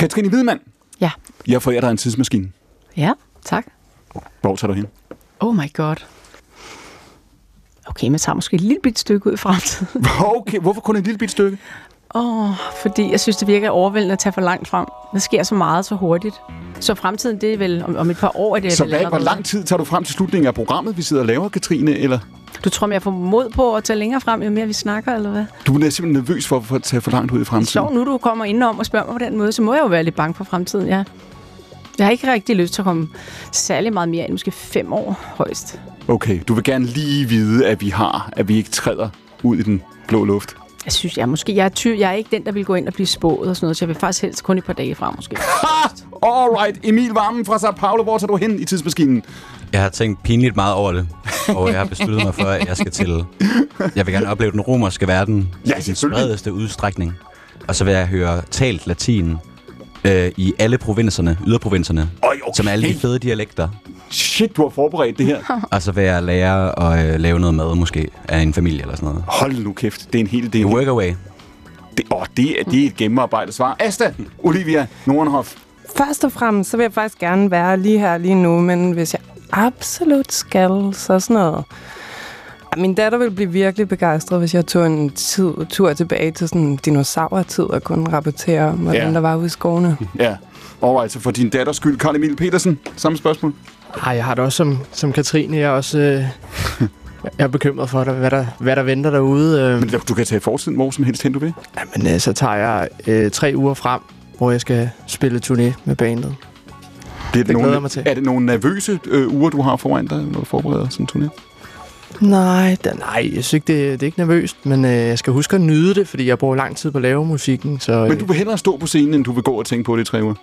Katrine Hvidemand, Ja. jeg får dig en tidsmaskine. Ja, tak. Hvor tager du hen? Oh my god. Okay, man tager måske et lille bit stykke ud i fremtiden. Okay, hvorfor kun et lille bit stykke? Åh, oh, fordi jeg synes, det virker overvældende at tage for langt frem. Der sker så meget så hurtigt. Så fremtiden, det er vel om, om et par år, er det Så vel hvad, hvor lang tid tager du frem til slutningen af programmet, vi sidder og laver, Katrine? Eller Du tror, jeg får mod på at tage længere frem, jo mere vi snakker, eller hvad? du er simpelthen nervøs for, at tage for langt ud i fremtiden? Sjov, nu du kommer indenom og spørger mig på den måde, så må jeg jo være lidt bange for fremtiden, ja. Jeg har ikke rigtig lyst til at komme særlig meget mere end måske fem år højst. Okay, du vil gerne lige vide, at vi har, at vi ikke træder ud i den blå luft. Jeg synes, jeg er måske jeg er, ty- jeg er ikke den, der vil gå ind og blive spået og sådan noget, så jeg vil faktisk helst kun et par dage frem, måske. Alright, Emil Varmen fra Sao Paulo, hvor tager du hen i tidsmaskinen? Jeg har tænkt pinligt meget over det, og jeg har besluttet mig for, at jeg skal til... Jeg vil gerne opleve den romerske verden Ja, i sin bredeste udstrækning. Og så vil jeg høre talt latin øh, i alle provinserne, yderprovinserne, Øj, okay. som er alle de fede dialekter. Shit, du har forberedt det her. Og så vil jeg lære at øh, lave noget mad, måske, af en familie eller sådan noget. Hold nu kæft, det er en hel del. Workaway. Det, åh, det, er, det er et gennemarbejdet svar. Asta, Olivia Nordenhoff. Først og fremmest, så vil jeg faktisk gerne være lige her lige nu, men hvis jeg absolut skal, så sådan noget. Min datter ville blive virkelig begejstret, hvis jeg tog en tid, tur tilbage til sådan en dinosaurtid og kunne rapportere om, hvordan Ja. der var ude i skovene. Ja, alright, så for din datters skyld, Karl Emil Petersen, samme spørgsmål. Ej, jeg har det også som, som Katrine. Jeg er også øh, jeg er bekymret for, hvad der, hvad der venter derude. Øh, Men du kan tage fortiden hvor som helst hen, du vil. men øh, så tager jeg øh, tre uger frem, hvor jeg skal spille turné med bandet. Bliver Det glæder jeg mig til. Er det nogle nervøse øh, uger, du har foran dig, når du forbereder sådan en turné? Nej, da, nej, jeg synes ikke, det, det er ikke nervøst, men øh, jeg skal huske at nyde det, fordi jeg bruger lang tid på at lave musikken, så Men øh, du vil hellere stå på scenen, end du vil gå og tænke på det i tre uger?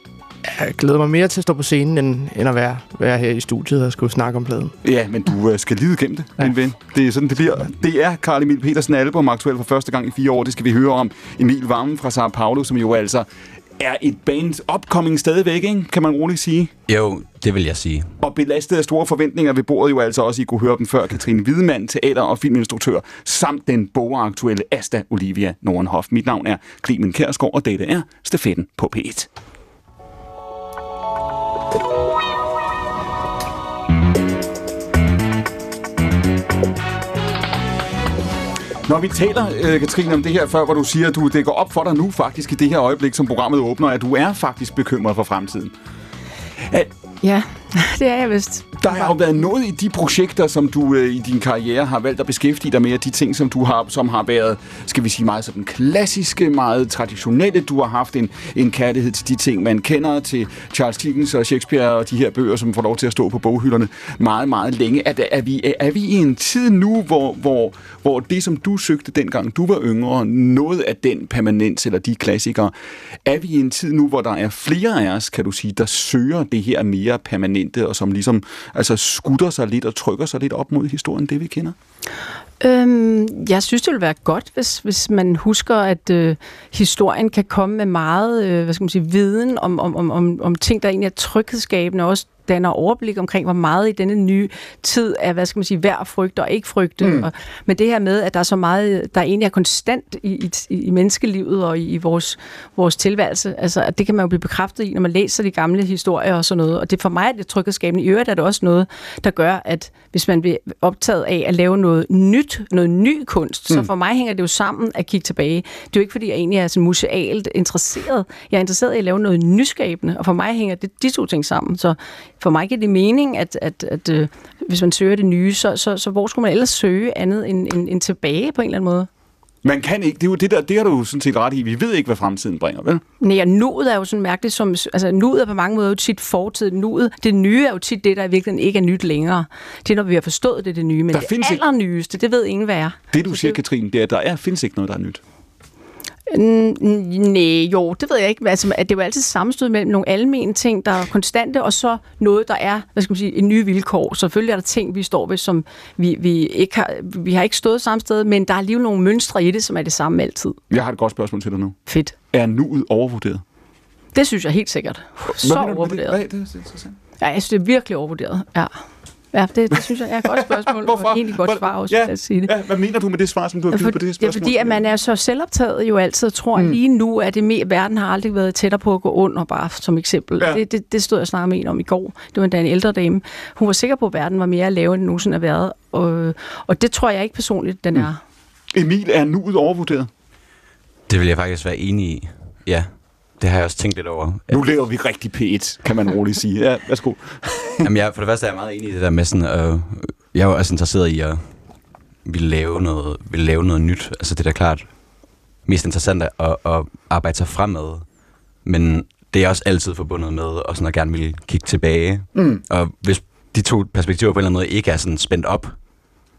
jeg glæder mig mere til at stå på scenen, end, end at være, være her i studiet og skulle snakke om pladen. Ja, men du øh, skal lide igennem det, ja. Min ven. Det er sådan, det bliver. Det er Karl Emil Petersen album aktuelt for første gang i fire år. Det skal vi høre om. Emil Varmen fra Sao Paulo, som jo altså er et band upcoming stadigvæk, ikke? kan man roligt sige. Jo, det vil jeg sige. Og belastet af store forventninger ved bordet jo altså også, I kunne høre dem før, Katrine Hvidemann, teater- og filminstruktør, samt den bogaktuelle Asta Olivia Nordenhoff. Mit navn er Clemen Kærsgaard, og dette er Stafetten på P1. Når vi taler, øh, Katrine, om det her før, hvor du siger, at du, det går op for dig nu faktisk i det her øjeblik, som programmet åbner, at du er faktisk bekymret for fremtiden. At, Ja, det er jeg vist. der har jo været noget i de projekter, som du øh, i din karriere har valgt at beskæftige dig med, de ting, som du har, som har været, skal vi sige, meget sådan klassiske, meget traditionelle. Du har haft en, en kærlighed til de ting, man kender, til Charles Dickens og Shakespeare og de her bøger, som får lov til at stå på boghylderne meget, meget længe. Er, er, vi, er, er vi i en tid nu, hvor, hvor, hvor det, som du søgte dengang du var yngre, noget af den permanens eller de klassikere, er vi i en tid nu, hvor der er flere af os, kan du sige, der søger det her mere permanent permanente, og som ligesom altså skutter sig lidt og trykker sig lidt op mod historien, det vi kender? Øhm, jeg synes, det ville være godt, hvis, hvis man husker, at øh, historien kan komme med meget øh, hvad skal man sige, viden om, om, om, om, om ting, der egentlig er tryghedsskabende, og også danner overblik omkring, hvor meget i denne nye tid er, hvad skal man sige, at frygte og ikke frygte. Mm. Og, men det her med, at der er så meget, der egentlig er konstant i, i, i menneskelivet og i, i vores, vores tilværelse, altså at det kan man jo blive bekræftet i, når man læser de gamle historier og sådan noget. Og det for mig er det tryghedsskabende. I øvrigt er det også noget, der gør, at hvis man bliver optaget af at lave noget nyt, noget ny kunst, mm. så for mig hænger det jo sammen at kigge tilbage. Det er jo ikke, fordi jeg egentlig er sådan musealt interesseret. Jeg er interesseret i at lave noget nyskabende, og for mig hænger det, de to ting sammen. Så for mig giver det mening, at, at, at øh, hvis man søger det nye, så, så, så hvor skulle man ellers søge andet end, end, end tilbage på en eller anden måde? Man kan ikke, det er jo det der, det har du sådan set ret i. Vi ved ikke, hvad fremtiden bringer, vel? Nej, og nuet er jo sådan mærkeligt, som, altså nuet er på mange måder jo tit fortid. Nuet, det nye er jo tit det, der i virkeligheden ikke er nyt længere. Det er, når vi har forstået det, det nye. Men Der det findes ikke- allernyeste, det ved ingen, hvad er. Det du siger, Katrine, det er, at der er, findes ikke noget, der er nyt. Nej, jo, det ved jeg ikke. Altså, at det er jo altid sammenstød mellem nogle almene ting, der er konstante, og så noget, der er, hvad skal man sige, en ny vilkår. Selvfølgelig er der ting, vi står ved, som vi, vi ikke har, vi har ikke stået samme sted, men der er alligevel nogle mønstre i det, som er det samme altid. Jeg har et godt spørgsmål til dig nu. Fedt. Er nuet overvurderet? Det synes jeg helt sikkert. Så Hvad du med det? overvurderet. Hvad det? Det er interessant. Ja, jeg synes, det er virkelig overvurderet. Ja. Ja, det, det synes jeg er et godt spørgsmål. Hvorfor? Og egentlig godt Hvor- svar også, ja, at sige det. Ja, hvad mener du med det svar, som du har givet på det det er spørgsmål? fordi, at man er så selvoptaget jo altid, og tror mm. lige nu, at det mere, verden har aldrig været tættere på at gå under, bare som eksempel. Ja. Det, det, det stod jeg snart med en om i går. Det var endda en ældre dame. Hun var sikker på, at verden var mere lav, end den nogensinde har været. Og, og det tror jeg ikke personligt, den er. Emil, er nuet overvurderet? Det vil jeg faktisk være enig i. Ja, det har jeg også tænkt lidt over. Nu lever vi rigtig P1, kan man roligt sige. Ja, værsgo. Jamen, jeg, for det første er jeg meget enig i det der med sådan, øh, jeg er jo også interesseret i at ville lave noget, ville lave noget nyt. Altså det er da klart mest interessant at, at, arbejde sig fremad. Men det er også altid forbundet med at, sådan at gerne vil kigge tilbage. Mm. Og hvis de to perspektiver på en eller anden måde ikke er sådan spændt op,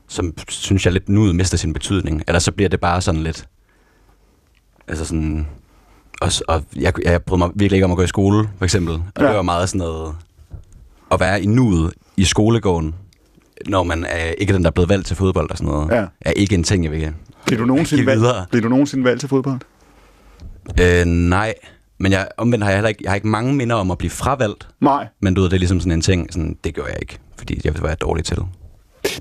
så synes jeg lidt nuet mister sin betydning. Eller så bliver det bare sådan lidt... Altså sådan... Og, og jeg, jeg brød mig virkelig ikke om at gå i skole, for eksempel. Og ja. Det var meget sådan noget... At være i nuet i skolegården, når man er ikke den, der er blevet valgt til fodbold og sådan noget, Ja. er ikke en ting, jeg vil Bliver du nogensinde, valgt, bliver du nogensinde valgt til fodbold? Øh, nej, men jeg, omvendt har jeg heller ikke, jeg har ikke mange minder om at blive fravalgt, Nej. men du ved, det er ligesom sådan en ting, sådan, det gjorde jeg ikke, fordi jeg var dårlig til. Det,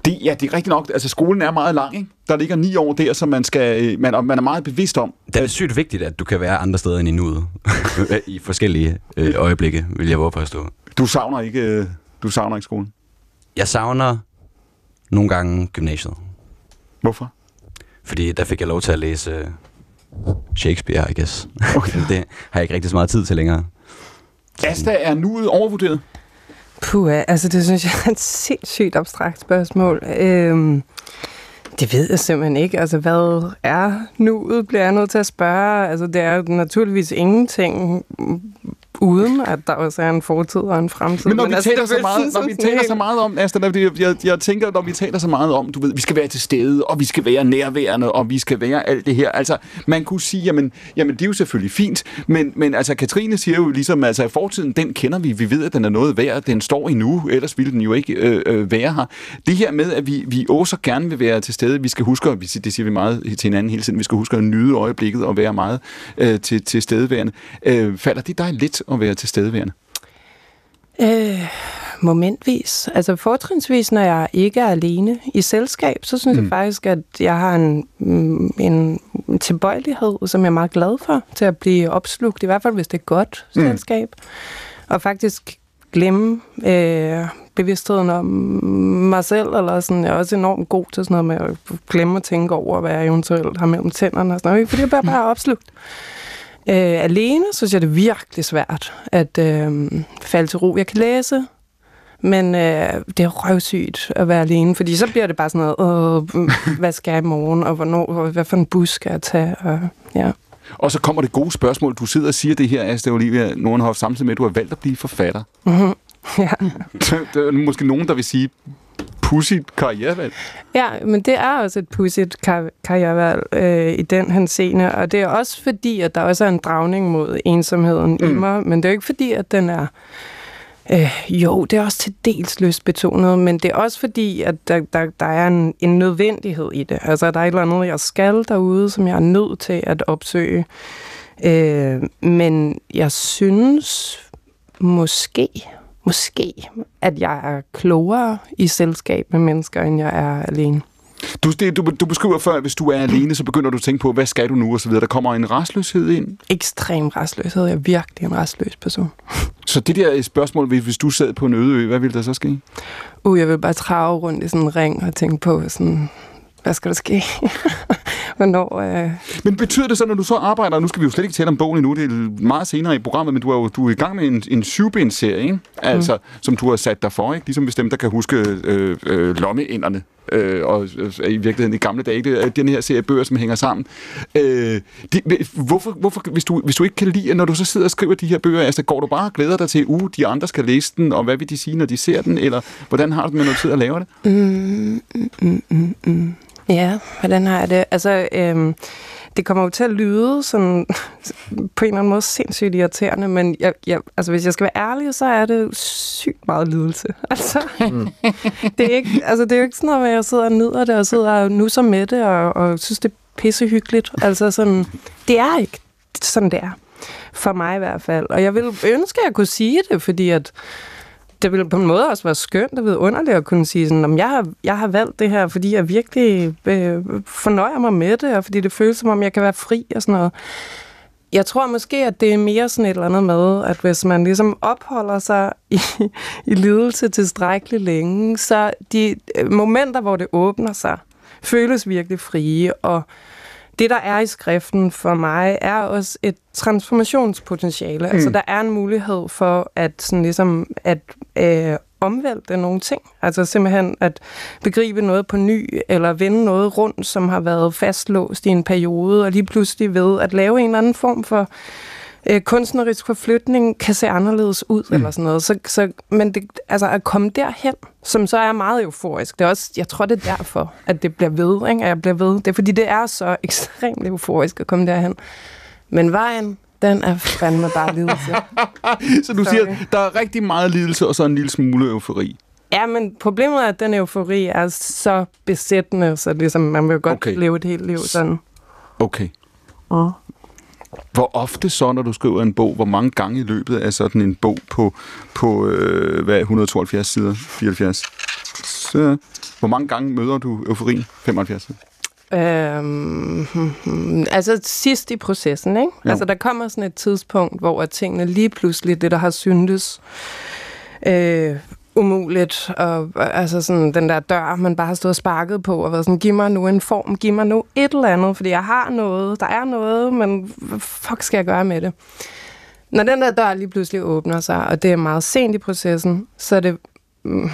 ja, det er rigtigt nok. Altså, skolen er meget lang, ikke? Der ligger ni år der, som man, skal, øh, man, man er meget bevidst om. Det er sygt vigtigt, at du kan være andre steder end i nuet, i forskellige øh, øjeblikke, vil jeg våge påstå. Du savner ikke, øh, du savner ikke skolen. Jeg savner nogle gange gymnasiet, Hvorfor? fordi der fik jeg lov til at læse Shakespeare, I guess. Okay. det har jeg ikke rigtig så meget tid til længere. Asta, er nuet overvurderet? Puh, altså det synes jeg er et sindssygt abstrakt spørgsmål. Øhm, det ved jeg simpelthen ikke. Altså, hvad er nuet, bliver jeg nødt til at spørge. Altså, det er naturligvis ingenting uden at der også er en fortid og en fremtid. Men når vi altså, taler, så meget, når vi taler så meget om, Asta, når vi- jeg, jeg tænker, når vi taler så meget om, du ved, vi skal være til stede, og vi skal være nærværende, og vi skal være alt det her. Altså, man kunne sige, jamen, jamen det er jo selvfølgelig fint, men, men altså, Katrine siger jo ligesom, altså, at fortiden, den kender vi, vi ved, at den er noget værd, den står endnu, ellers ville den jo ikke øh, øh, være her. Det her med, at vi, vi også gerne vil være til stede, vi skal huske, og vi siger- det siger vi meget til hinanden hele tiden, vi skal huske at nyde øjeblikket og være meget øh, til, til stedeværende. Øh, falder det dig lidt at være til stedeværende? Øh, momentvis. Altså fortrinsvis, når jeg ikke er alene i selskab, så synes mm. jeg faktisk, at jeg har en, mm, en tilbøjelighed, som jeg er meget glad for, til at blive opslugt, i hvert fald hvis det er godt Mm. selskab. Og faktisk glemme øh, bevidstheden om mig selv, eller sådan, jeg er også enormt god til sådan noget med at glemme at tænke over, hvad jeg eventuelt har mellem tænderne og sådan noget, fordi jeg bliver bare opslugt. Øh, alene synes jeg, det er virkelig svært at øh, falde til ro. Jeg kan læse, men øh, det er røvsygt at være alene, fordi så bliver det bare sådan noget, øh, hvad skal jeg i morgen, og hvornår, og hvad for en bus skal jeg tage? Og, ja. Og så kommer det gode spørgsmål. Du sidder og siger det her, Asta Olivia Nordenhoff, samtidig med, at du har valgt at blive forfatter. Mm-hmm. ja. der er måske nogen, der vil sige, pussy karrierevalg. Ja, men det er også et pudsigt kar- karrierevalg øh, i den her scene, og det er også fordi, at der også er en dragning mod ensomheden mm. i mig, men det er jo ikke fordi, at den er... Øh, jo, det er også til dels lystbetonet, men det er også fordi, at der, der, der er en, en nødvendighed i det. Altså, der er et eller andet, jeg skal derude, som jeg er nødt til at opsøge. Øh, men jeg synes måske, måske, at jeg er klogere i selskab med mennesker, end jeg er alene. Du, det, du, du beskriver før, at hvis du er alene, så begynder du at tænke på, hvad skal du nu, og så videre. Der kommer en restløshed ind. Ekstrem restløshed. Jeg er virkelig en restløs person. Så det der spørgsmål, hvis hvis du sad på en øde ø, hvad ville der så ske? Uh, jeg vil bare trave rundt i sådan en ring og tænke på, sådan, hvad skal der ske? Hvornår? Øh... Men betyder det så, når du så arbejder, nu skal vi jo slet ikke tale om bogen endnu, det er meget senere i programmet, men du er jo du er i gang med en, en syvbindsserie, ikke? Altså, mm. som du har sat dig for, ikke? Ligesom hvis dem, der kan huske øh, øh, lommeinderne, øh, og øh, i virkeligheden i gamle dage, det er den her serie bøger, som hænger sammen. Øh, det, hvorfor, hvorfor hvis, du, hvis du ikke kan lide, når du så sidder og skriver de her bøger, altså går du bare og glæder dig til, uh, de andre skal læse den, og hvad vil de sige, når de ser den, eller hvordan har du det med, når du sidder og laver det? Mm, mm, mm, mm, mm. Ja, hvordan har jeg det? Altså, øhm, det kommer jo til at lyde sådan, på en eller anden måde sindssygt irriterende, men jeg, jeg, altså, hvis jeg skal være ærlig, så er det sygt meget lidelse. Altså, mm. det, er ikke, altså, det er jo ikke sådan noget, at jeg sidder og nyder det, og sidder og nusser med det, og, og synes, det er pissehyggeligt. Altså, sådan, det er ikke sådan, det er. For mig i hvert fald. Og jeg vil ønske, at jeg kunne sige det, fordi at det ville på en måde også være skønt og vidunderligt at kunne sige sådan, om jeg har, jeg har valgt det her, fordi jeg virkelig øh, fornøjer mig med det, og fordi det føles som om, jeg kan være fri og sådan noget. Jeg tror måske, at det er mere sådan et eller andet med, at hvis man ligesom opholder sig i, i lidelse tilstrækkeligt længe, så de øh, momenter, hvor det åbner sig, føles virkelig frie, og det, der er i skriften for mig, er også et transformationspotentiale. Mm. Altså, der er en mulighed for at, sådan ligesom, at øh, omvælte nogle ting. Altså simpelthen at begribe noget på ny, eller vende noget rundt, som har været fastlåst i en periode, og lige pludselig ved at lave en eller anden form for øh, kunstnerisk forflytning kan se anderledes ud, mm. eller sådan noget. Så, så, men det, altså at komme derhen, som så er meget euforisk, det er også, jeg tror, det er derfor, at det bliver ved, ikke? at jeg bliver ved. Det er fordi, det er så ekstremt euforisk at komme derhen. Men vejen, den er fandme bare lidelse. så du Sorry. siger, der er rigtig meget lidelse, og så en lille smule eufori. Ja, men problemet er, at den eufori er så besættende, så ligesom, man vil godt okay. leve et helt liv sådan. Okay. Uh. Hvor ofte så, når du skriver en bog, hvor mange gange i løbet af sådan en bog på, på øh, hvad, 172 sider, 74, så, hvor mange gange møder du euforien? 75 sider? Øhm, altså sidst i processen, ikke? Jo. Altså der kommer sådan et tidspunkt, hvor tingene lige pludselig, det der har syntes, øh, umuligt, og altså sådan den der dør, man bare har stået og sparket på, og været sådan, giv mig nu en form, giv mig nu et eller andet, fordi jeg har noget, der er noget, men hvad fuck skal jeg gøre med det? Når den der dør lige pludselig åbner sig, og det er meget sent i processen, så er det... Mm,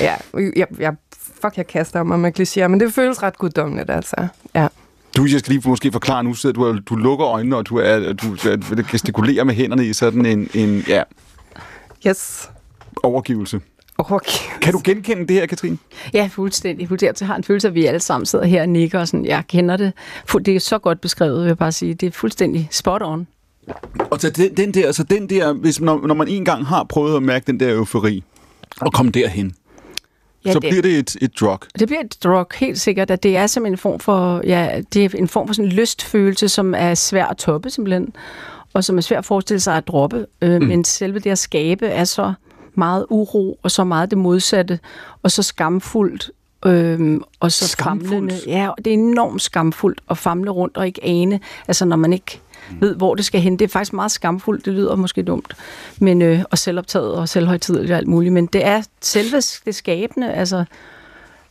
ja, jeg, jeg, fuck, jeg kaster mig med klichéer, men det føles ret guddommeligt, altså. Ja. Du, jeg skal lige måske forklare nu, så du, du lukker øjnene, og du, er, du, du gestikulerer med hænderne i sådan en, en ja, Yes. Overgivelse. Overgivelse. Kan du genkende det her, Katrine? Ja, fuldstændig. fuldstændig. Jeg har en følelse, at vi alle sammen sidder her og nikker, og sådan, jeg kender det. Det er så godt beskrevet, vil jeg bare sige. Det er fuldstændig spot on. Og så den, den der, så den der, hvis, når, når man en gang har prøvet at mærke den der eufori, og komme derhen, ja, så det, bliver det et, et drug. Det bliver et drug, helt sikkert. At det er som en form for, ja, det er en form for sådan en lystfølelse, som er svær at toppe simpelthen, og som er svært at forestille sig at droppe. Øh, mm. Men selve det at skabe er så meget uro, og så meget det modsatte, og så skamfuldt, Øhm, og så famlende. Ja, det er enormt skamfuldt at famle rundt og ikke ane, altså når man ikke mm. ved, hvor det skal hen. Det er faktisk meget skamfuldt, det lyder måske dumt, men, øh, og selvoptaget og selvhøjtideligt og alt muligt, men det er selve det skabende, altså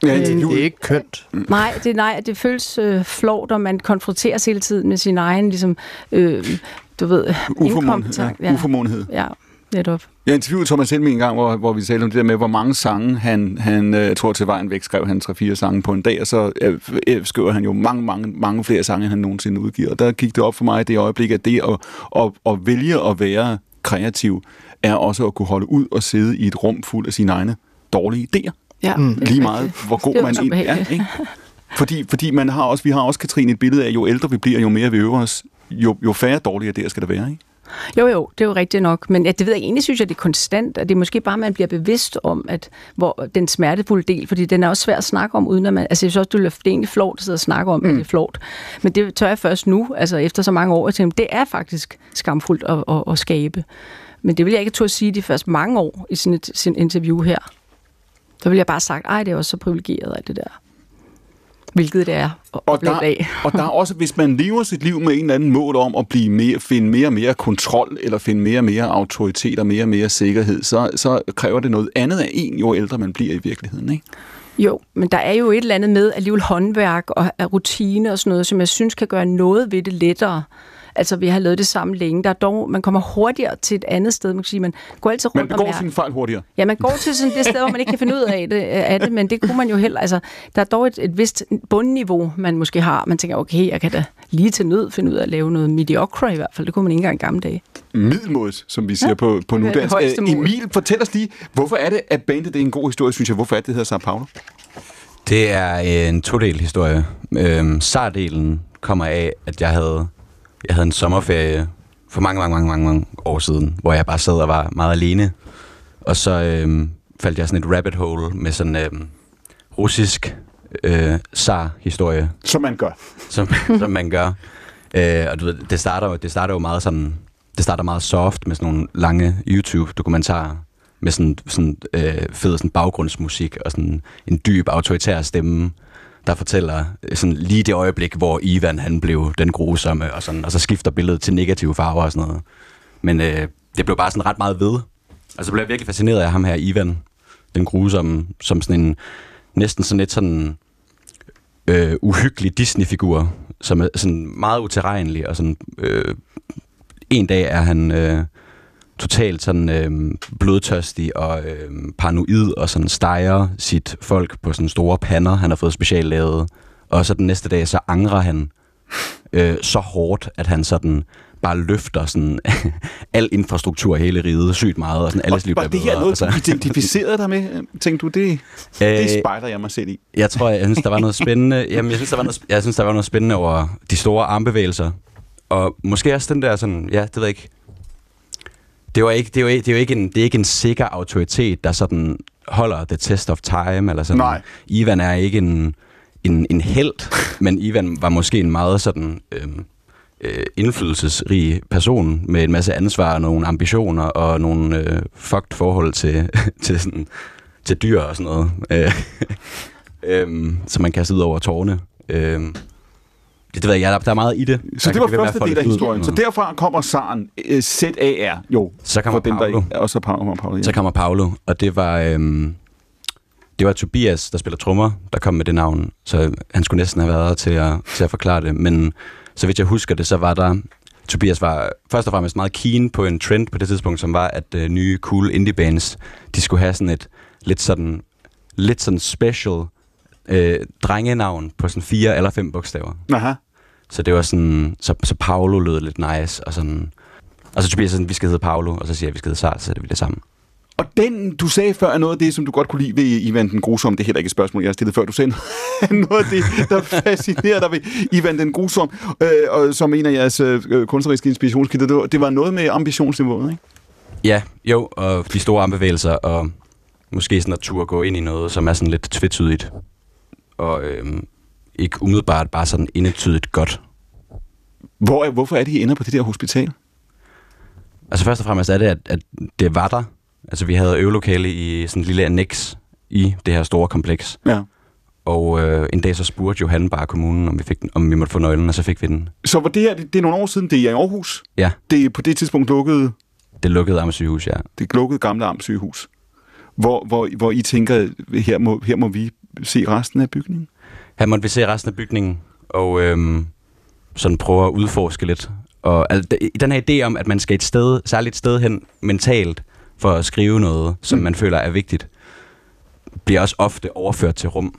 Ja, det, det er ikke kønt. Nej, det, nej, det føles øh, flot, og man konfronteres hele tiden med sin egen, ligesom, øh, du ved, Uformåenhed. Ja, uformåenhed. Ja, netop. Jeg interviewede Thomas Helmi en gang, hvor, hvor vi talte om det der med, hvor mange sange han, han jeg tror til vejen væk, skrev han 3-4 sange på en dag, og så øh, skriver han jo mange, mange, mange flere sange, han nogensinde udgiver. Og der gik det op for mig i det øjeblik, at det at, at, at vælge at være kreativ, er også at kunne holde ud og sidde i et rum fuld af sine egne dårlige idéer. Ja, mm. Lige meget, hvor god man egentlig er. Ikke? Fordi, fordi man har også, vi har også, Katrine, et billede af, jo ældre vi bliver, jo mere vi øver os, jo, jo færre dårlige idéer skal der være. Ikke? Jo, jo, det er jo rigtigt nok. Men ja, det ved jeg egentlig, synes jeg, det er konstant, og det er måske bare, at man bliver bevidst om, at hvor den smertefulde del, fordi den er også svær at snakke om, uden at man... Altså, jeg synes også, det er egentlig flot at sidde og snakke om, mm. at det er flot. Men det tør jeg først nu, altså efter så mange år, at tænke, det er faktisk skamfuldt at, at, at skabe. Men det vil jeg ikke turde sige de første mange år i sin, sin interview her. Så vil jeg bare sagt, ej, det er også så privilegeret af det der hvilket det er og der, af. og der er også, hvis man lever sit liv med en eller anden mål om at blive mere, finde mere og mere kontrol, eller finde mere og mere autoritet og mere og mere sikkerhed, så, så kræver det noget andet af en, jo ældre man bliver i virkeligheden, ikke? Jo, men der er jo et eller andet med alligevel håndværk og rutine og sådan noget, som jeg synes kan gøre noget ved det lettere. Altså, vi har lavet det samme længe. Der er dog, man kommer hurtigere til et andet sted. Man kan sige, man går altid rundt Man begår sine fejl hurtigere. Ja, man går til sådan det sted, hvor man ikke kan finde ud af det, af det men det kunne man jo heller. Altså, der er dog et, et vist bundniveau, man måske har. Man tænker, okay, jeg kan da lige til nød finde ud af at lave noget mediocre i hvert fald. Det kunne man ikke engang i gamle dage. Middelmås, som vi siger ja, på, på nudansk. Øh, Emil, fortæl os lige, hvorfor er det, at bandet det er en god historie, synes jeg. Hvorfor er det, det hedder Sao Paulo? Det er en todel historie. Øhm, Sardelen kommer af, at jeg havde jeg havde en sommerferie for mange, mange, mange, mange, mange år siden, hvor jeg bare sad og var meget alene. Og så øhm, faldt jeg sådan et rabbit hole med sådan øhm, russisk øh, zar-historie. Som man gør. Som, som man gør. Øh, og du ved, det starter, jo, det starter jo meget sådan, det starter meget soft med sådan nogle lange YouTube-dokumentarer med sådan, sådan øh, fed sådan baggrundsmusik og sådan en dyb autoritær stemme, der fortæller øh, sådan lige det øjeblik, hvor Ivan han blev den grusomme, og, sådan, og så skifter billedet til negative farver og sådan noget. Men øh, det blev bare sådan ret meget ved. Altså, og så blev jeg virkelig fascineret af ham her, Ivan, den grusomme, som sådan en, næsten sådan lidt sådan øh, uhyggelig Disney-figur, som er sådan meget uterrenelig, og sådan øh, en dag er han øh, totalt sådan øh, blodtørstig og øh, paranoid, og sådan steger sit folk på sådan store pander, han har fået specielt lavet. Og så den næste dag, så angrer han øh, så hårdt, at han sådan bare løfter sådan al infrastruktur hele riget sygt meget, og sådan alles liv Var bliver det her noget, du identificerede dig med? Tænkte du, det, det spejder jeg mig selv i? Jeg tror, jeg synes, der var noget spændende. Jamen, jeg synes, der var noget, jeg synes, der var noget spændende over de store armbevægelser. Og måske også den der sådan, ja, det ved jeg ikke. Det, var ikke, det, er ikke, det jo ikke en, det er ikke en sikker autoritet, der sådan holder the test of time, eller sådan. Nej. Ivan er ikke en, en, en held, men Ivan var måske en meget sådan øhm, øh, indflydelsesrig person med en masse ansvar, nogle ambitioner og nogle øh, fucked forhold til, til, sådan, til dyr og sådan noget. Øh, øhm, som man kaster ud over tårne. Øhm, det, det ved jeg, der, der er meget i det. Så det var første del af historien. Så derfra kommer Saren, øh, Z-A-R, jo. Så kommer for dem, Paolo. Der, og så Paolo. Paolo ja. Så kommer Paolo, og det var, øhm, det var Tobias, der spiller trommer, der kom med det navn. Så han skulle næsten have været der til at, til at forklare det. Men så vidt jeg husker det, så var der... Tobias var først og fremmest meget keen på en trend på det tidspunkt, som var, at øh, nye cool indie bands, de skulle have sådan et lidt sådan, lidt sådan special øh, drengenavn på sådan fire eller fem bogstaver. Aha. Så det var sådan, så, så Paolo lød lidt nice, og sådan, og så Tobias sådan, vi skal hedde Paolo, og så siger jeg, vi skal hedde Sart, så er det vi det sammen. Og den, du sagde før, er noget af det, som du godt kunne lide ved Ivan den Grusomme. Det er heller ikke et spørgsmål, jeg har stillet før. Du sagde noget af det, der fascinerer dig ved Ivan den Grusomme, øh, og som en af jeres øh, kunstneriske inspirationskilder. Det var, det var noget med ambitionsniveauet, ikke? Ja, jo, og de store armbevægelser, og måske sådan at turde gå ind i noget, som er sådan lidt tvetydigt, og øhm, ikke umiddelbart bare sådan indetydigt godt. Hvor, er- hvorfor er det, I ender på det der hospital? Altså først og fremmest er det, at, at det var der. Altså vi havde øvelokale i sådan en lille annex i det her store kompleks, Ja. og øh, en dag så spurgte Johan bare kommunen, om vi, fik den, om vi måtte få nøglen, og så fik vi den. Så var det her, det, det er nogle år siden, det er i Aarhus. Ja, Det er på det tidspunkt lukkede, det lukkede Amtsygehus, ja. det lukkede gamle Amtssygehus. Hvor, hvor, hvor I tænker, her må, her må vi se resten af bygningen? Her måtte vi se resten af bygningen, og øhm, sådan prøve at udforske lidt. Og altså, den her idé om, at man skal et sted, særligt et sted hen mentalt, for at skrive noget, som Mm. man føler er vigtigt, bliver også ofte overført til rum,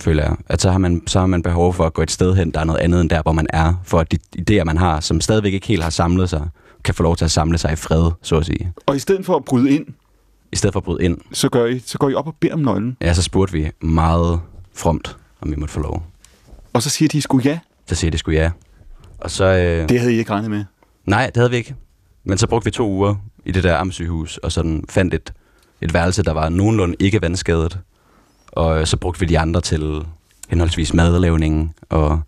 føler jeg. At så har, man, så har man behov for at gå et sted hen, der er noget andet end der, hvor man er, for at de idéer, man har, som stadigvæk ikke helt har samlet sig, kan få lov til at samle sig i fred, så at sige. Og i stedet for at bryde ind, I stedet for at bryde ind, så, gør I, så går I op og beder om nøglen. ja, så spurgte vi meget fromt, om vi måtte få lov. Og så siger de sgu ja. Så siger de sgu ja. Og så, øh, Det havde I ikke regnet med. Nej, det havde vi ikke. Men så brugte vi to uger i det der amtsygehus, og sådan fandt et, et værelse, der var nogenlunde ikke vandskadet. Og øh, så brugte vi de andre til henholdsvis madlavning og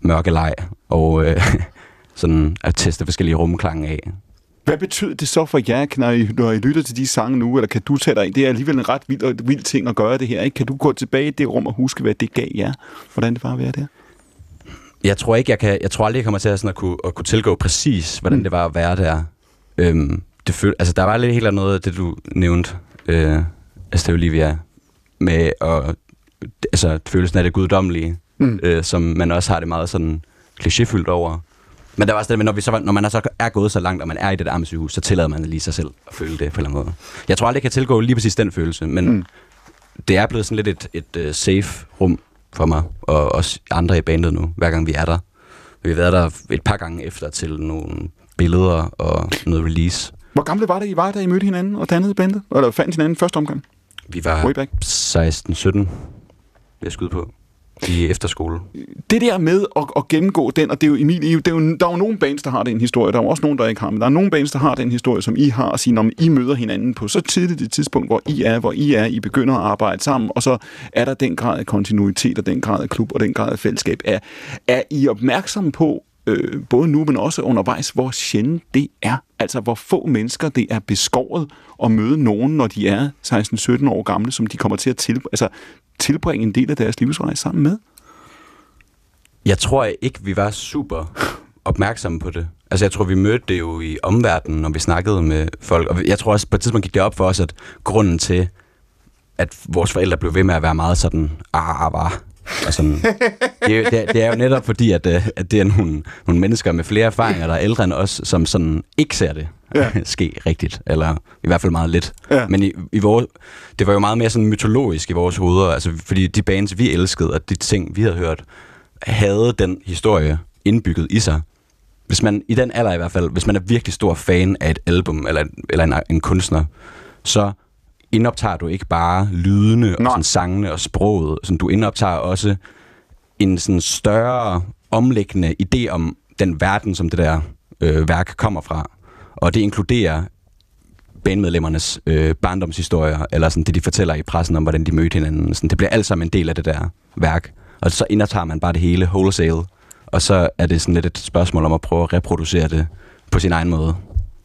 mørkeleg, og øh, sådan at teste forskellige rumklange af. Hvad betyder det så for jer, når I, når I lytter til de sange nu, eller kan du tage dig ind? Det er alligevel en ret vild, vild ting at gøre det her, ikke? Kan du gå tilbage i det rum og huske, hvad det gav jer? Hvordan det var at være der? Jeg tror ikke, jeg kan, jeg tror aldrig, jeg kommer til at, sådan at, kunne, at kunne tilgå præcis, hvordan Mm. det var at være der. Øhm, det føl, altså, der var lidt helt af noget af det, du nævnte, øh, altså Olivia, med at, altså, følelsen af det guddommelige, Mm. øh, som man også har det meget sådan klichéfyldt over. Men der var med, når, vi så, når man så er gået så langt, og man er i det der amtssygehus, så tillader man lige sig selv at føle det på en eller anden måde. Jeg tror aldrig, jeg kan tilgå lige præcis den følelse, men mm. det er blevet sådan lidt et, et uh, safe rum for mig, og også andre i bandet nu, hver gang vi er der. Vi har været der et par gange efter til nogle billeder og noget release. Hvor gamle var det, I var, da I mødte hinanden og dannede bandet? Eller fandt hinanden første omgang? Vi var Way back. 16-17, vil jeg skyde på, i efterskole. Det der med at, at gennemgå den, og det er jo, Emil, det er jo, der er jo nogle bands, der har den historie, der er jo også nogen, der ikke har, men der er nogle bands, der har den historie, som I har, og sige, når I møder hinanden på så tidligt et tidspunkt, hvor I er, hvor I er, I begynder at arbejde sammen, og så er der den grad af kontinuitet, og den grad af klub, og den grad af fællesskab. Er, er I opmærksomme på, øh, både nu, men også undervejs, hvor sjældent det er, Altså, hvor få mennesker det er beskåret at møde nogen, når de er 16-17 år gamle, som de kommer til at til, altså, tilbringe en del af deres livsrejse sammen med. Jeg tror ikke, vi var super opmærksomme på det. Altså, jeg tror, vi mødte det jo i omverdenen, når vi snakkede med folk. Og jeg tror også, på et tidspunkt gik det op for os, at grunden til, at vores forældre blev ved med at være meget sådan, ah, ah var. Og sådan, det, er, det, er, det er jo netop fordi, at, øh, at det er nogle, nogle mennesker med flere erfaringer, der er ældre end os, som sådan ikke ser det ja. ske rigtigt, eller i hvert fald meget lidt. Ja. Men i, i vores, det var jo meget mere sådan mytologisk i vores hoveder, altså fordi de bands, vi elskede, og de ting, vi havde hørt, havde den historie indbygget i sig. Hvis man, i den alder i hvert fald, hvis man er virkelig stor fan af et album, eller, eller en, en kunstner, så indoptager du ikke bare lydene og sådan sangene og sproget. Sådan, du indoptager også en sådan større omlæggende idé om den verden, som det der øh, værk kommer fra. Og det inkluderer bandmedlemmernes øh, barndomshistorier, eller sådan det, de fortæller i pressen om, hvordan de mødte hinanden. Sådan, det bliver alt sammen en del af det der værk. Og så indoptager man bare det hele wholesale, og så er det sådan lidt et spørgsmål om at prøve at reproducere det på sin egen måde.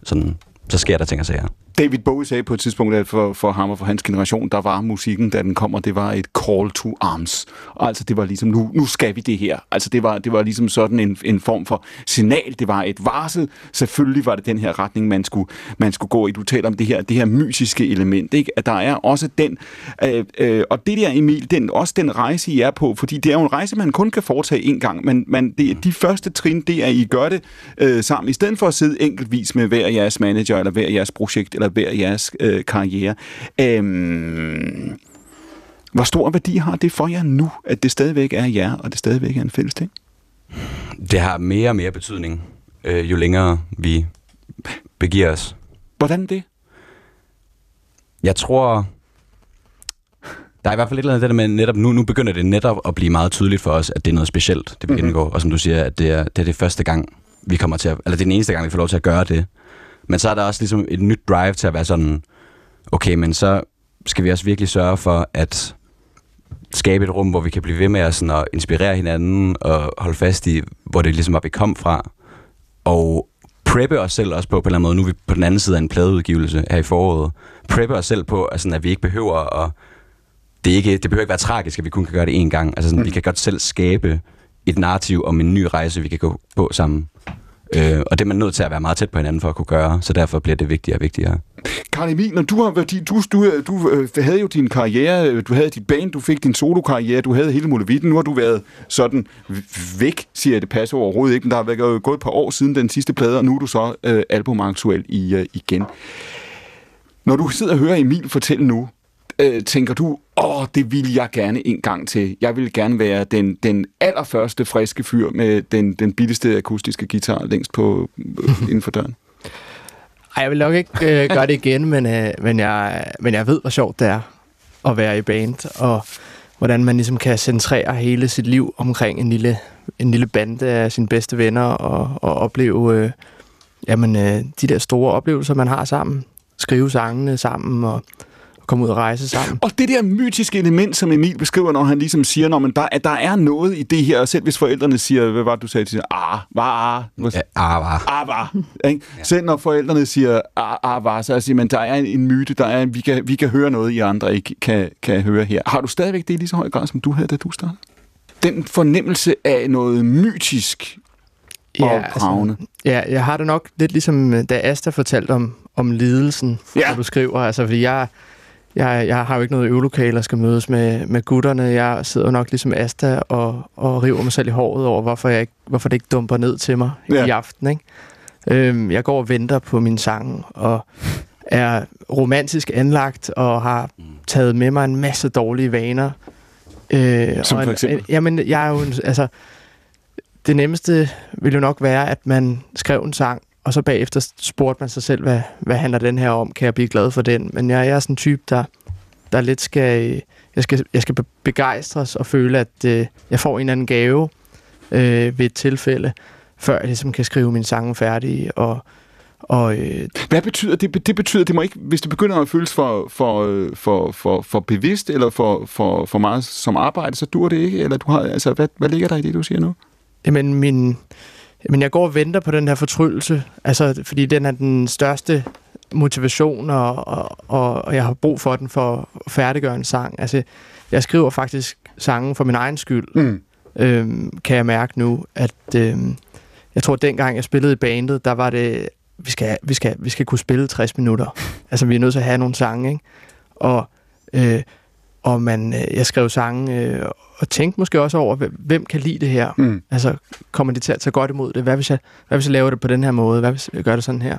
Sådan, så sker der ting og sager. David Bowie sagde på et tidspunkt, at for, for ham og for hans generation, der var musikken, da den kommer, det var et call to arms. Altså, det var ligesom, nu, nu skal vi det her. Altså, det var, det var ligesom sådan en, en form for signal. Det var et varsel. Selvfølgelig var det den her retning, man skulle, man skulle gå i. Du taler om det her, det her mysiske element, ikke? At der er også den, øh, øh, og det der, Emil, den, også den rejse, I er på, fordi det er jo en rejse, man kun kan foretage en gang, men man, det, de første trin, det er, at I gør det øh, sammen, i stedet for at sidde enkeltvis med hver jeres manager, eller hver jeres projekt, eller hver jeres øh, karriere. Øhm, hvor stor værdi har det for jer nu, at det stadigvæk er jer, og det stadigvæk er en fælles ting? Det har mere og mere betydning, øh, jo længere vi begiver os. Hvordan det? Jeg tror, der er i hvert fald et eller andet det der med netop, nu, nu begynder det netop at blive meget tydeligt for os, at det er noget specielt, det vi mm-hmm. indgår. Og som du siger, at det er, det er det første gang, vi kommer til at, eller det er den eneste gang, vi får lov til at gøre det. Men så er der også ligesom et nyt drive til at være sådan, okay, men så skal vi også virkelig sørge for at skabe et rum, hvor vi kan blive ved med at, sådan, at inspirere hinanden og holde fast i, hvor det ligesom var, vi kom fra. Og preppe os selv også på, på en eller anden måde, nu er vi på den anden side af en pladeudgivelse her i foråret, preppe os selv på, at, sådan, at vi ikke behøver at det, ikke, det behøver ikke være tragisk, at vi kun kan gøre det én gang. Altså sådan, mm. vi kan godt selv skabe et narrativ om en ny rejse, vi kan gå på sammen. Øh, og det er man nødt til at være meget tæt på hinanden for at kunne gøre, så derfor bliver det vigtigere og vigtigere. Karl Emil, når du, har, du, du, du, du øh, havde jo din karriere, øh, du havde dit band, du fik din solokarriere, du havde hele Mulevitten, Nu har du været sådan væk, siger jeg, det passer overhovedet ikke, men der har været gået et par år siden den sidste plade, og nu er du så øh, albumaktuel i, øh, igen. Når du sidder og hører Emil fortælle nu, øh, tænker du, åh, det vil jeg gerne en gang til. Jeg vil gerne være den, den allerførste friske fyr med den, den billigste akustiske guitar længst på, øh, inden for døren? Ej, jeg vil nok ikke øh, gøre det igen, men, øh, men, jeg, men jeg ved, hvor sjovt det er at være i band, og hvordan man ligesom kan centrere hele sit liv omkring en lille, en lille bande af sine bedste venner, og, og opleve øh, jamen, øh, de der store oplevelser, man har sammen. Skrive sangene sammen, og komme ud og rejse sammen. Og det der mytiske element, som Emil beskriver, når han ligesom siger, når man der, at der er noget i det her, og selv hvis forældrene siger, hvad var det, du sagde til ah, var, ah, ja, ah, var. Ah, var. Ikke? Ja. Selv når forældrene siger, ah, ah, var, så siger man, der er en myte, der er, vi kan, vi kan høre noget, I andre ikke kan, kan høre her. Har du stadigvæk det i lige så høj grad, som du havde, da du startede? Den fornemmelse af noget mytisk ja, altså, ja, jeg har det nok lidt ligesom, da Asta fortalte om, om lidelsen, ja. når du skriver. Altså, fordi jeg, jeg, jeg har jo ikke noget øvelokale, og skal mødes med, med gutterne. Jeg sidder nok ligesom Asta og, og river mig selv i håret over, hvorfor, jeg ikke, hvorfor det ikke dumper ned til mig ja. i aften. Ikke? Øhm, jeg går og venter på min sang, og er romantisk anlagt, og har taget med mig en masse dårlige vaner. Øh, Som for eksempel? jamen, jeg er jo... Altså, det nemmeste ville jo nok være, at man skrev en sang, og så bagefter spurgte man sig selv, hvad, hvad handler den her om? Kan jeg blive glad for den? Men jeg, jeg er sådan en type, der, der lidt skal... Jeg skal, jeg skal begejstres og føle, at øh, jeg får en eller anden gave øh, ved et tilfælde, før jeg ligesom kan skrive min sange færdig. Og, og, øh, Hvad betyder det? Det betyder, det må ikke, hvis det begynder at føles for, for, øh, for, for, for bevidst eller for, for, for meget som arbejde, så dur det ikke? Eller du har, altså, hvad, hvad ligger der i det, du siger nu? Jamen, min, Men jeg går og venter på den her fortryllelse, altså, fordi den er den største motivation, og, og, og jeg har brug for den for at færdiggøre en sang. Altså, jeg skriver faktisk sangen for min egen skyld, mm. øhm, kan jeg mærke nu, at øhm, jeg tror, at dengang jeg spillede i bandet, der var det, vi skal, vi skal, vi skal kunne spille 60 minutter. altså, vi er nødt til at have nogle sange, ikke? Og, øh, og man, øh, jeg skrev sange øh, og tænkte måske også over, hvem kan lide det her? Mm. Altså, kommer de til at tage godt imod det? Hvad hvis, jeg, hvad hvis jeg laver det på den her måde? Hvad hvis jeg gør det sådan her?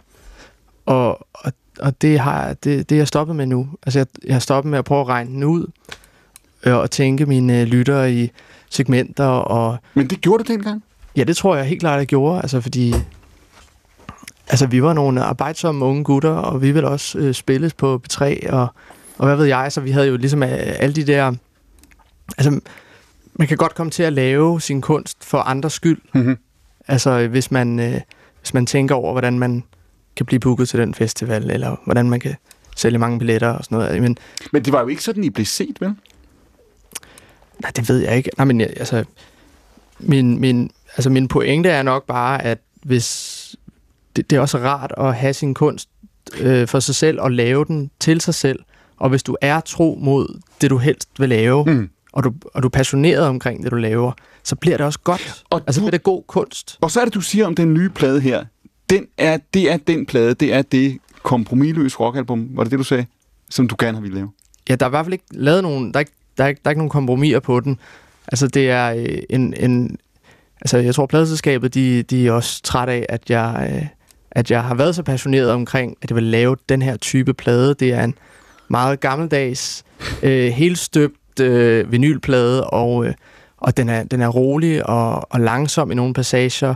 Og, og, og det har det, det er jeg stoppet med nu. Altså, jeg, jeg har stoppet med at prøve at regne den ud, øh, og tænke mine lyttere i segmenter. Og, Men det gjorde du dengang? Ja, det tror jeg helt klart, jeg gjorde. Altså, fordi altså, vi var nogle arbejdsomme unge gutter, og vi ville også øh, spilles på B3, og, og hvad ved jeg, så vi havde jo ligesom øh, alle de der... Altså, man kan godt komme til at lave sin kunst for andres skyld. Mm-hmm. Altså, hvis man, øh, hvis man tænker over, hvordan man kan blive booket til den festival, eller hvordan man kan sælge mange billetter og sådan noget. Men, men det var jo ikke sådan, I blev set, vel? Nej, det ved jeg ikke. Nej, men altså, min, min, altså, min pointe er nok bare, at hvis det, det er også rart at have sin kunst øh, for sig selv og lave den til sig selv. Og hvis du er tro mod det, du helst vil lave, mm. og, du, og du er passioneret omkring det, du laver, så bliver det også godt. Og altså, du, bliver det god kunst. Og så er det, du siger om den nye plade her. Den er, det er den plade, det er det kompromilløs rockalbum, var det det, du sagde, som du gerne vil lave? Ja, der er i hvert fald ikke lavet nogen, der er ikke, der er ikke, der er ikke nogen kompromiser på den. Altså, det er øh, en, en altså, jeg tror, pladeselskabet, de, de er også træt af, at jeg, øh, at jeg har været så passioneret omkring, at jeg vil lave den her type plade. Det er en meget gammeldags, øh, helt støbt øh, vinylplade, og, øh, og den, er, den er rolig og, og langsom i nogle passager.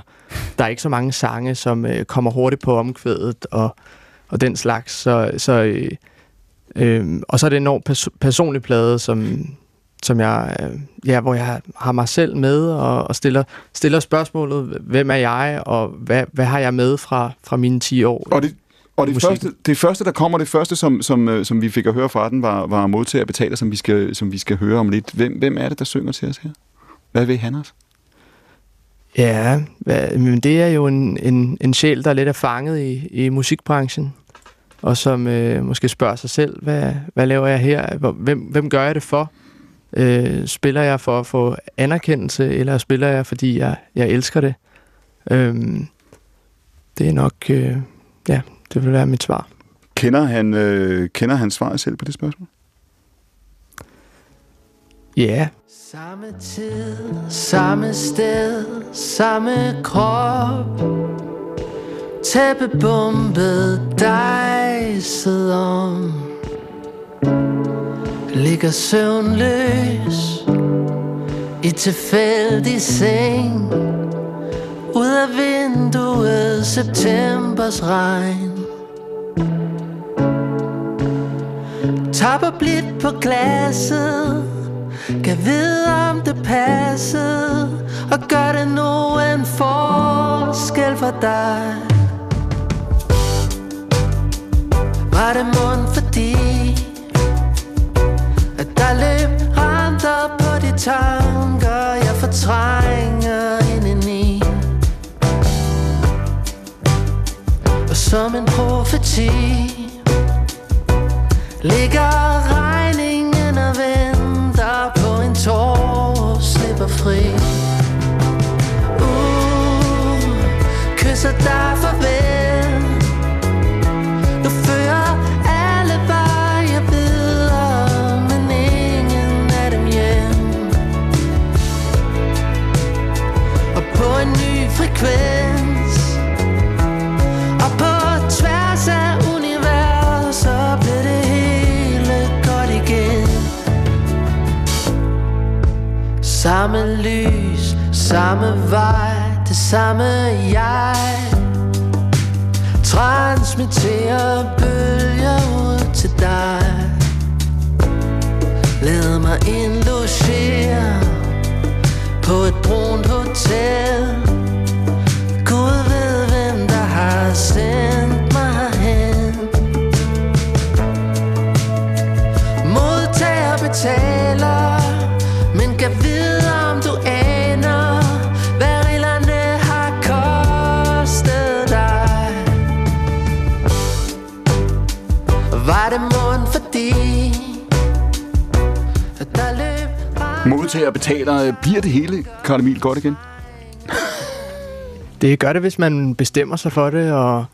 Der er ikke så mange sange, som øh, kommer hurtigt på omkvædet og, og den slags. Så, så, øh, øh, og så er det en enormt pers- personlig plade, som, som jeg, øh, ja, hvor jeg har mig selv med og, og stiller, stiller spørgsmålet, hvem er jeg, og hvad, hvad har jeg med fra, fra mine 10 år? Og det, og det første, det første, der kommer, det første, som, som, øh, som vi fik at høre fra den, var, var modtager betaler, som vi, skal, som vi skal høre om lidt. Hvem, hvem er det, der synger til os her? Hvad vil han også? Ja, men det er jo en, en, en sjæl, der lidt er fanget i, i musikbranchen, og som øh, måske spørger sig selv, hvad, hvad laver jeg her? Hvem, hvem gør jeg det for? Øh, spiller jeg for at få anerkendelse, eller spiller jeg, fordi jeg, jeg elsker det? Øh, det er nok, øh, ja, det vil være mit svar. Kender han, øh, kender han svaret selv på det spørgsmål? Ja. Yeah. Samme tid, samme sted, samme krop Tæppebumpet dig om Ligger søvnløs I tilfældig seng Ud af vinduet Septembers regn Tapper blidt på glasset. Kan vide om det passer Og gør det nu en forskel for dig. Var det mund fordi der løb renter på de tanker Jeg fortrænger indeni Og som en profeti Ligger regningen og venter på en tår Slipper fri. Uh, kysser dig farvel. Samme lys, samme vej Det samme jeg. Transmitterer bølger ud til dig. Lad mig indlogere På et brunt hotel. Låntagere betaler. Bliver det hele, Karl Emil, godt igen? Det gør det, hvis man bestemmer sig for det, og,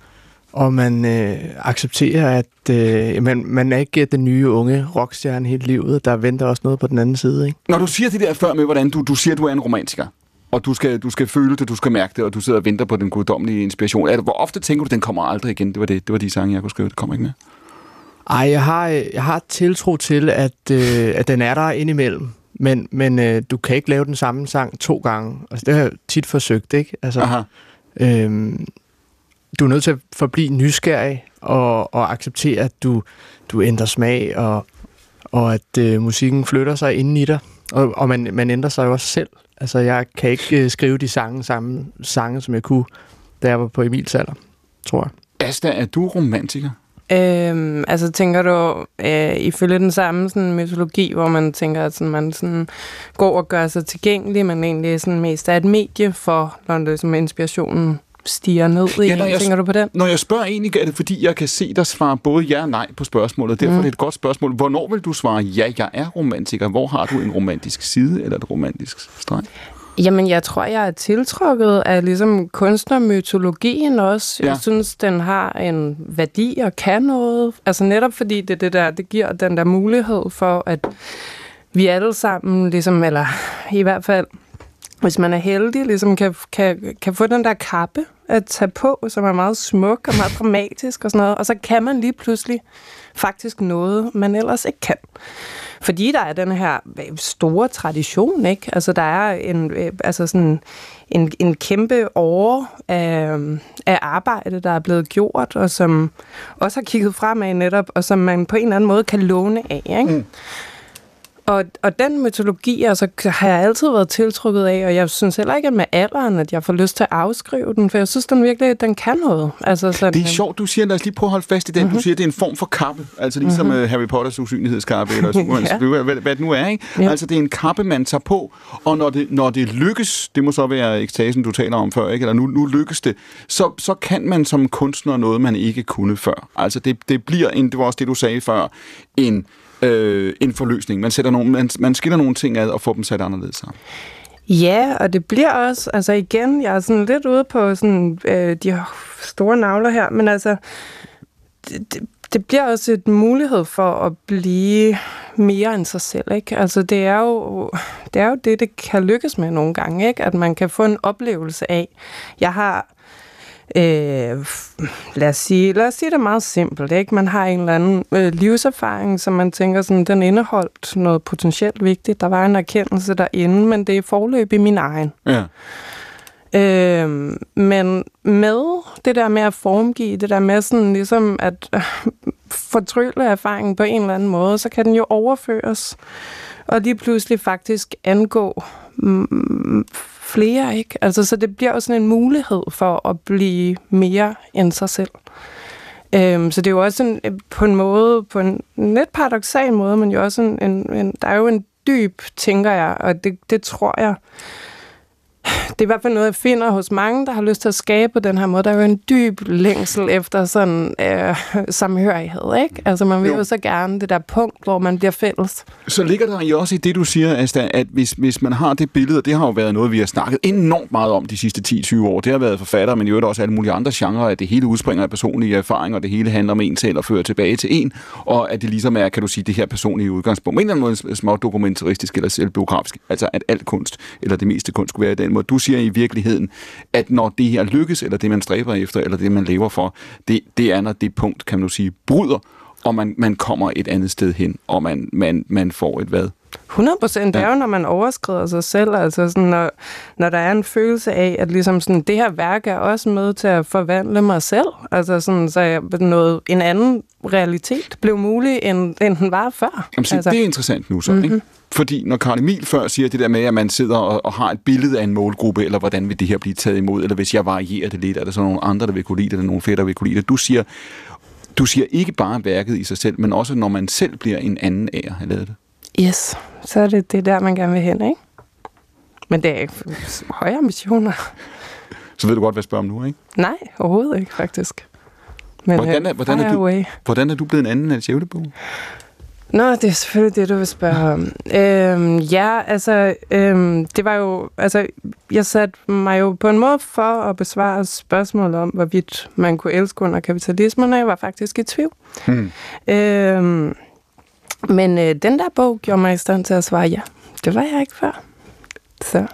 og man øh, accepterer, at øh, man, man er ikke den nye unge rockstjerne hele livet. Der venter også noget på den anden side. Ikke? Når du siger det der før med, hvordan du, du siger, at du er en romantiker, og du skal, du skal føle det, du skal mærke det, og du sidder og venter på den guddommelige inspiration. Er det, hvor ofte tænker du, den kommer aldrig igen? Det var, det, det var de sange, jeg kunne skrive. Det kommer ikke med. Ej, jeg har, jeg har tiltro til, at, øh, at den er der indimellem. Men, men øh, du kan ikke lave den samme sang to gange. Altså, det har jeg tit forsøgt, ikke? Altså, Aha. øhm, du er nødt til at forblive nysgerrig og, og acceptere, at du, du ændrer smag, og, og at øh, musikken flytter sig inden i dig. Og, og man, man ændrer sig jo også selv. Altså, jeg kan ikke øh, skrive de sange, samme sange, som jeg kunne, da jeg var på Emils alder, tror jeg. Asta, er du romantiker? Øhm, altså tænker du øh, ifølge den samme sådan, mytologi, hvor man tænker, at sådan, man sådan, går og gør sig tilgængelig, men egentlig sådan, mest er et medie for, når det som inspirationen stiger ned i. Ja, når jeg- tænker du på den? Når jeg spørger egentlig, er det fordi, jeg kan se dig svare både ja og nej på spørgsmålet. Derfor mm. er det et godt spørgsmål. Hvornår vil du svare, ja, jeg er romantiker? Hvor har du en romantisk side eller et romantisk streg? Jamen, jeg tror, jeg er tiltrukket af ligesom kunstnermytologien også. Ja. Jeg synes, den har en værdi og kan noget. Altså netop fordi det, det, der, det giver den der mulighed for, at vi alle sammen, ligesom, eller i hvert fald, hvis man er heldig, ligesom kan, kan, kan få den der kappe at tage på, som er meget smuk og meget dramatisk og sådan noget. Og så kan man lige pludselig faktisk noget, man ellers ikke kan. Fordi der er den her store tradition, ikke? Altså, der er en, øh, altså sådan en, en kæmpe år af, af arbejde, der er blevet gjort, og som også har kigget fremad netop, og som man på en eller anden måde kan låne af, ikke? Mm. Og, og den mytologi altså, har jeg altid været tiltrukket af, og jeg synes heller ikke at med alderen, at jeg får lyst til at afskrive den, for jeg synes, den virkelig den kan noget. Altså, sådan, Det er sjovt, du siger, lad os lige prøve at holde fast i den. Mm-hmm. Du siger, det er en form for kappe. Altså ligesom mm-hmm. Harry Potters usynlighedskappe, eller ja. hvad, hvad det nu er. Ikke? Ja. Altså det er en kappe, man tager på, og når det, når det lykkes, det må så være ekstasen, du taler om før, ikke? eller nu, nu lykkes det, så, så kan man som kunstner noget, man ikke kunne før. Altså det, det bliver, en, det var også det, du sagde før, en øh, en forløsning. Man, sætter nogle, man, man skiller nogle ting ad og får dem sat anderledes sammen. Ja, og det bliver også, altså igen, jeg er sådan lidt ude på sådan, øh, de store navler her, men altså, det, det, det bliver også et mulighed for at blive mere end sig selv, ikke? Altså, det er jo det, er jo det, det kan lykkes med nogle gange, ikke? At man kan få en oplevelse af, jeg har Øh, lad, os sige, lad os sige det meget simpelt. Ikke? Man har en eller anden øh, livserfaring, som man tænker, sådan, den indeholdt noget potentielt vigtigt. Der var en erkendelse derinde, men det er forløb i min egen. Ja. Øh, men med det der med at formgive, det der med sådan ligesom at øh, fortrylle erfaringen på en eller anden måde, så kan den jo overføres og lige pludselig faktisk angå mm, flere, ikke? Altså, så det bliver jo sådan en mulighed for at blive mere end sig selv. Øhm, så det er jo også en, øh, på en måde, på en lidt paradoxal måde, men jo også en, en, en der er jo en dyb, tænker jeg, og det, det tror jeg, det er i hvert fald noget, jeg finder hos mange, der har lyst til at skabe på den her måde. Der er jo en dyb længsel efter sådan øh, samhørighed, ikke? Altså man vil jo. Jo. så gerne det der punkt, hvor man bliver fælles. Så ligger der jo også i det, du siger, Asta, at hvis, hvis man har det billede, og det har jo været noget, vi har snakket enormt meget om de sidste 10-20 år. Det har været forfatter, men i øvrigt også alle mulige andre genrer, at det hele udspringer af personlige erfaringer, og det hele handler om en selv og fører tilbage til en, og at det ligesom er, kan du sige, det her personlige udgangspunkt. På en eller anden måde småt dokumentaristisk eller selvbiografisk. Altså at alt kunst, eller det meste kunst, skulle være i den måde. Du siger i virkeligheden, at når det her lykkes, eller det man stræber efter, eller det man lever for, det, det er, når det punkt, kan man sige, bryder, og man, man kommer et andet sted hen, og man, man, man får et hvad? 100 procent. Det er jo, når man overskrider sig selv. Altså sådan, når, når der er en følelse af, at ligesom sådan, det her værk er også med til at forvandle mig selv. Altså sådan, så jeg, noget, en anden realitet blev mulig, end, end den var før. Jamen, se, altså, det er interessant nu så, mm-hmm. ikke? Fordi når Karl Emil før siger det der med, at man sidder og, og har et billede af en målgruppe, eller hvordan vil det her blive taget imod, eller hvis jeg varierer det lidt, er der så nogle andre, der vil kunne lide det, eller nogle flere, der vil kunne lide det. Du siger, du siger ikke bare værket i sig selv, men også når man selv bliver en anden af at have lavet det. Yes, så er det, det er der, man gerne vil hen, ikke? Men det er høje ambitioner. Så ved du godt, hvad jeg spørger om nu, ikke? Nej, overhovedet ikke, faktisk. Men Hvordan er- øh, hvordan er du- away. Hvordan er du blevet en anden af djævlebogen? Nå, det er selvfølgelig det, du vil spørge om. Øhm, ja, altså, øhm, det var jo, altså, jeg satte mig jo på en måde for at besvare spørgsmål om, hvorvidt man kunne elske under kapitalismen, og jeg var faktisk i tvivl. Hmm. Øhm, men øh, den der bog gjorde mig i stand til at svare ja. Det var jeg ikke før. Så...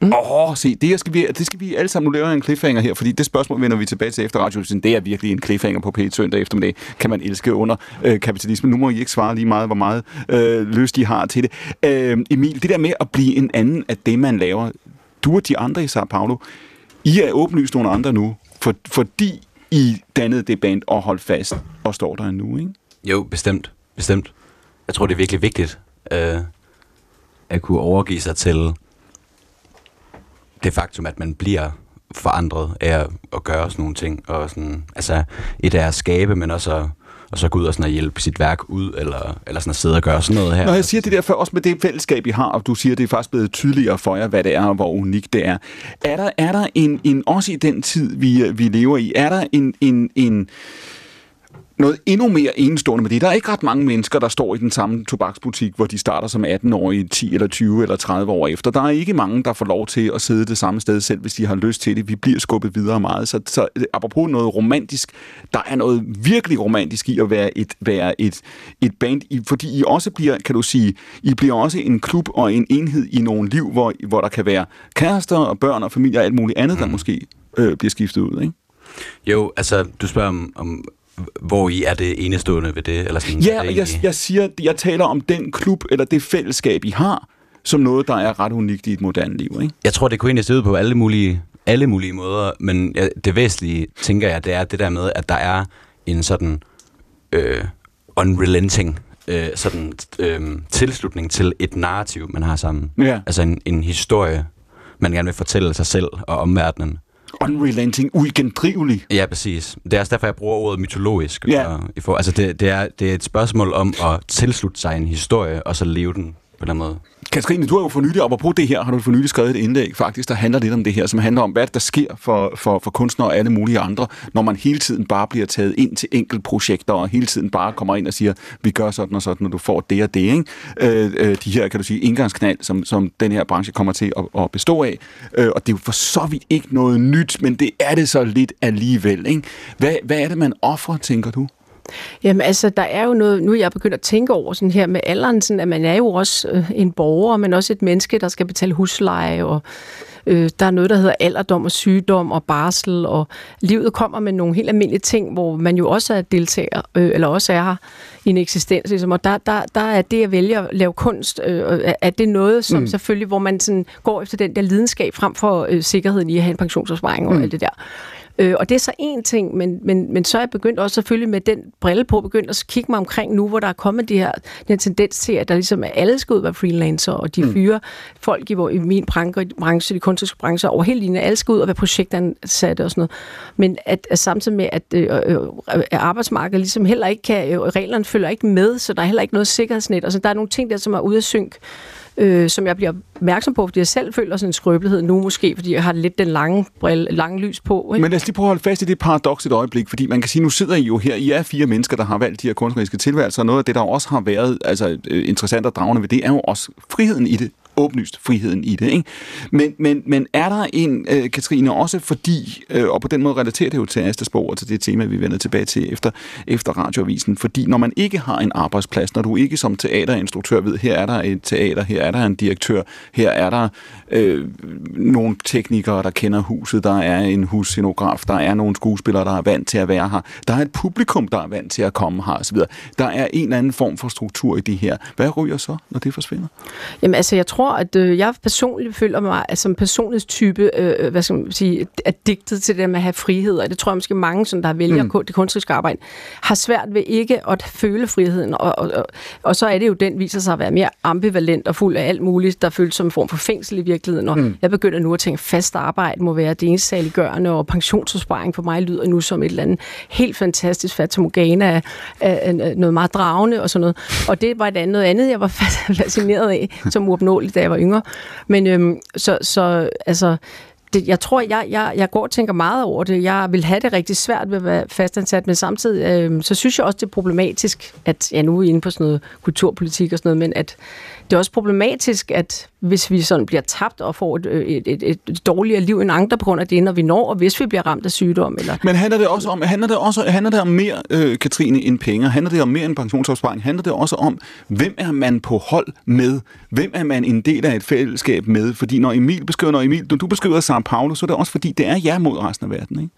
Mm. Åh, oh, se, det skal, vi, det skal vi alle sammen nu lave en cliffhanger her, fordi det spørgsmål vender vi tilbage til efter radioen. Det er virkelig en cliffhanger på P1 søndag eftermiddag. Kan man elske under øh, kapitalismen? Nu må I ikke svare lige meget, hvor meget øh, lyst I har til det. Øh, Emil, det der med at blive en anden af det, man laver. Du og de andre i Sao Paulo, I er åbenlyst nogle andre nu, for, fordi I dannede det band og holdt fast og står der nu, ikke? Jo, bestemt. Bestemt. Jeg tror, det er virkelig vigtigt øh, at kunne overgive sig til det faktum, at man bliver forandret af at gøre sådan nogle ting. Og sådan, altså, et er at skabe, men også at, og så gå ud og sådan at hjælpe sit værk ud, eller, eller sådan at sidde og gøre sådan noget her. Når jeg siger det der for, også med det fællesskab, I har, og du siger, det er faktisk blevet tydeligere for jer, hvad det er, og hvor unikt det er. Er der, er der en, en, også i den tid, vi, vi lever i, er der en, en, en noget endnu mere enestående med det. Der er ikke ret mange mennesker, der står i den samme tobaksbutik, hvor de starter som 18-årige, 10 eller 20 eller 30 år efter. Der er ikke mange, der får lov til at sidde det samme sted selv, hvis de har lyst til det. Vi bliver skubbet videre meget. Så, så apropos noget romantisk, der er noget virkelig romantisk i at være et, være et, et band, fordi I også bliver, kan du sige, I bliver også en klub og en enhed i nogle liv, hvor, hvor der kan være kærester og børn og familie og alt muligt andet, der mm. måske øh, bliver skiftet ud, ikke? Jo, altså, du spørger om, om hvor I er det enestående ved det? Eller sådan, ja, det jeg, jeg siger, jeg taler om den klub, eller det fællesskab, I har, som noget, der er ret unikt i et moderne liv, ikke? Jeg tror, det kunne egentlig se ud på alle mulige, alle mulige måder, men det væsentlige, tænker jeg, det er det der med, at der er en sådan øh, unrelenting øh, sådan, øh, tilslutning til et narrativ, man har sammen. Ja. Altså en, en historie, man gerne vil fortælle sig selv og omverdenen. Unrelenting, uigendrivelig. Ja, præcis. Det er også derfor, jeg bruger ordet mytologisk. Ja. Og, i for, altså det, det, er, det er et spørgsmål om at tilslutte sig en historie, og så leve den på den måde. Katrine, du har jo for nylig, apropos på det her, har du for nylig skrevet et indlæg faktisk, der handler lidt om det her, som handler om, hvad der sker for, for, for kunstnere og alle mulige andre, når man hele tiden bare bliver taget ind til projekter, og hele tiden bare kommer ind og siger, vi gør sådan og sådan, når du får det og det. Ikke? Øh, øh, de her, kan du sige, indgangsknald, som, som den her branche kommer til at, at bestå af. Øh, og det er jo for så vidt ikke noget nyt, men det er det så lidt alligevel. Ikke? Hvad, hvad er det, man offrer, tænker du? Jamen altså, der er jo noget, nu er jeg begyndt at tænke over sådan her med alderen, sådan, at man er jo også øh, en borger, men også et menneske, der skal betale husleje, og øh, der er noget, der hedder alderdom og sygdom og barsel, og livet kommer med nogle helt almindelige ting, hvor man jo også er deltager, øh, eller også er her i en eksistens, ligesom, og der, der, der er det at vælge at lave kunst, øh, er det noget, som mm. selvfølgelig, hvor man sådan går efter den der lidenskab frem for øh, sikkerheden i at have en pensionsopsparing og mm. alt det der. Øh, og det er så en ting, men, men, men så er jeg begyndt også selvfølgelig med den brille på, begyndt at kigge mig omkring nu, hvor der er kommet de her, den tendens til, at der ligesom er alle skal ud være freelancer, og de mm. fyrer folk i, i min branche, de kunstneriske brancher, over hele linjen, alle skal ud og være projektansatte og sådan noget. Men at, at samtidig med, at øh, øh, arbejdsmarkedet ligesom heller ikke kan, øh, reglerne følger ikke med, så der er heller ikke noget sikkerhedsnet. Altså, der er nogle ting der, som er ude af synk øh, som jeg bliver opmærksom på, fordi jeg selv føler sådan en skrøbelighed nu måske, fordi jeg har lidt den lange, brille, lange lys på. Ikke? Men lad os lige prøve at holde fast i det paradoks et øjeblik, fordi man kan sige, nu sidder I jo her, I er fire mennesker, der har valgt de her kunstneriske tilværelser, og noget af det, der også har været altså, øh, interessant og dragende ved det, er jo også friheden i det åbenlyst friheden i det. Ikke? Men, men, men er der en, øh, Katrine, også fordi, øh, og på den måde relaterer det jo til Astas og til altså det tema, vi vender tilbage til efter, efter radioavisen, fordi når man ikke har en arbejdsplads, når du ikke som teaterinstruktør ved, her er der et teater, her er der en direktør, her er der øh, nogle teknikere, der kender huset, der er en husscenograf, der er nogle skuespillere, der er vant til at være her, der er et publikum, der er vant til at komme her osv. Der er en eller anden form for struktur i det her. Hvad ryger så, når det forsvinder? Jamen altså, jeg tror tror, at øh, jeg personligt føler mig altså, som personlighedstype, øh, hvad skal man sige, addiktet til det med at have frihed, og det tror jeg måske mange, som der vælger mm. det kunstneriske arbejde, har svært ved ikke at føle friheden, og, og, og, og så er det jo, den viser sig at være mere ambivalent og fuld af alt muligt, der føles som en form for fængsel i virkeligheden, og mm. jeg begynder nu at tænke, fast arbejde må være det eneste saliggørende, og pensionsopsparing for mig lyder nu som et eller andet helt fantastisk fatamorgana af noget meget dragende og sådan noget, og det var et andet, noget andet, jeg var fascineret af, som uopnåeligt da jeg var yngre. Men øhm, så, så altså, det, jeg tror, jeg, jeg, jeg går og tænker meget over det. Jeg vil have det rigtig svært ved at være fastansat, men samtidig øh, så synes jeg også, det er problematisk, at jeg ja, nu er inde på sådan noget kulturpolitik og sådan noget, men at det er også problematisk, at hvis vi sådan bliver tabt og får et, øh, et, et, et dårligere liv end andre på grund af det, når vi når, og hvis vi bliver ramt af sygdom. Eller... Men handler det også om, handler det også, handler det om mere, øh, Katrine, end penge? Handler det om mere end pensionsopsparing? Handler det også om, hvem er man på hold med? Hvem er man en del af et fællesskab med? Fordi når Emil beskriver, når, Emil, når du beskriver São Paulo, så er det også fordi, det er jer mod resten af verden, ikke?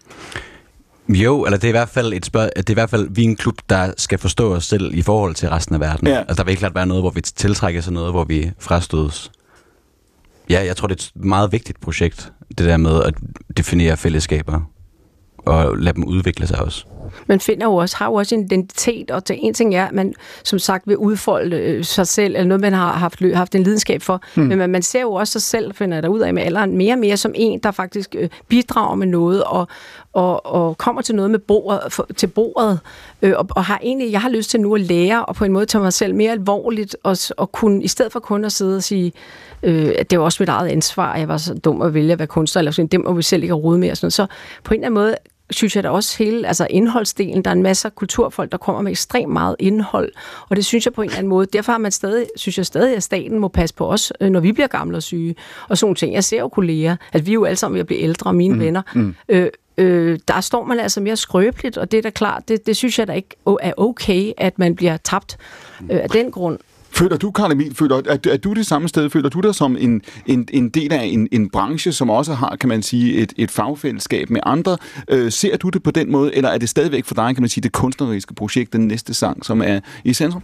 Jo, eller det er i hvert fald et spørg- det er i hvert fald vi er en klub, der skal forstå os selv i forhold til resten af verden. Ja. Altså der vil ikke klart være noget, hvor vi tiltrækker sig noget, hvor vi frastødes. Ja, jeg tror, det er et meget vigtigt projekt, det der med at definere fællesskaber og lade dem udvikle sig også man finder jo også, har jo også en identitet, og det en ting er, at man som sagt vil udfolde øh, sig selv, eller noget, man har haft, haft en lidenskab for, hmm. men man, man ser jo også sig selv, finder der ud af med alderen, mere og mere som en, der faktisk øh, bidrager med noget, og, og, og kommer til noget med bordet, for, til bordet, øh, og, og har egentlig, jeg har lyst til nu at lære, og på en måde tage mig selv mere alvorligt, og, og kunne, i stedet for kun at sidde og sige, øh, at det var også mit eget ansvar, at jeg var så dum at vælge at være kunstner, eller sådan, det må vi selv ikke have rode med, og sådan Så på en eller anden måde synes jeg da også hele, altså indholdsdelen, der er en masse kulturfolk, der kommer med ekstremt meget indhold, og det synes jeg på en eller anden måde, derfor har man stadig, synes jeg stadig, at staten må passe på os, øh, når vi bliver gamle og syge, og sådan ting. Jeg ser jo kolleger, at vi er jo alle sammen ved at blive ældre, mine mm. venner, mm. Øh, øh, der står man altså mere skrøbeligt, og det er da klart, det, det synes jeg da ikke er okay, at man bliver tabt øh, af den grund. Føler du, Karl Emil, føler, er, er du det samme sted? Føler du dig som en, en, en del af en, en branche, som også har, kan man sige, et, et fagfællesskab med andre? Øh, ser du det på den måde, eller er det stadigvæk for dig, kan man sige, det kunstneriske projekt, den næste sang, som er i centrum?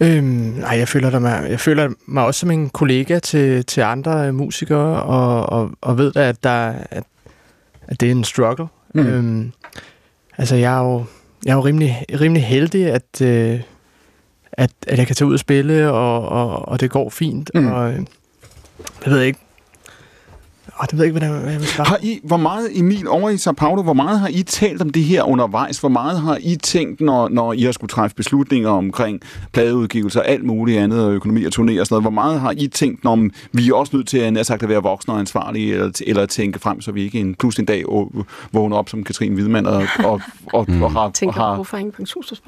Øhm, nej, jeg føler, mig, jeg føler mig også som en kollega til, til andre musikere, og, og, og ved da, at, der, at, at det er en struggle. Mm. Øhm, altså, jeg er jo, jeg er jo rimelig, rimelig heldig, at, øh, at, at jeg kan tage ud og spille, og, og, og det går fint. Mm. Og jeg ved ikke, og det ved jeg ikke, hvordan jeg vil svare. Har I, hvor meget, Emil, over i Sao Paulo, hvor meget har I talt om det her undervejs? Hvor meget har I tænkt, når, når I har skulle træffe beslutninger omkring pladeudgivelser, alt muligt andet, og økonomi og turné og sådan noget? Hvor meget har I tænkt, når vi er også nødt til at, sagt, at være voksne og ansvarlige, eller, eller tænke frem, så vi ikke en pludselig en dag vågner op som Katrine Hvidmann og, og, og, mm. og har, Tænker, og har, hvorfor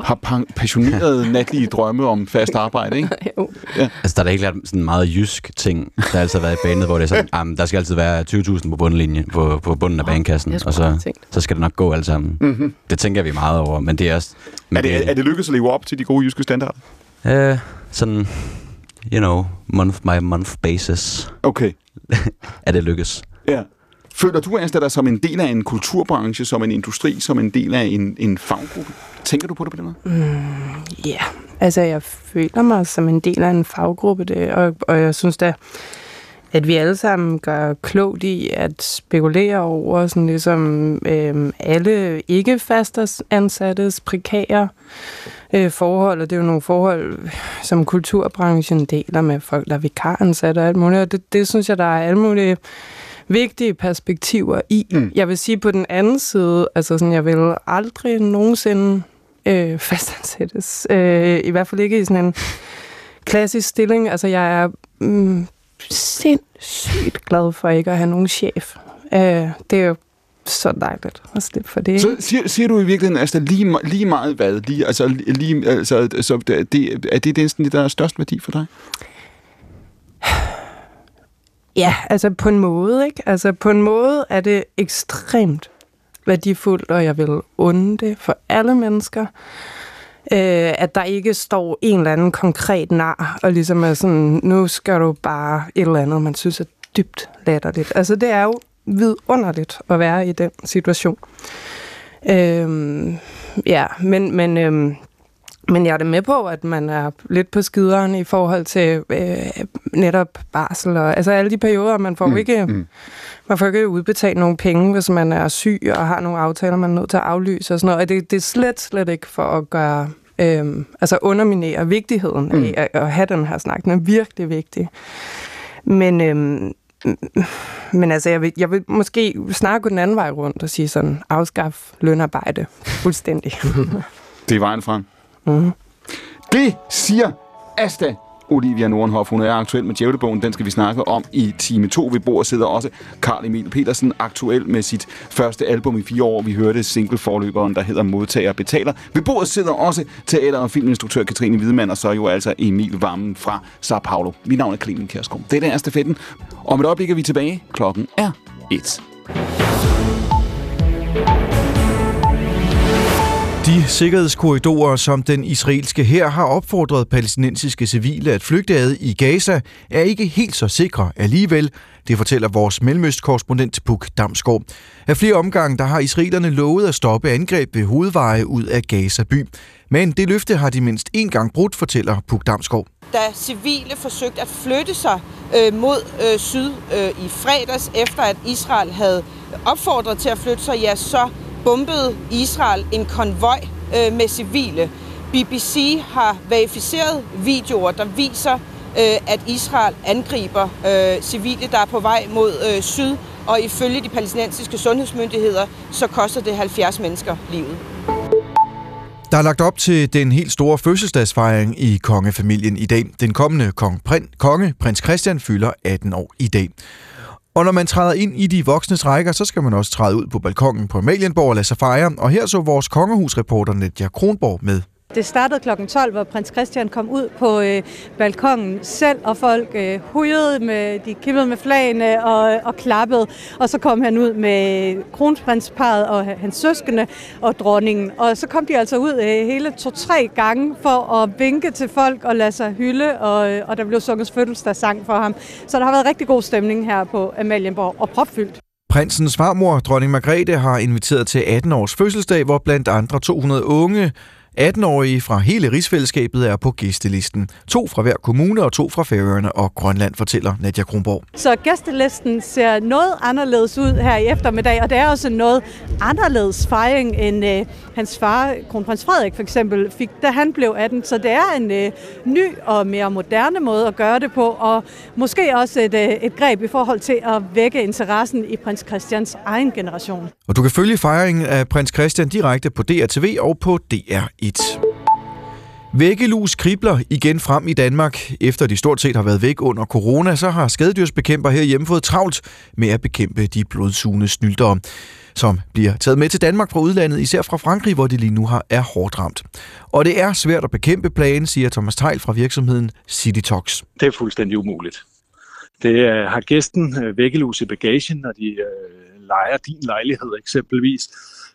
har passionerede natlige drømme om fast arbejde, ikke? jo. Ja. Altså, der er da ikke sådan en meget jysk ting, der har altid været i banen, hvor det er sådan, der skal altid være 20.000 på bundlinjen, på, på bunden af banekassen, og så, så skal det nok gå alt sammen. Mm-hmm. Det tænker vi meget over, men det er også... Men er, det, det, er det lykkedes at leve op til de gode jyske standarder? Uh, sådan, you know, month by month basis. Okay. er det lykkes. Ja. Føler du, Asta, dig som en del af en kulturbranche, som en industri, som en del af en, en faggruppe? Tænker du på det på den måde? Mm, ja, mm, yeah. altså jeg føler mig som en del af en faggruppe, det, og, og jeg synes da, at vi alle sammen gør klogt i at spekulere over sådan ligesom øh, alle ikke ansattes prekære øh, forhold, og det er jo nogle forhold, som kulturbranchen deler med folk, der er vikaransatte og alt muligt, og det, det synes jeg, der er alle mulige vigtige perspektiver i. Mm. Jeg vil sige på den anden side, altså sådan, jeg vil aldrig nogensinde øh, fastansættes. Øh, I hvert fald ikke i sådan en klassisk stilling. Altså, jeg er mm, sindssygt glad for ikke at have nogen chef. Uh, det er jo så dejligt at slippe for det. Så siger, siger du i virkeligheden, altså lige, lige meget hvad? Lige, altså, lige, altså, så det, er det det, der er størst værdi for dig? Ja, altså på en måde, ikke? Altså på en måde er det ekstremt værdifuldt, og jeg vil unde det for alle mennesker øh, at der ikke står en eller anden konkret nar, og ligesom er sådan, nu skal du bare et eller andet, man synes er dybt latterligt. Altså det er jo vidunderligt at være i den situation. Øh, ja, men, men, øh, men jeg er det med på, at man er lidt på skideren i forhold til øh, netop barsel og altså alle de perioder, man får mm, ikke mm. Man får ikke udbetalt nogle penge, hvis man er syg og har nogle aftaler, man er nødt til at aflyse og sådan noget. Og det, det er slet, slet ikke for at gøre øh, altså underminere vigtigheden mm. af at, at have den her snak. Den er virkelig vigtig. Men, øh, men altså, jeg vil, jeg vil måske snakke den anden vej rundt og sige sådan, afskaf lønarbejde fuldstændig. det er vejen frem. Mm. Det siger Asta Olivia Nordenhoff. Hun er aktuel med Djævlebogen. Den skal vi snakke om i time 2. Ved bordet sidder også Karl Emil Petersen, aktuel med sit første album i fire år. Vi hørte single-forløberen, der hedder Modtager betaler. Ved bordet sidder også teater- og filminstruktør Katrine Hvidemann, og så jo altså Emil Vammen fra Sao Paulo. Mit navn er Clemen Kærsgaard. Det er stafetten. Om et øjeblik er vi tilbage. Klokken er 1. De sikkerhedskorridorer, som den israelske her har opfordret palæstinensiske civile at flygte ad i Gaza, er ikke helt så sikre alligevel. Det fortæller vores mellemøstkorrespondent Puk Damsgaard. Af flere omgange der har israelerne lovet at stoppe angreb ved hovedveje ud af Gaza by. Men det løfte har de mindst én gang brudt, fortæller Puk Damsgaard. Da civile forsøgte at flytte sig øh, mod øh, syd øh, i fredags, efter at Israel havde opfordret til at flytte sig, ja, så bombede Israel en konvoj øh, med civile. BBC har verificeret videoer, der viser, øh, at Israel angriber øh, civile, der er på vej mod øh, syd, og ifølge de palæstinensiske sundhedsmyndigheder, så koster det 70 mennesker livet. Der er lagt op til den helt store fødselsdagsfejring i kongefamilien i dag. Den kommende kong, prin, konge, prins Christian, fylder 18 år i dag. Og når man træder ind i de voksnes rækker, så skal man også træde ud på balkongen på Amalienborg og lade sig fejre. Og her så vores kongehusreporter Nadia Kronborg med. Det startede kl. 12, hvor prins Christian kom ud på øh, balkongen selv, og folk øh, hujede med, de kippede med flagene og, øh, og klappede. Og så kom han ud med kronprinsparet og hans søskende og dronningen. Og så kom de altså ud øh, hele to-tre gange for at vinke til folk og lade sig hylde, og, øh, og der blev sunget fødselsdagssang for ham. Så der har været rigtig god stemning her på Amalienborg og propfyldt. Prinsens farmor, dronning Margrethe, har inviteret til 18 års fødselsdag, hvor blandt andre 200 unge 18-årige fra hele rigsfællesskabet er på gæstelisten. To fra hver kommune og to fra Færøerne og Grønland, fortæller Nadia Kronborg. Så gæstelisten ser noget anderledes ud her i eftermiddag, og det er også noget anderledes fejring, end øh, hans far, kronprins Frederik for eksempel, fik, da han blev 18. Så det er en øh, ny og mere moderne måde at gøre det på, og måske også et, øh, et greb i forhold til at vække interessen i prins Christians egen generation. Og du kan følge fejringen af prins Christian direkte på DRTV og på 1. Væggelus kribler igen frem i Danmark. Efter de stort set har været væk under corona, så har skadedyrsbekæmper herhjemme fået travlt med at bekæmpe de blodsugende snyltere, som bliver taget med til Danmark fra udlandet, især fra Frankrig, hvor de lige nu har er hårdt ramt. Og det er svært at bekæmpe plagen, siger Thomas Teil fra virksomheden CityTox. Det er fuldstændig umuligt. Det er, har gæsten væggelus i bagagen, når de øh, leger din lejlighed eksempelvis,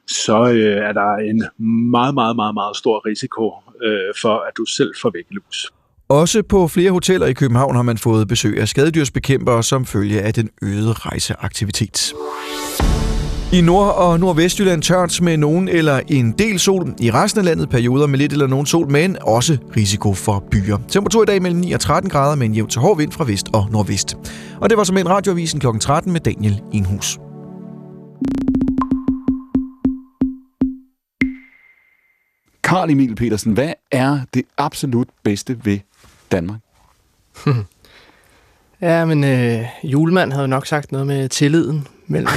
så øh, er der en meget, meget, meget, meget stor risiko øh, for, at du selv får væggelus. Også på flere hoteller i København har man fået besøg af skadedyrsbekæmpere som følge af den øgede rejseaktivitet. I Nord- og Nordvestjylland tørt med nogen eller en del sol. I resten af landet perioder med lidt eller nogen sol, men også risiko for byer. Temperatur i dag mellem 9 og 13 grader med en jævn til hård vind fra vest og nordvest. Og det var som en radioavisen kl. 13 med Daniel Inhus. Karl Emil Petersen, hvad er det absolut bedste ved Danmark? ja, men øh, julemand havde nok sagt noget med tilliden mellem...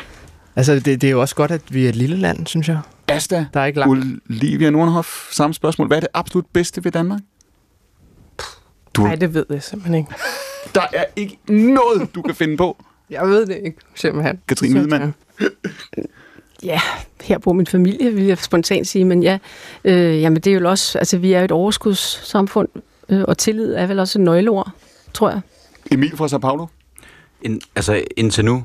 altså, det, det er jo også godt, at vi er et lille land, synes jeg. Asta, der er ikke langt. Olivia Nordhoff, samme spørgsmål. Hvad er det absolut bedste ved Danmark? Du... Nej, det ved jeg simpelthen ikke. Der er ikke noget, du kan finde på. Jeg ved det ikke, simpelthen. Katrine Hvidmann. Ja, her på min familie, vil jeg spontant sige, men ja, øh, jamen det er jo også, altså vi er jo et overskudssamfund, øh, og tillid er vel også et nøgleord, tror jeg. Emil fra Sao Paulo? In, altså indtil nu,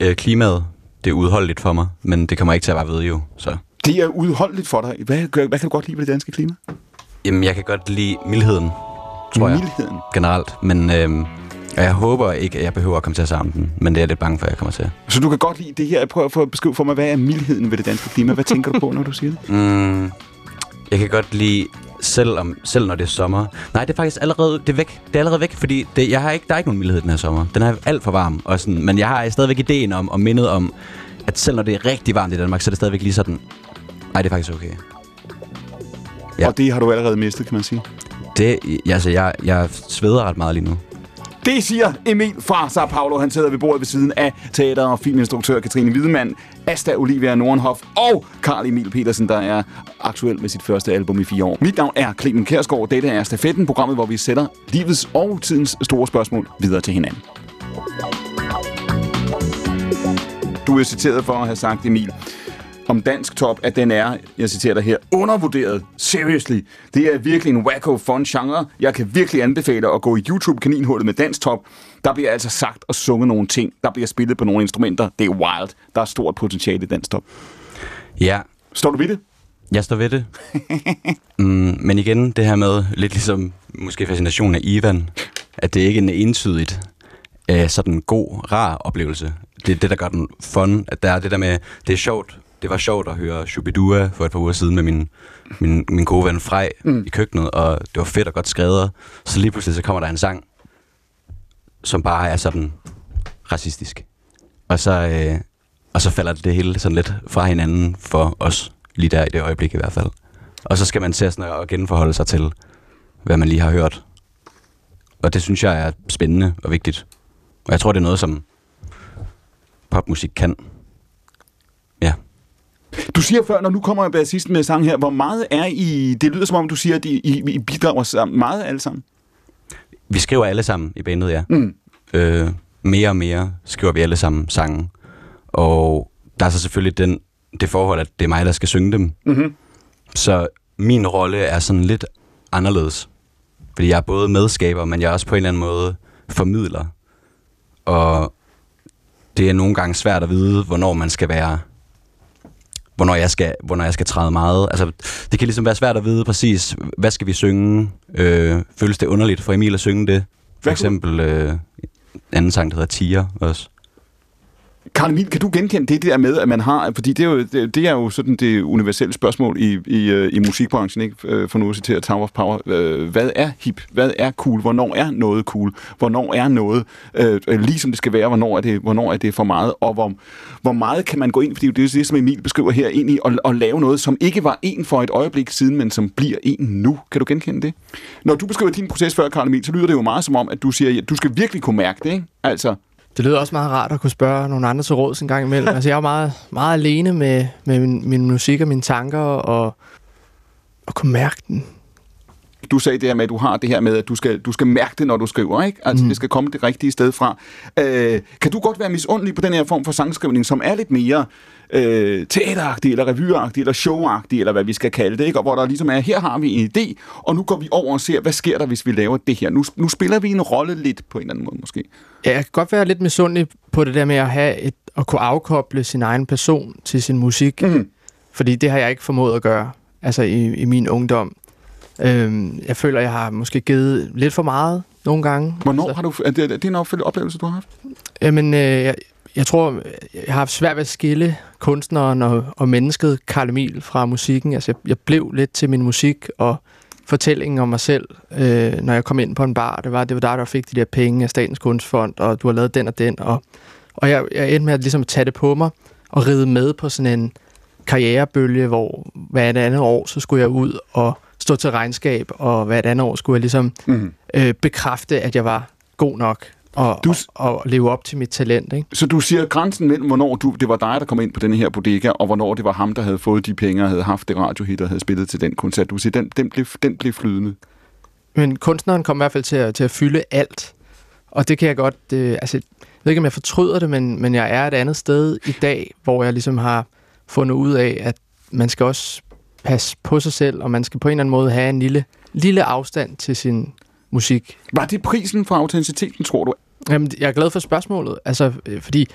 øh, klimaet, det er udholdeligt for mig, men det kommer ikke til at være ved jo, så. Det er udholdeligt for dig. Hvad, hvad kan du godt lide ved det danske klima? Jamen, jeg kan godt lide mildheden, tror jeg. Mildheden? Generelt, men... Øh, og jeg håber ikke, at jeg behøver at komme til at savne den, men det er jeg lidt bange for, at jeg kommer til. Så du kan godt lide det her. Prøv at, at beskrive for mig, hvad er mildheden ved det danske klima? Hvad tænker du på, når du siger det? Mm, jeg kan godt lide, selv, om, selv når det er sommer. Nej, det er faktisk allerede, det er væk. Det er allerede væk, fordi det, jeg har ikke, der er ikke nogen mildhed den her sommer. Den er alt for varm. Og sådan, men jeg har stadigvæk ideen om, og mindet om, at selv når det er rigtig varmt i Danmark, så er det stadigvæk lige sådan, nej, det er faktisk okay. Ja. Og det har du allerede mistet, kan man sige? Det, altså, jeg, jeg sveder ret meget lige nu. Det siger Emil fra Sao Paulo. Han sidder ved bordet ved siden af teater- og filminstruktør Katrine Wiedemann, Asta Olivia Nordenhoff og Karl Emil Petersen, der er aktuel med sit første album i fire år. Mit navn er Clemen Kærsgaard. Dette er Stafetten, programmet, hvor vi sætter livets og tidens store spørgsmål videre til hinanden. Du er citeret for at have sagt, Emil, om dansk top, at den er, jeg citerer dig her, undervurderet. Seriously. Det er virkelig en wacko fun genre. Jeg kan virkelig anbefale at gå i YouTube-kaninhullet med dansk top. Der bliver altså sagt og sunget nogle ting. Der bliver spillet på nogle instrumenter. Det er wild. Der er stort potentiale i dansk top. Ja. Står du ved det? Jeg står ved det. mm, men igen, det her med, lidt ligesom måske fascinationen af Ivan, at det ikke er en entydigt øh, sådan god, rar oplevelse. Det er det, der gør den fun. At der er det der med, det er sjovt. Det var sjovt at høre Shubidua for et par uger siden med min, min, min gode ven Frej mm. i køkkenet, og det var fedt og godt skrevet. Så lige pludselig så kommer der en sang, som bare er sådan racistisk. Og så, øh, og så falder det hele sådan lidt fra hinanden for os, lige der i det øjeblik i hvert fald. Og så skal man se sådan og genforholde sig til, hvad man lige har hørt. Og det synes jeg er spændende og vigtigt. Og jeg tror, det er noget, som popmusik kan. Du siger før, når nu kommer jeg bassist med sang her, hvor meget er I... Det lyder som om, du siger, at I, I, I bidrager sammen, meget alle sammen. Vi skriver alle sammen i bandet, ja. Mm. Øh, mere og mere skriver vi alle sammen sange. Og der er så selvfølgelig den, det forhold, at det er mig, der skal synge dem. Mm-hmm. Så min rolle er sådan lidt anderledes. Fordi jeg er både medskaber, men jeg er også på en eller anden måde formidler. Og det er nogle gange svært at vide, hvornår man skal være hvornår jeg skal, hvornår jeg skal træde meget. Altså, det kan ligesom være svært at vide præcis, hvad skal vi synge? Øh, føles det underligt for Emil at synge det? For eksempel øh, anden sang, der hedder Tiger også. Karl Emil, kan du genkende det der med, at man har, fordi det er jo, det, det er jo sådan det universelle spørgsmål i, i, øh, i musikbranchen, ikke? Øh, for nu at citere Tower of Power. Øh, hvad er hip? Hvad er cool? Hvornår er noget cool? Hvornår er noget øh, ligesom det skal være? Hvornår er det, hvornår er det for meget? Og hvor, hvor meget kan man gå ind, fordi det er det, som Emil beskriver her, ind i at, at lave noget, som ikke var en for et øjeblik siden, men som bliver en nu. Kan du genkende det? Når du beskriver din proces før, Karl Emil, så lyder det jo meget som om, at du siger, at du skal virkelig kunne mærke det, ikke? Altså, det lyder også meget rart at kunne spørge nogle andre til råds en gang imellem. altså, jeg er jo meget, meget alene med, med min, min musik og mine tanker, og, og kunne mærke den. Du sagde det her med, at du har det her med, at du skal, du skal mærke det, når du skriver, ikke? Altså, mm. det skal komme det rigtige sted fra. Øh, kan du godt være misundelig på den her form for sangskrivning, som er lidt mere øh, teateragtig, eller revyagtig, eller showagtig, eller hvad vi skal kalde det, ikke? Og hvor der ligesom er, her har vi en idé, og nu går vi over og ser, hvad sker der, hvis vi laver det her? Nu, nu spiller vi en rolle lidt på en eller anden måde, måske. Ja, jeg kan godt være lidt misundelig på det der med at have et, at kunne afkoble sin egen person til sin musik. Mm. Fordi det har jeg ikke formået at gøre altså i, i min ungdom. Øhm, jeg føler, jeg har måske givet lidt for meget nogle gange. Hvornår Så- har du... Er det, er det en opfældet oplevelse, du har haft? Jamen, øh, jeg, jeg tror, jeg har haft svært ved at skille kunstneren og, og mennesket Karl Emil fra musikken. Altså, jeg, jeg blev lidt til min musik og fortællingen om mig selv, øh, når jeg kom ind på en bar. Det var, det var der, der fik de der penge af Statens Kunstfond, og du har lavet den og den. Og, og jeg, jeg endte med at ligesom tage det på mig og ride med på sådan en karrierebølge, hvor hver et andet år, så skulle jeg ud og stå til regnskab, og hver et andet år skulle jeg ligesom Mm. øh, bekræfte, at jeg var god nok og, Du og, og leve op til mit talent. Ikke? Så du siger grænsen mellem, hvornår du, det var dig, der kom ind på den her bodega, og hvornår det var ham, der havde fået de penge, og havde haft det radiohit, og havde spillet til den koncert. Du siger, den, den, blev, den blev flydende. Men kunstneren kom i hvert fald til at, til at fylde alt. Og det kan jeg godt... Øh, altså, jeg ved ikke, om jeg fortryder det, men, men jeg er et andet sted i dag, hvor jeg ligesom har fundet ud af, at man skal også passe på sig selv, og man skal på en eller anden måde have en lille, lille afstand til sin musik. Var det prisen for autenticiteten, tror du? Jamen, jeg er glad for spørgsmålet, altså, øh, fordi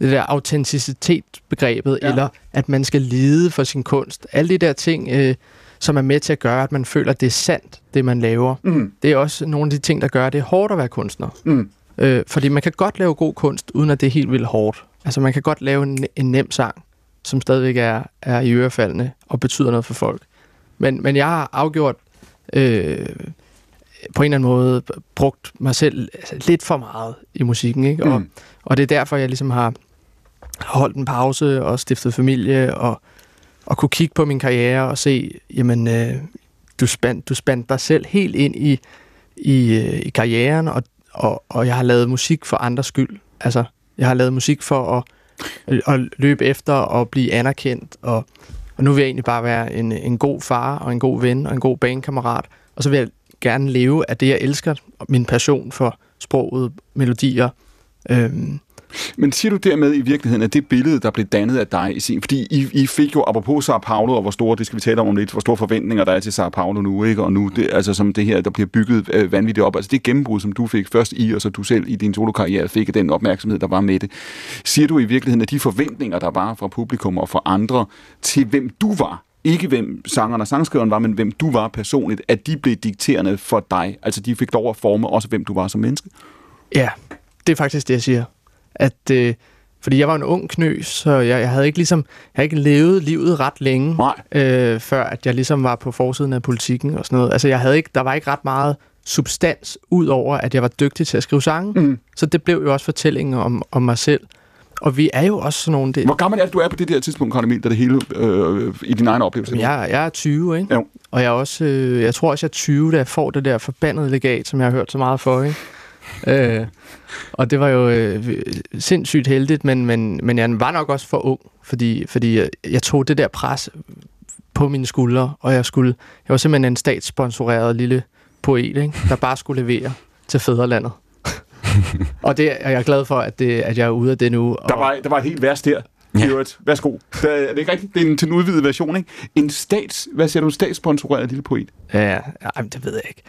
det der autenticitetsbegrebet, Ja. ja. eller at man skal lide for sin kunst, alle de der ting, øh, som er med til at gøre, at man føler, at det er sandt, det man laver. Mm. Det er også nogle af de ting, der gør, at det er hårdt at være kunstner. Mm. Øh, fordi man kan godt lave god kunst, uden at det er helt vildt hårdt. Altså man kan godt lave en, en nem sang, som stadigvæk er, er i ørefaldene og betyder noget for folk. Men, men jeg har afgjort øh, på en eller anden måde brugt mig selv altså, lidt for meget i musikken. Ikke? Og, Mm. og det er derfor, jeg ligesom har holdt en pause og stiftet familie og, og kunne kigge på min karriere og se, jamen, øh, du, spand, du spandte dig selv helt ind i, i, øh, i karrieren, og, og, og jeg har lavet musik for andres skyld. Altså, jeg har lavet musik for at, Øh, at løbe efter og blive anerkendt, og, og nu vil jeg egentlig bare være en, en god far og en god ven og en god bandkammerat, og så vil jeg gerne leve af det, jeg elsker, min passion for sproget, melodier. Øhm, men siger du dermed i virkeligheden, at det billede, der blev dannet af dig i sin... Fordi I, I fik jo, apropos Sao Paulo, og hvor store, det skal vi tale om om lidt, hvor store forventninger der er til Sao Paulo nu, ikke? Og nu, det, altså som det her, der bliver bygget øh, vanvittigt op. Altså det gennembrud, som du fik først i, og så du selv i din solokarriere fik den opmærksomhed, der var med det. Siger du i virkeligheden, at de forventninger, der var fra publikum og fra andre, til hvem du var, ikke hvem sangeren og sangskriveren var, men hvem du var personligt, at de blev dikterende for dig. Altså de fik lov at forme også, hvem du var som menneske. Ja, det er faktisk det, jeg siger. At, øh, fordi jeg var en ung knøs, så jeg, jeg havde ikke ligesom, jeg havde ikke levet livet ret længe, øh, før at jeg ligesom var på forsiden af politikken og sådan noget. Altså jeg havde ikke, der var ikke ret meget substans, ud over at jeg var dygtig til at skrive sange. Mm. Så det blev jo også fortællingen om, om mig selv. Og vi er jo også sådan nogle... Det... Hvor gammel er du er på det der tidspunkt, Karl Emil, da det hele øh, i din egen oplevelse? Jeg, jeg er 20, ikke? Jo. Og jeg, er også, øh, jeg tror også, jeg er 20, da jeg får det der forbandede legat, som jeg har hørt så meget for, ikke? Øh, og det var jo øh, sindssygt heldigt, men, men, men jeg var nok også for ung, fordi, fordi jeg, jeg tog det der pres på mine skuldre, og jeg skulle jeg var simpelthen en statssponsoreret lille poet, ikke? der bare skulle levere til fædrelandet. og det er jeg glad for, at, det, at jeg er ude af det nu. Og... Der, var, der var et helt værst der. Ja. Værsgo. Der, er det ikke rigtigt? Det er en, til en udvidet version, ikke? En stats... Hvad siger du? En statssponsoreret lille poet? Ja, ja, det ved jeg ikke.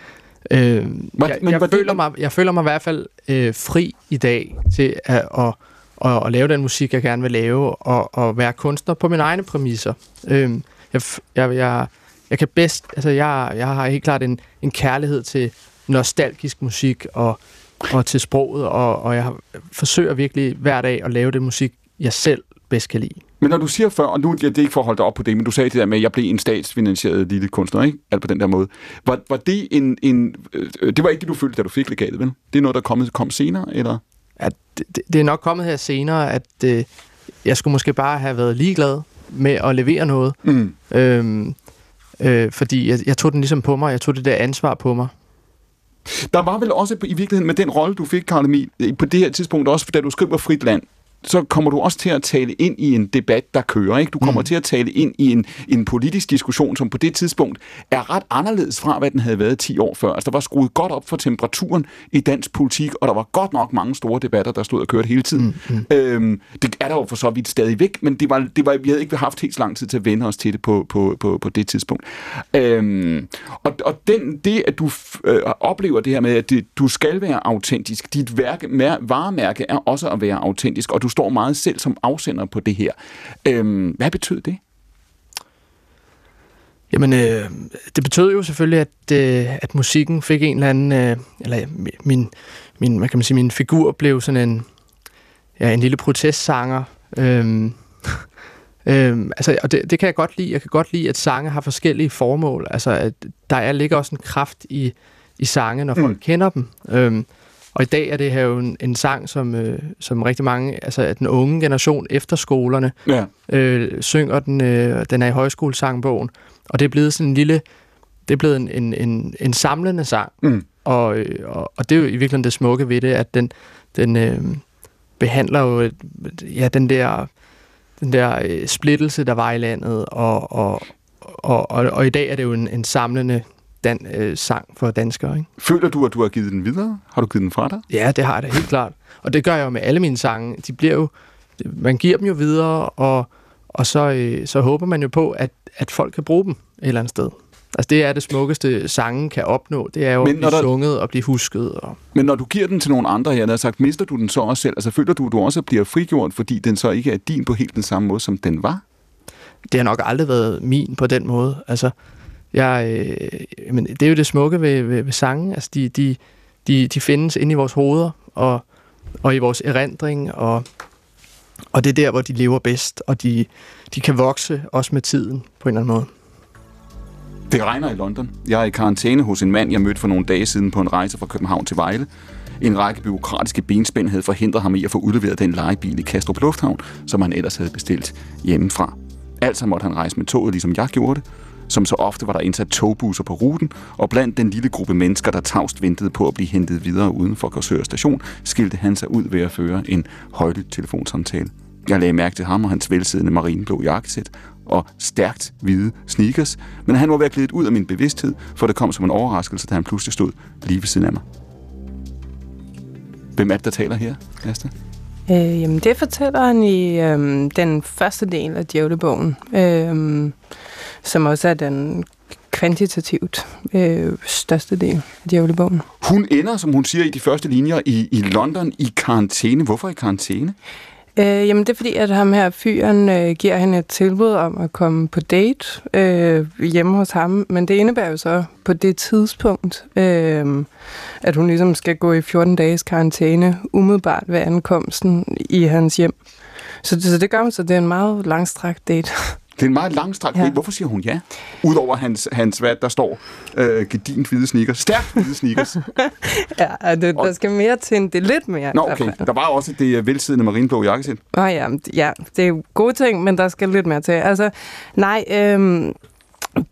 Øh, Hvad, jeg, men, jeg, føler det? mig, jeg føler mig i hvert fald øh, fri i dag til at, at, at, at lave den musik, jeg gerne vil lave, og, og være kunstner på mine egne præmisser. Øh, jeg, jeg, jeg, jeg kan bedst... Altså, jeg, jeg har helt klart en, en kærlighed til nostalgisk musik og, og til sproget, og, og jeg forsøger virkelig hver dag at lave det musik, jeg selv bedst kan lide. Men når du siger før, og nu ja, det er ikke for at holde dig op på det, men du sagde det der med, at jeg blev en statsfinansieret lille kunstner, ikke? Alt på den der måde. Var, var det en... en øh, det var ikke det, du følte, da du fik legatet, vel? Det er noget, der kom, kom senere, eller? Ja, det, det er nok kommet her senere, at øh, jeg skulle måske bare have været ligeglad med at levere noget. Mm. Øhm, øh, fordi jeg, jeg tog den ligesom på mig. Jeg tog det der ansvar på mig. Der var vel også i virkeligheden med den rolle, du fik, Karl Emil, på det her tidspunkt også, da du skriver Frit Land, så kommer du også til at tale ind i en debat, der kører. Ikke? Du kommer mm. til at tale ind i en, en politisk diskussion, som på det tidspunkt er ret anderledes fra, hvad den havde været 10 år før. Altså, der var skruet godt op for temperaturen i dansk politik, og der var godt nok mange store debatter, der stod og kørte hele tiden. Mm. Mm. Øhm, det er der jo for så vidt stadig væk, men det var, det var, vi havde ikke haft helt så lang tid til at vende os til det på, på, på, på det tidspunkt. Øhm, og og den, det, at du øh, oplever det her med, at det, du skal være autentisk, dit værke, varemærke er også at være autentisk, og du står meget selv som afsender på det her. Øhm, hvad betød det? Jamen, øh, det betød jo selvfølgelig, at, øh, at musikken fik en eller anden, øh, eller min, min, hvad kan man sige, min figur blev sådan en, ja, en lille protestsanger. Øhm, øhm, altså, og det, det kan jeg godt lide. Jeg kan godt lide, at sange har forskellige formål. Altså, at der er, ligger også en kraft i, i sange, når folk mm. kender dem. Øhm, og i dag er det her jo en, en sang, som, øh, som rigtig mange, altså den unge generation efter skolerne, ja. øh, synger den, øh, den er i højskolesangbogen. Og det er blevet sådan en lille, det er blevet en, en, en, en samlende sang. Mm. Og, øh, og, og det er jo i virkeligheden det smukke ved det, at den, den øh, behandler jo ja, den der, den der øh, splittelse, der var i landet, og, og, og, og, og i dag er det jo en, en samlende dan, øh, sang for danskere. Ikke? Føler du, at du har givet den videre? Har du givet den fra dig? Ja, det har jeg da helt klart. Og det gør jeg jo med alle mine sange. De bliver jo, man giver dem jo videre, og, og så, øh, så håber man jo på, at, at folk kan bruge dem et eller andet sted. Altså det er det smukkeste, sangen kan opnå. Det er jo Men at blive der... sunget og blive husket. Og... Men når du giver den til nogle andre her, der sagt, mister du den så også selv? Altså føler du, at du også bliver frigjort, fordi den så ikke er din på helt den samme måde, som den var? Det har nok aldrig været min på den måde. Altså, jeg, øh, men det er jo det smukke ved, ved, ved sange. Altså, de, de, de, de findes inde i vores hoveder og, og i vores erindring, og, og det er der, hvor de lever bedst, og de, de kan vokse også med tiden på en eller anden måde. Det regner i London. Jeg er i karantæne hos en mand, jeg mødte for nogle dage siden på en rejse fra København til Vejle. En række byråkratiske benspænd havde forhindret ham i at få udleveret den legebil i Kastrup Lufthavn, som han ellers havde bestilt hjemmefra. Altså måtte han rejse med toget, ligesom jeg gjorde det, som så ofte var der indsat togbusser på ruten, og blandt den lille gruppe mennesker, der tavst ventede på at blive hentet videre uden for Korsør station, skilte han sig ud ved at føre en højlydt telefonsamtale. Jeg lagde mærke til ham og hans velsiddende marineblå jakkesæt og stærkt hvide sneakers, men han var ved at glide ud af min bevidsthed, for det kom som en overraskelse, da han pludselig stod lige ved siden af mig. Hvem er det, der taler her, Asta? Øh, jamen, det fortæller han i øh, den første del af djævlebogen, øh, som også er den kvantitativt øh, største del af djævlebogen. Hun ender, som hun siger i de første linjer, i, i London i karantæne. Hvorfor i karantæne? Øh, jamen, det er fordi, at ham her fyren øh, giver hende et tilbud om at komme på date øh, hjemme hos ham, men det indebærer jo så på det tidspunkt, øh, at hun ligesom skal gå i 14 dages karantæne umiddelbart ved ankomsten i hans hjem. Så det, så det gør hun, så det er en meget langstrakt date. Det er en meget langstrakt ja. Hvorfor siger hun ja? Udover hans, hans hvad der står øh, gedint hvide sneakers. Stærkt hvide sneakers. ja, det, der skal mere til en, det er lidt mere. Nå, okay. Der var også det øh, velsiddende marineblå jakkesæt. Åh oh, ja, ja, det er jo gode ting, men der skal lidt mere til. Altså, nej, øhm,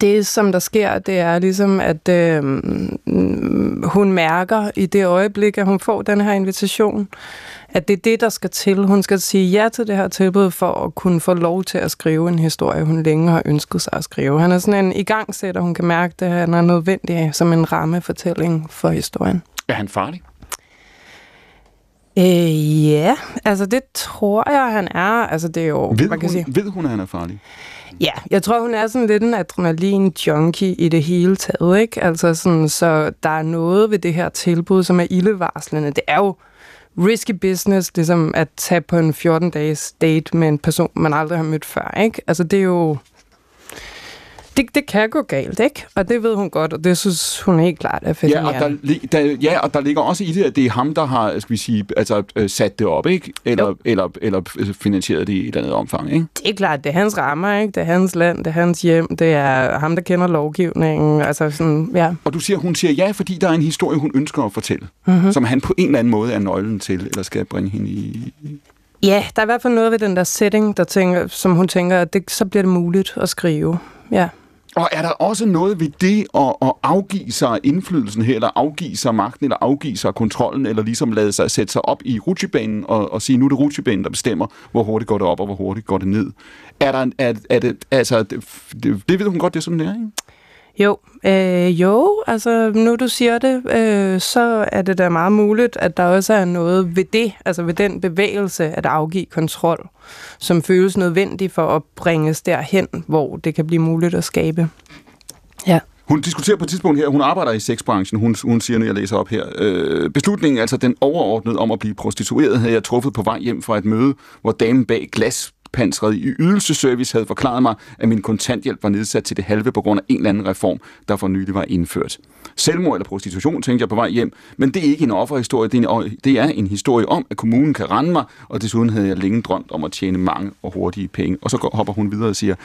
det, som der sker, det er ligesom, at øh, hun mærker i det øjeblik, at hun får den her invitation, at det er det, der skal til. Hun skal sige ja til det her tilbud for at kunne få lov til at skrive en historie, hun længe har ønsket sig at skrive. Han er sådan en igangsætter, hun kan mærke, at han er nødvendig som en rammefortælling for historien. Er han farlig? Øh, ja, altså det tror jeg, han er. Altså det er jo, ved, man kan hun, sige. ved hun, at han er farlig? Ja, jeg tror, hun er sådan lidt en adrenalin-junkie i det hele taget, ikke? Altså sådan, så der er noget ved det her tilbud, som er ildevarslende. Det er jo risky business, ligesom at tage på en 14-dages date med en person, man aldrig har mødt før, ikke? Altså, det er jo... Det, det kan gå galt, ikke? Og det ved hun godt, og det synes hun helt klart er fascinerende. Ja, og der, der, ja, og der ligger også i det, at det er ham, der har, skal vi sige, altså, øh, sat det op, ikke? Eller, eller, eller finansieret det i et eller andet omfang, ikke? Det er klart, det er hans rammer, ikke? Det er hans land, det er hans hjem, det er ham, der kender lovgivningen, altså sådan, ja. Og du siger, hun siger ja, fordi der er en historie, hun ønsker at fortælle, mm-hmm. som han på en eller anden måde er nøglen til, eller skal bringe hende i... Ja, der er i hvert fald noget ved den der setting, der tænker, som hun tænker, at det, så bliver det muligt at skrive. Ja. Og er der også noget ved det at, at afgive sig indflydelsen her, eller afgive sig magten, eller afgive sig kontrollen, eller ligesom lade sig sætte sig op i rutsjebanen og, og sige, nu er det rutsjebanen, der bestemmer, hvor hurtigt går det op, og hvor hurtigt går det ned. Er der, er, er det, altså, det, det, det ved hun godt, det er sådan, det er, ikke? Jo, øh, jo, altså nu du siger det, øh, så er det da meget muligt, at der også er noget ved det, altså ved den bevægelse at afgive kontrol, som føles nødvendig for at bringes derhen, hvor det kan blive muligt at skabe. Ja. Hun diskuterer på et tidspunkt her, hun arbejder i sexbranchen, hun, hun siger, når jeg læser op her, øh, beslutningen, altså den overordnede om at blive prostitueret, havde jeg truffet på vej hjem fra et møde, hvor damen bag glas pansret i ydelseservice havde forklaret mig, at min kontanthjælp var nedsat til det halve på grund af en eller anden reform, der for nylig var indført. Selvmord eller prostitution, tænkte jeg på vej hjem, men det er ikke en offerhistorie, det er en, det er en historie om, at kommunen kan rende mig, og desuden havde jeg længe drømt om at tjene mange og hurtige penge. Og så hopper hun videre og siger,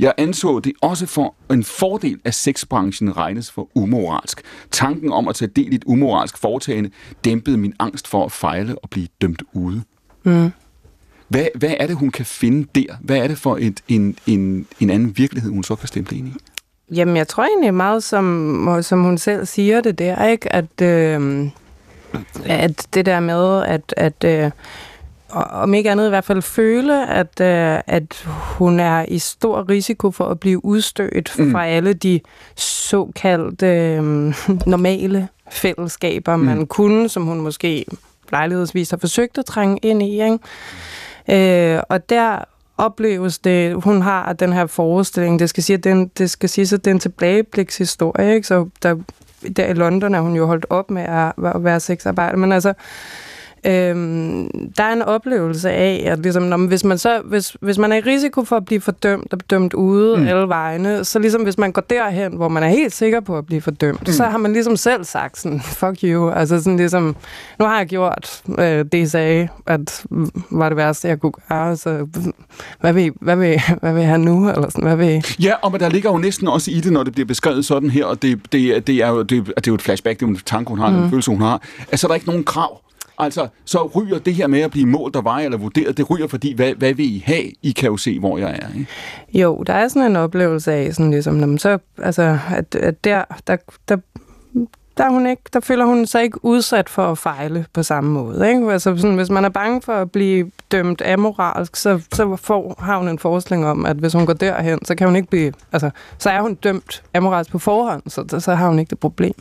jeg anså det også for en fordel, at sexbranchen regnes for umoralsk. Tanken om at tage del i et umoralsk foretagende dæmpede min angst for at fejle og blive dømt ude. Mm. Hvad, hvad er det, hun kan finde der? Hvad er det for et, en, en, en anden virkelighed, hun så kan stemple ind i? Jamen, jeg tror egentlig meget, som, som hun selv siger det der, ikke? At, øh, at det der med, at, at øh, om ikke andet i hvert fald føle, at, øh, at hun er i stor risiko for at blive udstødt mm. fra alle de såkaldte øh, normale fællesskaber, mm. man kunne, som hun måske lejlighedsvis har forsøgt at trænge ind i. Ikke? Øh, og der opleves det, hun har den her forestilling, det skal sige, at den, det skal sige, at det er en tilbageblikshistorie, ikke? så der, der i London er hun jo holdt op med at, at være sexarbejder, men altså, Øhm, der er en oplevelse af, at ligesom, når, hvis, man så, hvis, hvis man er i risiko for at blive fordømt og dømt ude mm. alle vegne, så ligesom hvis man går derhen, hvor man er helt sikker på at blive fordømt, mm. så har man ligesom selv sagt sådan, fuck you, altså sådan ligesom, nu har jeg gjort øh, det, jeg sagde, at var det værste, jeg kunne gøre, så hvad vil, hvad vil, hvad vil jeg nu, eller sådan, hvad vil Ja, og men der ligger jo næsten også i det, når det bliver beskrevet sådan her, og det, det, det, er, jo, det, det er jo et flashback, det er jo en tanke, hun har, mm. en følelse, hun har. Altså, der er ikke nogen krav Altså, så ryger det her med at blive målt og vejet eller vurderet, det ryger fordi, hvad, hvad vil I have? I kan jo se, hvor jeg er. Ikke? Jo, der er sådan en oplevelse af, sådan ligesom, når man så, altså, at, at der, der, der der, er hun ikke, der føler hun sig ikke udsat for at fejle på samme måde. Ikke? Altså, sådan, hvis man er bange for at blive dømt amoralsk, så, så får, har hun en forestilling om, at hvis hun går derhen, så kan hun ikke blive, altså, så er hun dømt amoralsk på forhånd, så, så har hun ikke det problem.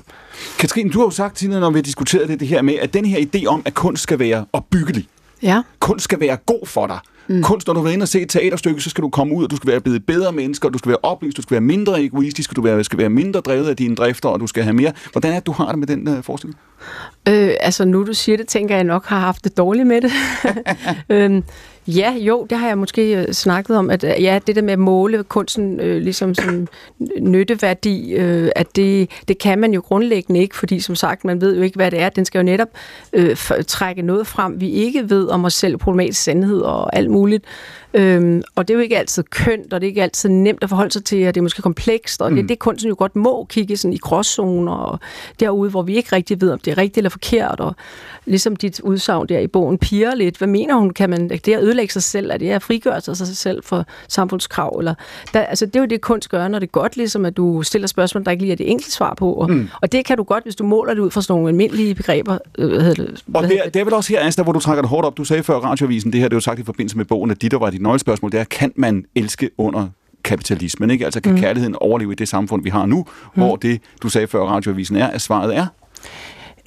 Katrine, du har jo sagt tidligere, når vi har diskuteret det, det her med, at den her idé om, at kunst skal være opbyggelig, Ja. kunst skal være god for dig. Mm. Kunst, når du har været inde og se et teaterstykke, så skal du komme ud, og du skal være blevet bedre mennesker, du skal være oplyst, du skal være mindre egoistisk, du skal være, skal være mindre drevet af dine drifter, og du skal have mere. Hvordan er det, du har det med den uh, forestilling? Øh, altså nu du siger det, tænker jeg nok har haft det dårligt med det. øhm, ja, jo, det har jeg måske øh, snakket om, at øh, ja, det der med at måle kunsten øh, ligesom som nytteværdi, øh, at det, det kan man jo grundlæggende ikke, fordi som sagt, man ved jo ikke, hvad det er. Den skal jo netop øh, trække noget frem, vi ikke ved om os selv, problematisk sandhed og alt muligt. Øhm, og det er jo ikke altid kønt, og det er ikke altid nemt at forholde sig til, og det er måske komplekst, og mm. det er det, kunsten jo godt må kigge sådan i gråzoner, og derude, hvor vi ikke rigtig ved, om det er rigtigt eller forkert, og ligesom dit udsagn der i bogen piger lidt, hvad mener hun, kan man, det at ødelægge sig selv, er det at frigøre sig sig selv for samfundskrav, eller, der, altså det er jo det, kunst gør, når det er godt, ligesom at du stiller spørgsmål, der ikke lige er det enkle svar på, og, mm. og det kan du godt, hvis du måler det ud fra sådan nogle almindelige begreber. Øh, hvad hedder det, Og det er, det er vel også her, Asta, hvor du trækker det hårdt op. Du sagde før radioavisen, det her det er jo sagt i forbindelse med bogen, at dit var dit nøglespørgsmål, det er, kan man elske under kapitalismen? Ikke? Altså kan mm. kærligheden overleve i det samfund, vi har nu, mm. hvor det, du sagde før radioavisen er, at svaret er?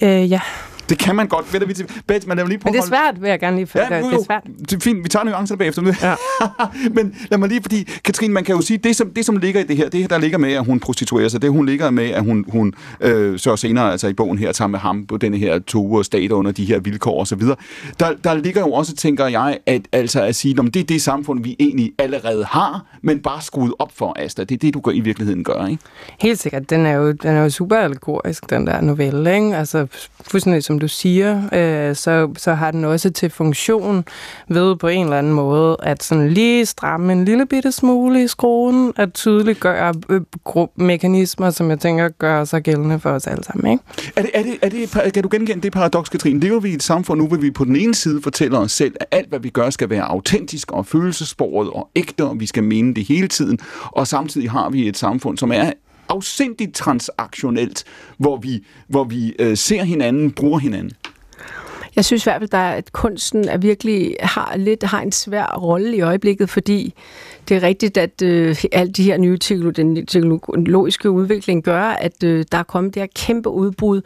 Øh, ja. Det kan man godt. Ved vi lad mig lige prøve Men det er svært, vil jeg gerne lige følge. Ja, jo, det er svært. Det er fint, vi tager nuancerne bagefter. Ja. Men lad mig lige, fordi Katrine, man kan jo sige, det som, det som ligger i det her, det her, der ligger med, at hun prostituerer sig, det hun ligger med, at hun, hun øh, så senere, altså i bogen her, tager med ham på denne her to uger stat under de her vilkår osv. Der, der ligger jo også, tænker jeg, at, altså at sige, at det er det samfund, vi egentlig allerede har, men bare skruet op for, Asta. Det er det, du gør, i virkeligheden gør, ikke? Helt sikkert. Den er jo, den er jo super allegorisk, den der novelle. Ikke? Altså, fuldstændig som du siger, øh, så, så har den også til funktion ved på en eller anden måde, at sådan lige stramme en lille bitte smule i skruen, at tydeliggøre øh, mekanismer, som jeg tænker gør sig gældende for os alle sammen. Ikke? Er det, er det, er det, kan du genkende det paradoks, Katrine? Lever vi i et samfund nu, hvor vi på den ene side fortæller os selv, at alt, hvad vi gør, skal være autentisk og følelsesbordet og ægte, og vi skal mene det hele tiden. Og samtidig har vi et samfund, som er afsindigt transaktionelt, hvor vi, hvor vi øh, ser hinanden, bruger hinanden. Jeg synes i hvert fald, der at kunsten er virkelig har lidt har en svær rolle i øjeblikket, fordi det er rigtigt, at øh, alle de her nye teknolog, den teknologiske udvikling gør, at øh, der er kommet det her kæmpe udbrud.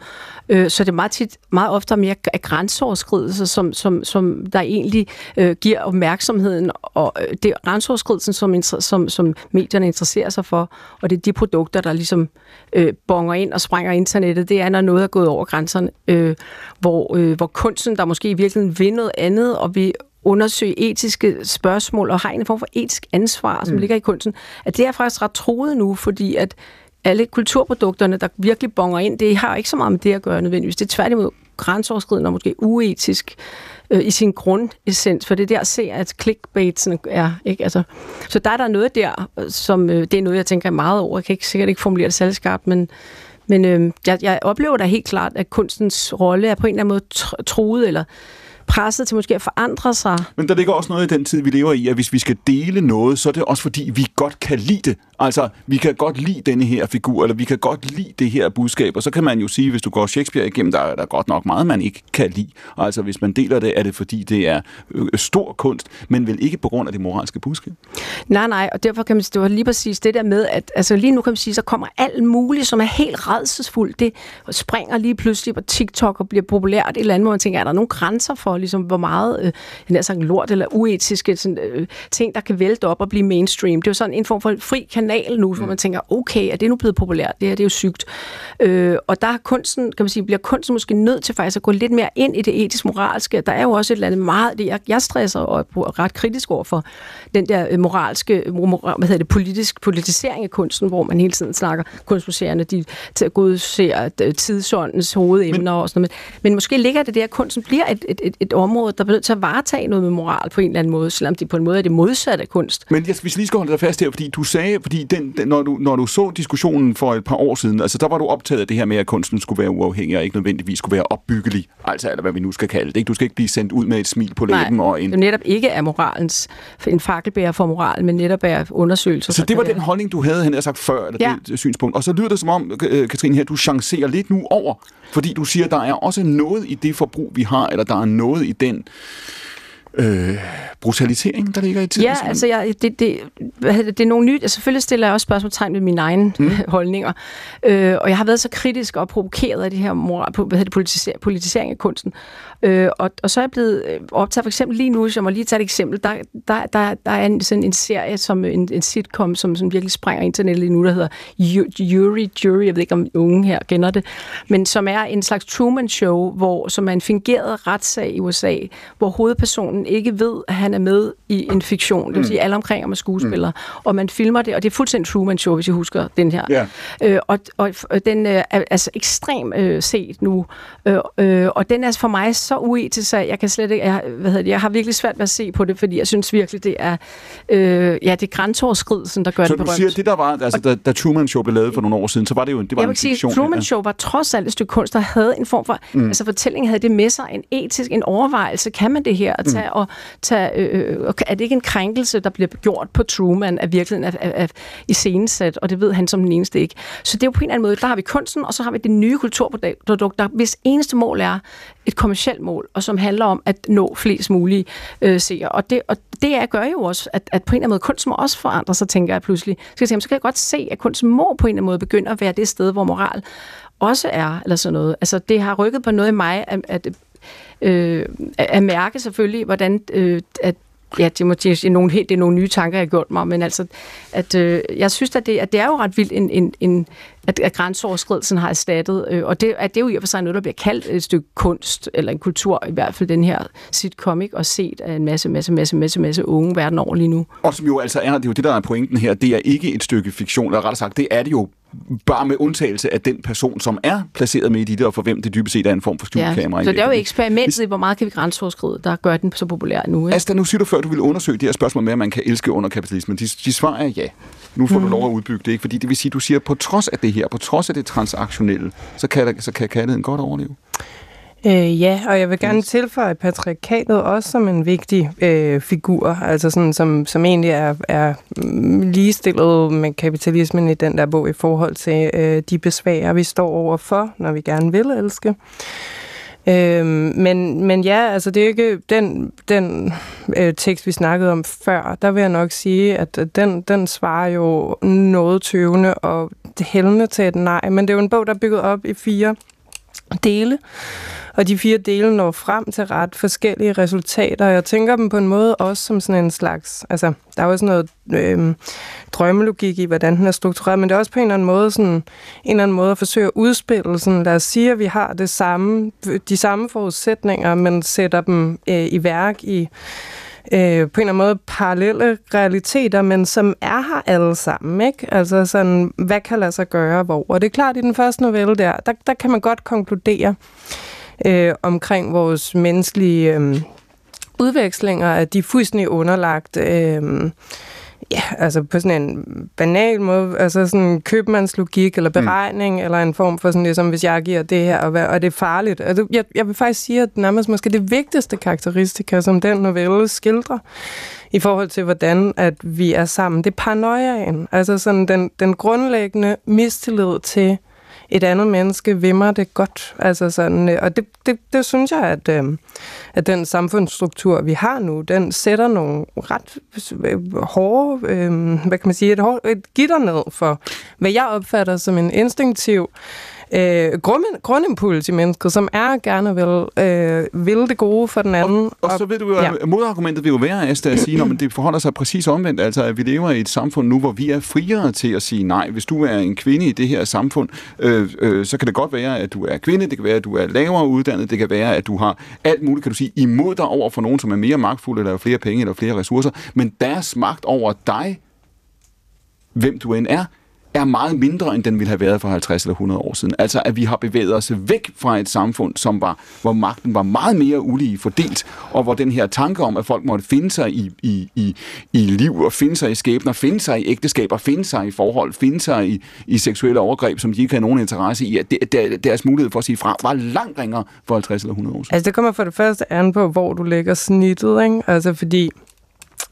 Øh, så det er meget tit, meget ofte mere af grænseoverskridelser, som, som, som der egentlig øh, giver opmærksomheden, og øh, det er grænseoverskridelsen, som, som, som medierne interesserer sig for, og det er de produkter, der ligesom øh, bonger ind og sprænger internettet, det er, når noget er gået over grænserne, øh, hvor, øh, hvor kunsten, der måske i virkeligheden vil noget andet, og vi undersøge etiske spørgsmål og har en form for etisk ansvar, som mm. ligger i kunsten, at det er faktisk ret troet nu, fordi at alle kulturprodukterne, der virkelig bonger ind, det har ikke så meget med det at gøre nødvendigvis. Det er tværtimod grænseoverskridende og måske uetisk øh, i sin grundessens, for det er der ser, at clickbaitsen er. Ikke? Altså, så der er der noget der, som øh, det er noget, jeg tænker meget over. Jeg kan ikke, sikkert ikke formulere det særlig skarpt, men, men øh, jeg, jeg oplever da helt klart, at kunstens rolle er på en eller anden måde tr- truet, eller presset til måske at forandre sig. Men der ligger også noget i den tid, vi lever i, at hvis vi skal dele noget, så er det også fordi, vi godt kan lide det. Altså, vi kan godt lide denne her figur, eller vi kan godt lide det her budskab. Og så kan man jo sige, hvis du går Shakespeare igennem, der er der godt nok meget, man ikke kan lide. Altså, hvis man deler det, er det fordi, det er øh, stor kunst, men vel ikke på grund af det moralske budskab. Nej, nej, og derfor kan man sige, det var lige præcis det der med, at altså lige nu kan man sige, så kommer alt muligt, som er helt redselsfuldt. Det springer lige pludselig på TikTok og bliver populært et eller andet, hvor man tænker, er der nogle grænser for, ligesom, hvor meget øh, jeg sagt, lort eller uetiske sådan, øh, ting, der kan vælte op og blive mainstream. Det er jo sådan en form for fri kanal nu, mm. hvor man tænker, okay, er det nu blevet populært? Det her det er jo sygt. Øh, og der er kunsten, kan man sige, bliver kunsten måske nødt til faktisk at gå lidt mere ind i det etisk-moralske. Der er jo også et eller andet meget, det jeg, jeg stresser og er ret kritisk over for den der øh, moralske, mor, hvad hedder det, politisk politisering af kunsten, hvor man hele tiden snakker kunstmuseerne, de godser tidsåndens hovedemner men, og sådan noget. Men, men måske ligger det der, at kunsten bliver et, et, et, et område, der bliver nødt til at varetage noget med moral på en eller anden måde, selvom det på en måde er det modsatte af kunst. Men jeg, hvis vi lige skal holde dig fast her, fordi du sagde, fordi den, den, når, du, når du så diskussionen for et par år siden, altså der var du optaget af det her med, at kunsten skulle være uafhængig og ikke nødvendigvis skulle være opbyggelig, altså eller hvad vi nu skal kalde det. Ikke? Du skal ikke blive sendt ud med et smil på læben. Og en... det netop ikke er moralens, en fakkelbærer for moral, men netop er undersøgelser. Så det var den holdning, du havde, han sagt før, eller ja. det synspunkt. Og så lyder det som om, øh, Katrine her, du chancerer lidt nu over, fordi du siger, der er også noget i det forbrug, vi har, eller der er noget i den øh, brutalisering, der ligger i tiden? Ja, altså jeg, det, det, det, er nogle nyt. Selvfølgelig stiller jeg også spørgsmålstegn ved mine egne mm. holdninger. Øh, og jeg har været så kritisk og provokeret af det her moral, hvad hedder det, politisering, politisering af kunsten. Øh, og, og så er jeg blevet øh, optaget for eksempel lige nu, jeg må lige tage et eksempel, der, der, der, der er en, sådan en serie, som en, en sitcom, som, som virkelig springer internettet lige nu, der hedder Jury, Jury, jeg ved ikke om unge her kender det, men som er en slags Truman Show, hvor, som er en fingeret retssag i USA, hvor hovedpersonen ikke ved, at han er med i en fiktion, det vil mm. sige alle omkring ham er skuespillere, mm. og man filmer det, og det er fuldstændig Truman Show, hvis jeg husker den her. Yeah. Øh, og, og, og den øh, er altså ekstrem øh, set nu, øh, øh, og den er for mig så uetisk, at jeg kan slet ikke, jeg, hvad hedder det, jeg har virkelig svært ved at se på det, fordi jeg synes virkelig, det er, øh, ja, det er grænseoverskridelsen, der gør så det berømt. Så du siger, det der var, altså da, da Truman Show blev lavet for nogle år siden, så var det jo en, det var jeg en fiktion. Sige, Truman Show var trods alt et stykke kunst, der havde en form for, mm. altså fortællingen havde det med sig, en etisk, en overvejelse, kan man det her, at tage, mm og tage, øh, øh, øh er det ikke en krænkelse, der bliver gjort på Truman, at virkeligheden er, er, er iscenesat, og det ved han som den eneste ikke. Så det er jo på en eller anden måde, der har vi kunsten, og så har vi det nye kulturprodukt, der hvis eneste mål er et kommersielt mål, og som handler om at nå flest mulige øh, seere. Og det, og det er, gør jo også, at, at på en eller anden måde kunst må også forandre sig, tænker jeg pludselig. Så, jeg tænker, så kan jeg godt se, at kunst må på en eller anden måde begynde at være det sted, hvor moral også er, eller sådan noget. Altså, det har rykket på noget i mig, at, at øh, at mærke selvfølgelig, hvordan øh, at ja, det, må, det, er nogle, det er nogle nye tanker, jeg har gjort mig, men altså, at, øh, jeg synes, at det, at det er jo ret vildt, en, en, en, at, at grænseoverskridelsen har erstattet, øh, og det, at det er jo i og for sig noget, der bliver kaldt et stykke kunst, eller en kultur, i hvert fald den her sitcom, ikke? og set af en masse, masse, masse, masse, masse unge verden over lige nu. Og som jo altså er, det er jo det, der er pointen her, det er ikke et stykke fiktion, eller rettere sagt, det er det jo bare med undtagelse af den person, som er placeret med i det, og for hvem det dybest set er en form for studiekamera. Ja, så det er jo eksperimentet i, hvor meget kan vi grænseoverskride, der gør den så populær nu. Ikke? Asta, nu siger du før, du vil undersøge det her spørgsmål med, at man kan elske under kapitalismen. De, de svarer er ja. Nu får mm. du lov at udbygge det, ikke? Fordi det vil sige, du siger, at på trods af det her, på trods af det transaktionelle, så kan, der, så kan kærligheden godt overleve. Øh, ja, og jeg vil gerne tilføje patriarkatet også som en vigtig øh, figur, altså sådan, som, som egentlig er, er ligestillet med kapitalismen i den der bog i forhold til øh, de besvær, vi står overfor, når vi gerne vil elske. Øh, men, men ja, altså det er ikke den, den øh, tekst, vi snakkede om før. Der vil jeg nok sige, at den, den svarer jo noget tøvende og hældende til et nej. Men det er jo en bog, der er bygget op i fire dele. Og de fire dele når frem til ret forskellige resultater. Jeg tænker dem på en måde også som sådan en slags... Altså, der er jo sådan noget øh, drømmelogik i, hvordan den er struktureret, men det er også på en eller anden måde, sådan, en eller anden måde at forsøge at udspille. Sådan, lad os sige, at vi har det samme, de samme forudsætninger, men sætter dem øh, i værk i øh, på en eller anden måde parallelle realiteter, men som er her alle sammen. Ikke? Altså sådan, hvad kan lade sig gøre hvor? Og det er klart, i den første novelle der, der, der kan man godt konkludere, øh, omkring vores menneskelige øh, udvekslinger, at de er fuldstændig underlagt... Øh, ja, altså på sådan en banal måde, altså sådan købmandslogik eller mm. beregning, mm. eller en form for sådan ligesom, hvis jeg giver det her, og, hvad, og det er farligt. Altså, jeg, jeg vil faktisk sige, at nærmest måske det vigtigste karakteristika, som den novelle skildrer, i forhold til, hvordan at vi er sammen, det er paranoiaen. Altså sådan den, den grundlæggende mistillid til, et andet menneske vimmer det godt. Altså sådan, øh, og det, det, det synes jeg, at, øh, at den samfundsstruktur, vi har nu, den sætter nogle ret øh, hårde, øh, hvad kan man sige, et, hårdt, et gitter ned for, hvad jeg opfatter som en instinktiv øh, grund, grundimpuls i mennesket, som er gerne vil, øh, vil det gode for den anden. Og, og så ved du jo, ja. modargumentet vil jo være, Asta, at sige, at det forholder sig præcis omvendt. Altså, at vi lever i et samfund nu, hvor vi er friere til at sige nej. Hvis du er en kvinde i det her samfund, øh, øh, så kan det godt være, at du er kvinde, det kan være, at du er lavere uddannet, det kan være, at du har alt muligt, kan du sige, imod dig over for nogen, som er mere magtfulde, eller flere penge, eller flere ressourcer. Men deres magt over dig, hvem du end er, er meget mindre, end den ville have været for 50 eller 100 år siden. Altså, at vi har bevæget os væk fra et samfund, som var, hvor magten var meget mere ulige fordelt, og hvor den her tanke om, at folk måtte finde sig i, i, i, i liv, og finde sig i skæbner, finde sig i ægteskaber, finde sig i forhold, finde sig i, i seksuelle overgreb, som de ikke havde nogen interesse i, at deres mulighed for at sige fra, var langt ringere for 50 eller 100 år siden. Altså, det kommer for det første an på, hvor du lægger snittet, ikke? Altså, fordi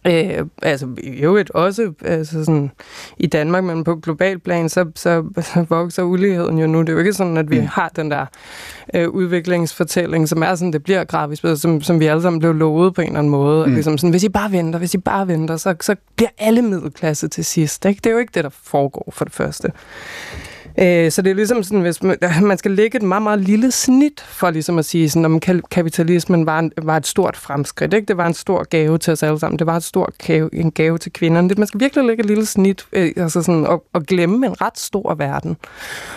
Øh, altså i øvrigt også altså sådan, i Danmark, men på global plan, så, så, så vokser uligheden jo nu. Det er jo ikke sådan, at vi mm. har den der øh, udviklingsfortælling, som er sådan, det bliver gradvist, som, som vi alle sammen blev lovet på en eller anden måde. Mm. Ligesom sådan, hvis I bare venter, hvis I bare venter, så, så bliver alle middelklasse til sidst. Ikke? Det er jo ikke det, der foregår for det første. Øh, så det er ligesom sådan, hvis man, man skal lægge et meget, meget lille snit for ligesom at sige, sådan, om kapitalismen var, en, var et stort fremskridt. Ikke? Det var en stor gave til os alle sammen. Det var et stort gave, en gave til kvinderne. Det, man skal virkelig lægge et lille snit øh, altså sådan, og, og glemme en ret stor verden,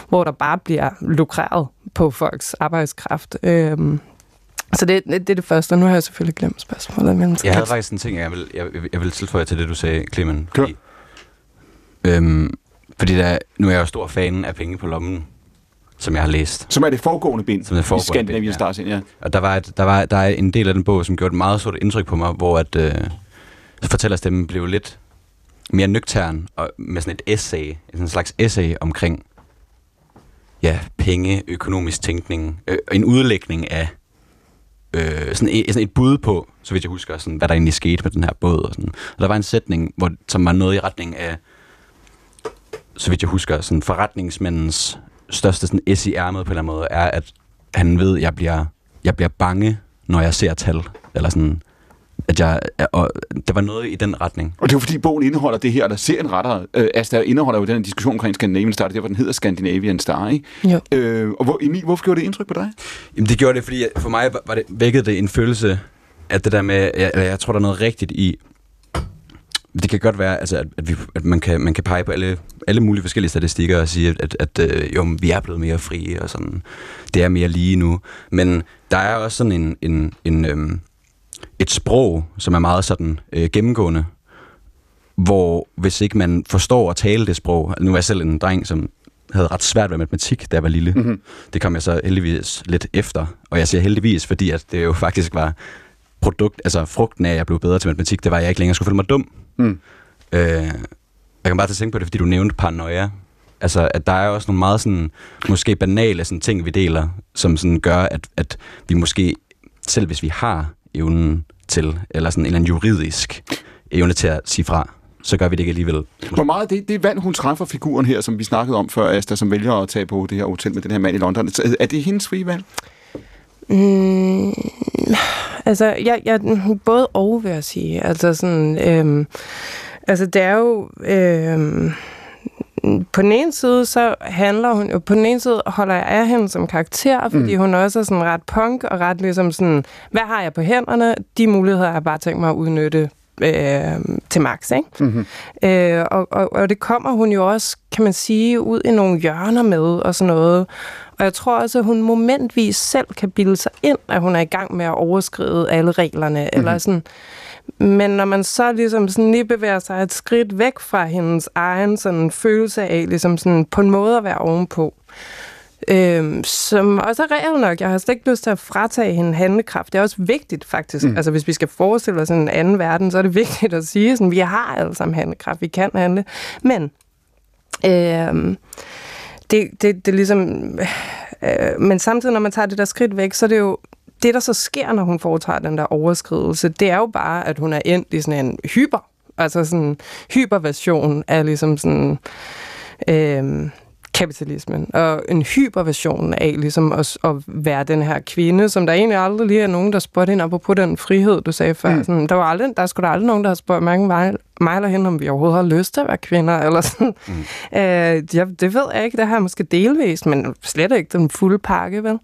hvor der bare bliver lukreret på folks arbejdskraft. Øh, så det, det er det første, og nu har jeg selvfølgelig glemt spørgsmålet. Men jeg havde faktisk en ting, jeg vil, jeg, jeg vil tilføje til det, du sagde, Clemen. Fordi, øhm, fordi der, nu er jeg jo stor fan af Penge på lommen, som jeg har læst. Som er det foregående bind som det foregående i Scandinavian bind, ja. Stars, ja. Og der, var et, der, var, der er en del af den bog, som gjorde et meget stort indtryk på mig, hvor at, øh, fortællerstemmen blev lidt mere nøgtern, og med sådan et essay, en slags essay omkring ja, penge, økonomisk tænkning, øh, en udlægning af øh, sådan, et, sådan et bud på, så vidt jeg husker, sådan, hvad der egentlig skete med den her båd. Og, sådan. og der var en sætning, hvor, som var noget i retning af, så vidt jeg husker, sådan forretningsmændens største sådan S i ærmet på en eller anden måde, er, at han ved, at jeg bliver, jeg bliver bange, når jeg ser tal. Eller sådan, at jeg, og der var noget i den retning. Og det er jo fordi, bogen indeholder det her, der ser en retter. Øh, altså, der indeholder jo den diskussion omkring Scandinavian Star, det er, hvor den hedder Scandinavian Star, ikke? Jo. Øh, og hvor, Emil, hvorfor gjorde det indtryk på dig? Jamen, det gjorde det, fordi for mig var det, vækkede det en følelse af det der med, jeg, jeg tror, der er noget rigtigt i, det kan godt være, altså, at, at, vi, at man, kan, man kan pege på alle, alle mulige forskellige statistikker og sige, at, at, at øh, jo, vi er blevet mere frie, og sådan, det er mere lige nu. Men der er også sådan en, en, en, øhm, et sprog, som er meget sådan øh, gennemgående, hvor hvis ikke man forstår at tale det sprog, nu er jeg selv en dreng, som havde ret svært ved matematik, da jeg var lille. Mm-hmm. Det kom jeg så heldigvis lidt efter, og jeg siger heldigvis, fordi at det jo faktisk var produkt, altså frugten af, at jeg blev bedre til matematik, det var, at jeg ikke længere skulle føle mig dum. Mm. Øh, jeg kan bare tage tænke på det, fordi du nævnte paranoia. Altså, at der er også nogle meget sådan, måske banale sådan, ting, vi deler, som sådan gør, at, at vi måske, selv hvis vi har evnen til, eller sådan en eller anden juridisk evne til at sige fra, så gør vi det ikke alligevel. Hvor meget det, det valg, hun træffer figuren her, som vi snakkede om før, Asta, som vælger at tage på det her hotel med den her mand i London, er det hendes frie valg? Mm, altså, jeg, jeg, både og, vil jeg sige. Altså, sådan, øhm, altså det er jo... Øhm, på den ene side, så handler hun jo, på den ene side holder jeg af hende som karakter, fordi mm. hun også er sådan ret punk, og ret ligesom sådan, hvad har jeg på hænderne? De muligheder har jeg bare tænkt mig at udnytte øh, til max, ikke? Mm-hmm. Øh, og, og, og det kommer hun jo også, kan man sige, ud i nogle hjørner med og sådan noget. Og jeg tror også, at hun momentvis selv kan bilde sig ind, at hun er i gang med at overskride alle reglerne. Mm-hmm. Eller sådan. Men når man så ligesom sådan lige bevæger sig et skridt væk fra hendes egen sådan følelse af ligesom sådan på en måde at være ovenpå, Øhm, som også er reelt nok. Jeg har slet ikke lyst til at fratage hende handlekraft. Det er også vigtigt, faktisk. Mm. Altså, hvis vi skal forestille os en anden verden, så er det vigtigt at sige, at vi har alle sammen handlekraft. Vi kan handle. Men øhm, det, det, det er ligesom... Øh, men samtidig, når man tager det der skridt væk, så er det jo det, der så sker, når hun foretager den der overskridelse, det er jo bare, at hun er endt i sådan en hyper, altså sådan en hyperversion af ligesom sådan... Øh, kapitalismen, og en hyperversion af ligesom at, at være den her kvinde, som der egentlig aldrig lige er nogen, der spurgte hende op på den frihed, du sagde før. Mm. Sådan, der, var aldrig, der skulle der aldrig nogen, der har spurgt mange mig, mig eller hende, om vi overhovedet har lyst til at være kvinder, eller sådan. Mm. Øh, jeg, det ved jeg ikke, det har jeg måske delvist, men slet ikke den fulde pakke, vel?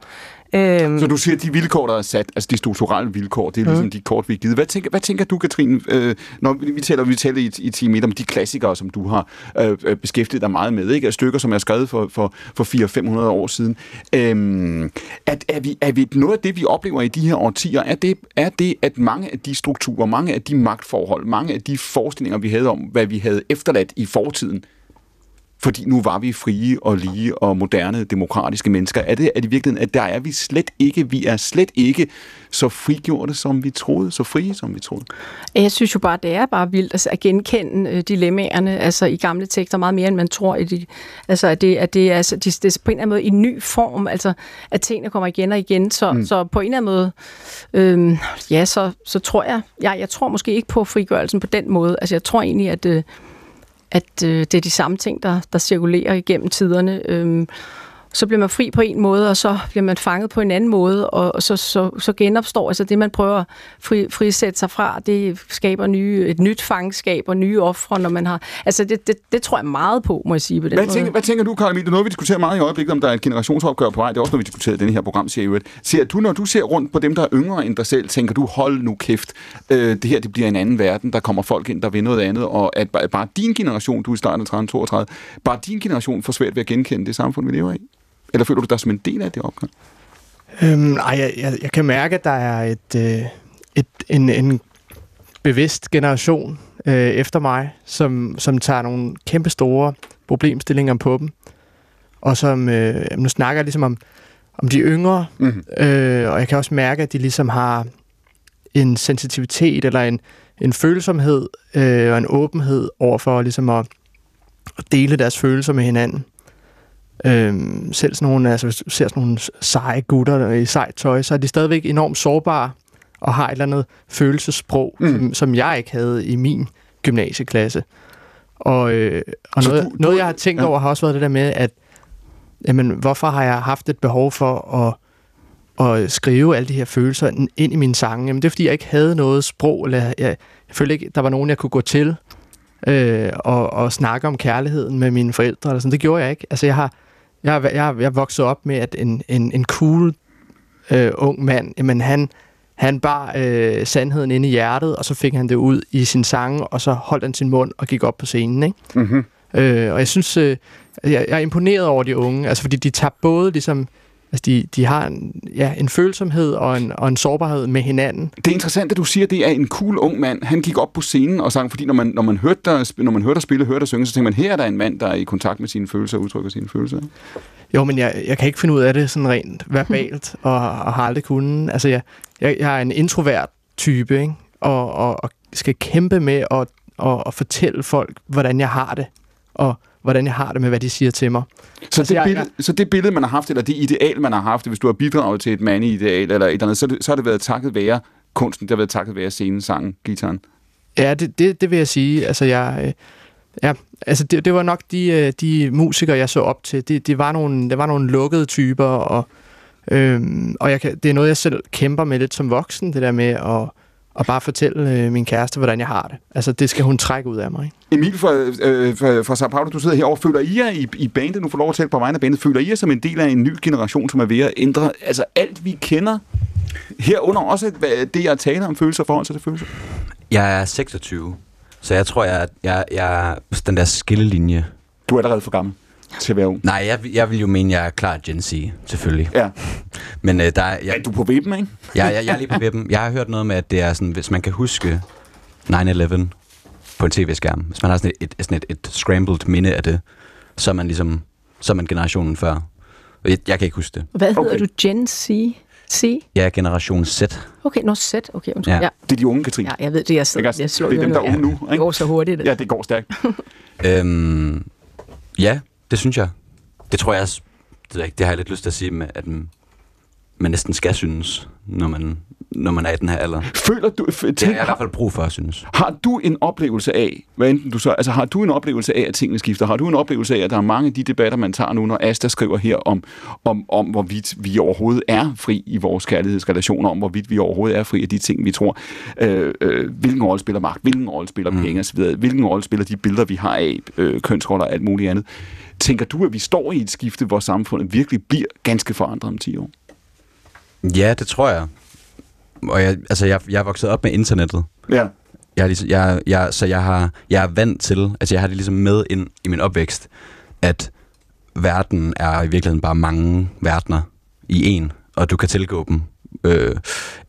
Øhm. Så du siger, at de vilkår, der er sat, altså de strukturelle vilkår, det er ligesom mm. de kort, vi har givet. Hvad tænker, hvad tænker du, Katrine, øh, når vi taler, vi taler i, i time 1 om de klassikere, som du har øh, øh beskæftiget dig meget med, ikke? stykker, som er skrevet for, for, for 400-500 år siden. Øh, at, er, vi, er vi noget af det, vi oplever i de her årtier, er det, er det, at mange af de strukturer, mange af de magtforhold, mange af de forestillinger, vi havde om, hvad vi havde efterladt i fortiden, fordi nu var vi frie og lige og moderne demokratiske mennesker. Er det, er det virkelig, at der er vi slet ikke, vi er slet ikke så frigjorte, som vi troede, så frie, som vi troede? Jeg synes jo bare, det er bare vildt at genkende øh, dilemmaerne altså i gamle tekster meget mere, end man tror. I de, altså, at det, at det, er, altså, det, det er på en eller anden måde i ny form, altså at tingene kommer igen og igen. Så, mm. så på en eller anden måde, øhm, ja, så, så tror jeg, jeg, jeg tror måske ikke på frigørelsen på den måde. Altså jeg tror egentlig, at... Øh, at øh, det er de samme ting, der, der cirkulerer igennem tiderne. Øh, så bliver man fri på en måde, og så bliver man fanget på en anden måde, og så, så, så genopstår altså det, man prøver at fri, frisætte sig fra, det skaber nye, et nyt fangskab og nye ofre, når man har... Altså det, det, det tror jeg meget på, må jeg sige på den hvad måde. Tænker, hvad tænker du, Karin? Det er noget, vi diskuterer meget i øjeblikket, om der er et generationsopgør på vej. Det er også noget, vi diskuterer i denne her programserie. Ser du, når du ser rundt på dem, der er yngre end dig selv, tænker du, hold nu kæft, øh, det her det bliver en anden verden, der kommer folk ind, der vil noget andet, og at bare, bare din generation, du er i starten af 30, 32, bare din generation får svært ved at genkende det samfund, vi lever i? Eller føler du dig som en del af det opgør? Øhm, nej, jeg, jeg, jeg kan mærke, at der er et, øh, et, en, en bevidst generation øh, efter mig, som, som tager nogle kæmpe store problemstillinger på dem. Og som, øh, nu snakker jeg ligesom om, om de yngre, mm-hmm. øh, og jeg kan også mærke, at de ligesom har en sensitivitet eller en, en følsomhed øh, og en åbenhed over for ligesom at, at dele deres følelser med hinanden. Øhm, selv sådan nogle, altså, hvis du ser sådan nogle seje gutter i sejt tøj, så er de stadigvæk enormt sårbare og har et eller andet følelsesprog, mm. som, som jeg ikke havde i min gymnasieklasse. Og, øh, og noget, du, noget, jeg har tænkt ja. over, har også været det der med, at jamen, hvorfor har jeg haft et behov for at at skrive alle de her følelser ind i mine sange, jamen det er fordi, jeg ikke havde noget sprog, eller jeg, jeg følte ikke, der var nogen, jeg kunne gå til øh, og, og snakke om kærligheden med mine forældre. Eller sådan. Det gjorde jeg ikke. Altså jeg har, jeg, jeg, jeg voksede op med, at en, en, en cool øh, ung mand, jamen han, han bar øh, sandheden inde i hjertet, og så fik han det ud i sin sange, og så holdt han sin mund og gik op på scenen. Ikke? Mm-hmm. Øh, og jeg synes, øh, jeg, jeg er imponeret over de unge, altså fordi de tager både ligesom Altså, de, de har en, ja, en følsomhed og en, og en sårbarhed med hinanden. Det er interessant, at du siger, at det er en cool ung mand. Han gik op på scenen og sang, fordi når man, når man hørte dig, når man hørte dig spille, hørte dig synge, så tænker man, her er der en mand, der er i kontakt med sine følelser og udtrykker sine følelser. Jo, men jeg, jeg kan ikke finde ud af det sådan rent verbalt, og, og har aldrig kunnet. Altså, jeg, jeg, jeg er en introvert type, ikke? Og, og, og skal kæmpe med at, at, at fortælle folk, hvordan jeg har det. Og hvordan jeg har det med, hvad de siger til mig. Så, altså, det, billede, jeg, så det billede, man har haft, eller det ideal, man har haft, hvis du har bidraget til et mandeideal, eller et eller andet, så, så har det været takket være kunsten, det har været takket være scenen, sangen, gitaren. Ja, det, det, det vil jeg sige. Altså, jeg, øh, ja, altså det, det var nok de, øh, de musikere, jeg så op til. Det, det, var, nogle, det var nogle lukkede typer, og, øhm, og jeg kan, det er noget, jeg selv kæmper med lidt som voksen, det der med at og bare fortælle øh, min kæreste, hvordan jeg har det. Altså, det skal hun trække ud af mig. Ikke? Emil fra, øh, fra, fra Sao Paulo, du sidder herovre. Føler I jer i, i bandet, nu får lov at tale på vegne af bandet, føler I jer som en del af en ny generation, som er ved at ændre altså alt, vi kender? Herunder også det, jeg taler om følelser forhold til det følelser? Jeg er 26, så jeg tror, jeg, jeg, jeg er den der skillelinje. Du er allerede for gammel til at være ung. Nej, jeg, jeg vil jo mene, jeg er klar Gen Z, selvfølgelig. Ja. Men øh, der er... Jeg, er du på vippen, ikke? ja, jeg, jeg er lige på vippen. Jeg har hørt noget med, at det er sådan, hvis man kan huske 9-11 på en tv-skærm, hvis man har sådan et, et, sådan et, et scrambled minde af det, så er man ligesom, så er man generationen før. Jeg, jeg kan ikke huske det. Hvad hedder okay. du? Gen Z? C? Ja, generation Z. Okay, nå Z. Okay, undskyld. Ja. ja. Det er de unge, Katrine. Ja, jeg ved det. Jeg, sidder, jeg, slår det er dem, der er unge nu. Ikke? Det går så hurtigt. Det. Ja, det går stærkt. øhm, ja, det synes jeg. Det tror jeg også, det, ikke, det har jeg lidt lyst til at sige med, at, man næsten skal synes, når man, når man er i den her alder. Føler du... F- Det har jeg i hvert fald brug for at synes. Har du en oplevelse af, hvad enten du så, altså har du en oplevelse af, at tingene skifter? Har du en oplevelse af, at der er mange af de debatter, man tager nu, når Asta skriver her om, om, om hvorvidt vi overhovedet er fri i vores kærlighedsrelationer, om hvorvidt vi overhovedet er fri af de ting, vi tror, øh, øh, hvilken rolle spiller magt, hvilken rolle spiller mm. penge osv., hvilken rolle spiller de billeder, vi har af øh, kønsroller og alt muligt andet. Tænker du, at vi står i et skifte, hvor samfundet virkelig bliver ganske forandret om 10 år? Ja, det tror jeg. Og jeg, altså, jeg, jeg er vokset op med internettet. Ja. Jeg er ligesom, jeg, jeg, så jeg, har, jeg er vant til, altså jeg har det ligesom med ind i min opvækst, at verden er i virkeligheden bare mange verdener i en, og du kan tilgå dem øh,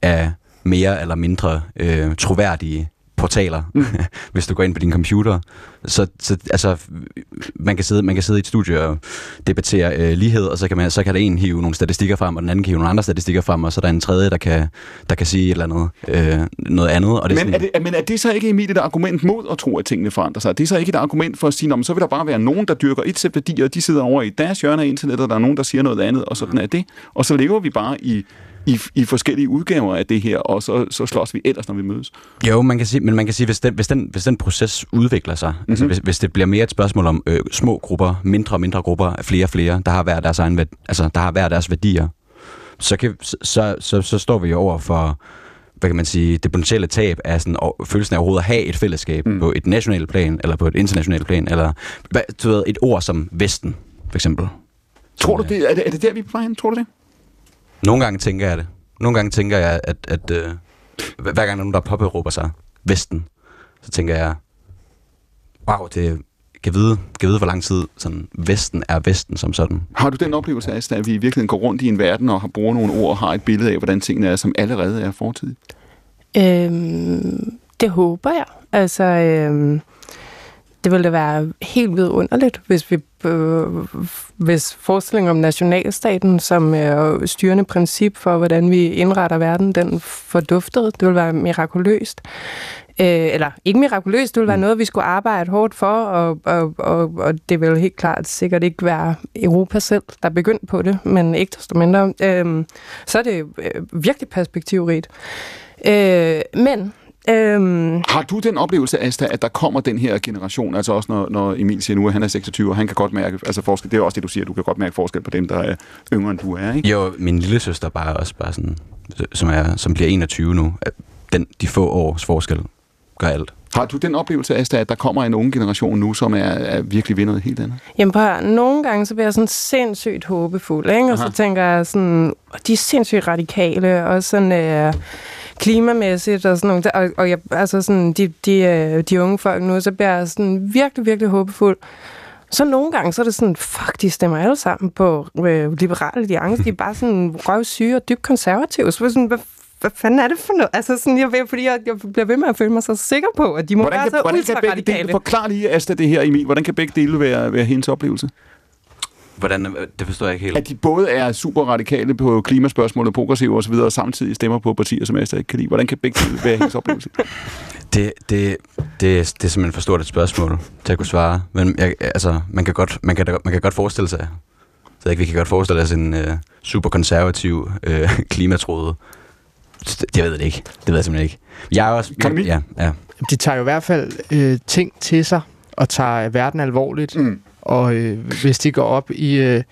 af mere eller mindre øh, troværdige portaler, mm. hvis du går ind på din computer. Så, så altså, man kan, sidde, man kan sidde i et studie og debattere øh, lighed, og så kan, man, så kan der en hive nogle statistikker frem, og den anden kan hive nogle andre statistikker frem, og så er der en tredje, der kan, der kan sige et eller andet, øh, noget andet. Og det er Men sådan, er, det, men er det så ikke, Emil, et argument mod at tro, at tingene forandrer sig? Er det så ikke et argument for at sige, "Nå, men så vil der bare være nogen, der dyrker et sæt værdier, og de sidder over i deres hjørne af internettet, og der er nogen, der siger noget andet, og sådan er det. Og så lever vi bare i, i, i forskellige udgaver af det her, og så, så slås vi ellers, når vi mødes. Jo, man kan sige, men man kan sige, hvis den, hvis den, hvis den proces udvikler sig, mm-hmm. altså hvis, hvis det bliver mere et spørgsmål om øh, små grupper, mindre og mindre grupper, flere og flere, der har hver deres, egen, altså, der har hver deres værdier, så, kan, så, så, så, står vi jo over for, hvad kan man sige, det potentielle tab af sådan, og, følelsen af overhovedet at have et fællesskab mm. på et nationalt plan, eller på et internationalt plan, eller hvad, du ved, et ord som Vesten, for eksempel. Tror du det? Er det, er det der, vi er på vej hen? Tror du det? Nogle gange tænker jeg det. Nogle gange tænker jeg, at, at øh, hver gang der er nogen, der påberåber sig Vesten, så tænker jeg, wow, det kan vide, kan vide, hvor lang tid sådan, Vesten er Vesten som sådan. Har du den oplevelse, Asta, at vi i virkeligheden går rundt i en verden og har bruger nogle ord og har et billede af, hvordan tingene er, som allerede er fortid? Øhm, det håber jeg. Altså, øhm, det ville da være helt vidunderligt, hvis vi øh, hvis forestillingen om nationalstaten som øh, styrende princip for, hvordan vi indretter verden, den forduftede. Det ville være mirakuløst. Øh, eller ikke mirakuløst, det ville være noget, vi skulle arbejde hårdt for, og, og, og, og det vil helt klart sikkert ikke være Europa selv, der er begyndt på det, men ikke desto mindre. Øh, så er det øh, virkelig perspektivrigt. Øh, men Øhm, Har du den oplevelse, Asta, at der kommer den her generation, altså også når, når Emil siger nu, at han er 26, og han kan godt mærke, altså forskel, det er også det, du siger, du kan godt mærke forskel på dem, der er yngre end du er, ikke? Jo, min lille søster bare også bare sådan, som, er, som bliver 21 nu, at den, de få års forskel gør alt. Har du den oplevelse, Asta, at der kommer en unge generation nu, som er, er virkelig ved noget helt andet? Jamen prøv nogle gange så bliver jeg sådan sindssygt håbefuld, ikke? og Aha. så tænker jeg sådan, de er sindssygt radikale, og sådan øh, klimamæssigt og sådan noget. Og, og jeg, altså sådan, de, de, øh, de unge folk nu, så bliver jeg sådan virkelig, virkelig håbefuld. Så nogle gange, så er det sådan, fuck, de stemmer alle sammen på øh, liberale alliance. De er bare sådan røvsyge og dybt konservative. Så sådan, hvad, hvad fanden er det for noget? Altså sådan, jeg, ved, fordi jeg, jeg bliver ved med at føle mig så sikker på, at de må Hvordan være kan, så hvordan kan begge dele, forklar lige, Asta, det her, Emil, hvordan kan begge dele være, være hendes oplevelse? Hvordan, øh, det forstår jeg ikke helt. At de både er super radikale på klimaspørgsmålet, progressive osv., og samtidig stemmer på partier, som Asta ikke kan lide. Hvordan kan begge dele være hendes oplevelse? Det, det, det, det er simpelthen for stort et spørgsmål til at kunne svare. Men jeg, altså, man, kan godt, man, kan, man kan godt forestille sig, så ikke, vi kan godt forestille os en øh, super konservativ øh, klimatråde. Jeg ved det ikke. Det ved jeg simpelthen ikke. Jeg er også... Kan vi? Ja, ja. De tager jo i hvert fald øh, ting til sig, og tager verden alvorligt. Mm. Og øh, hvis de går op i, øh,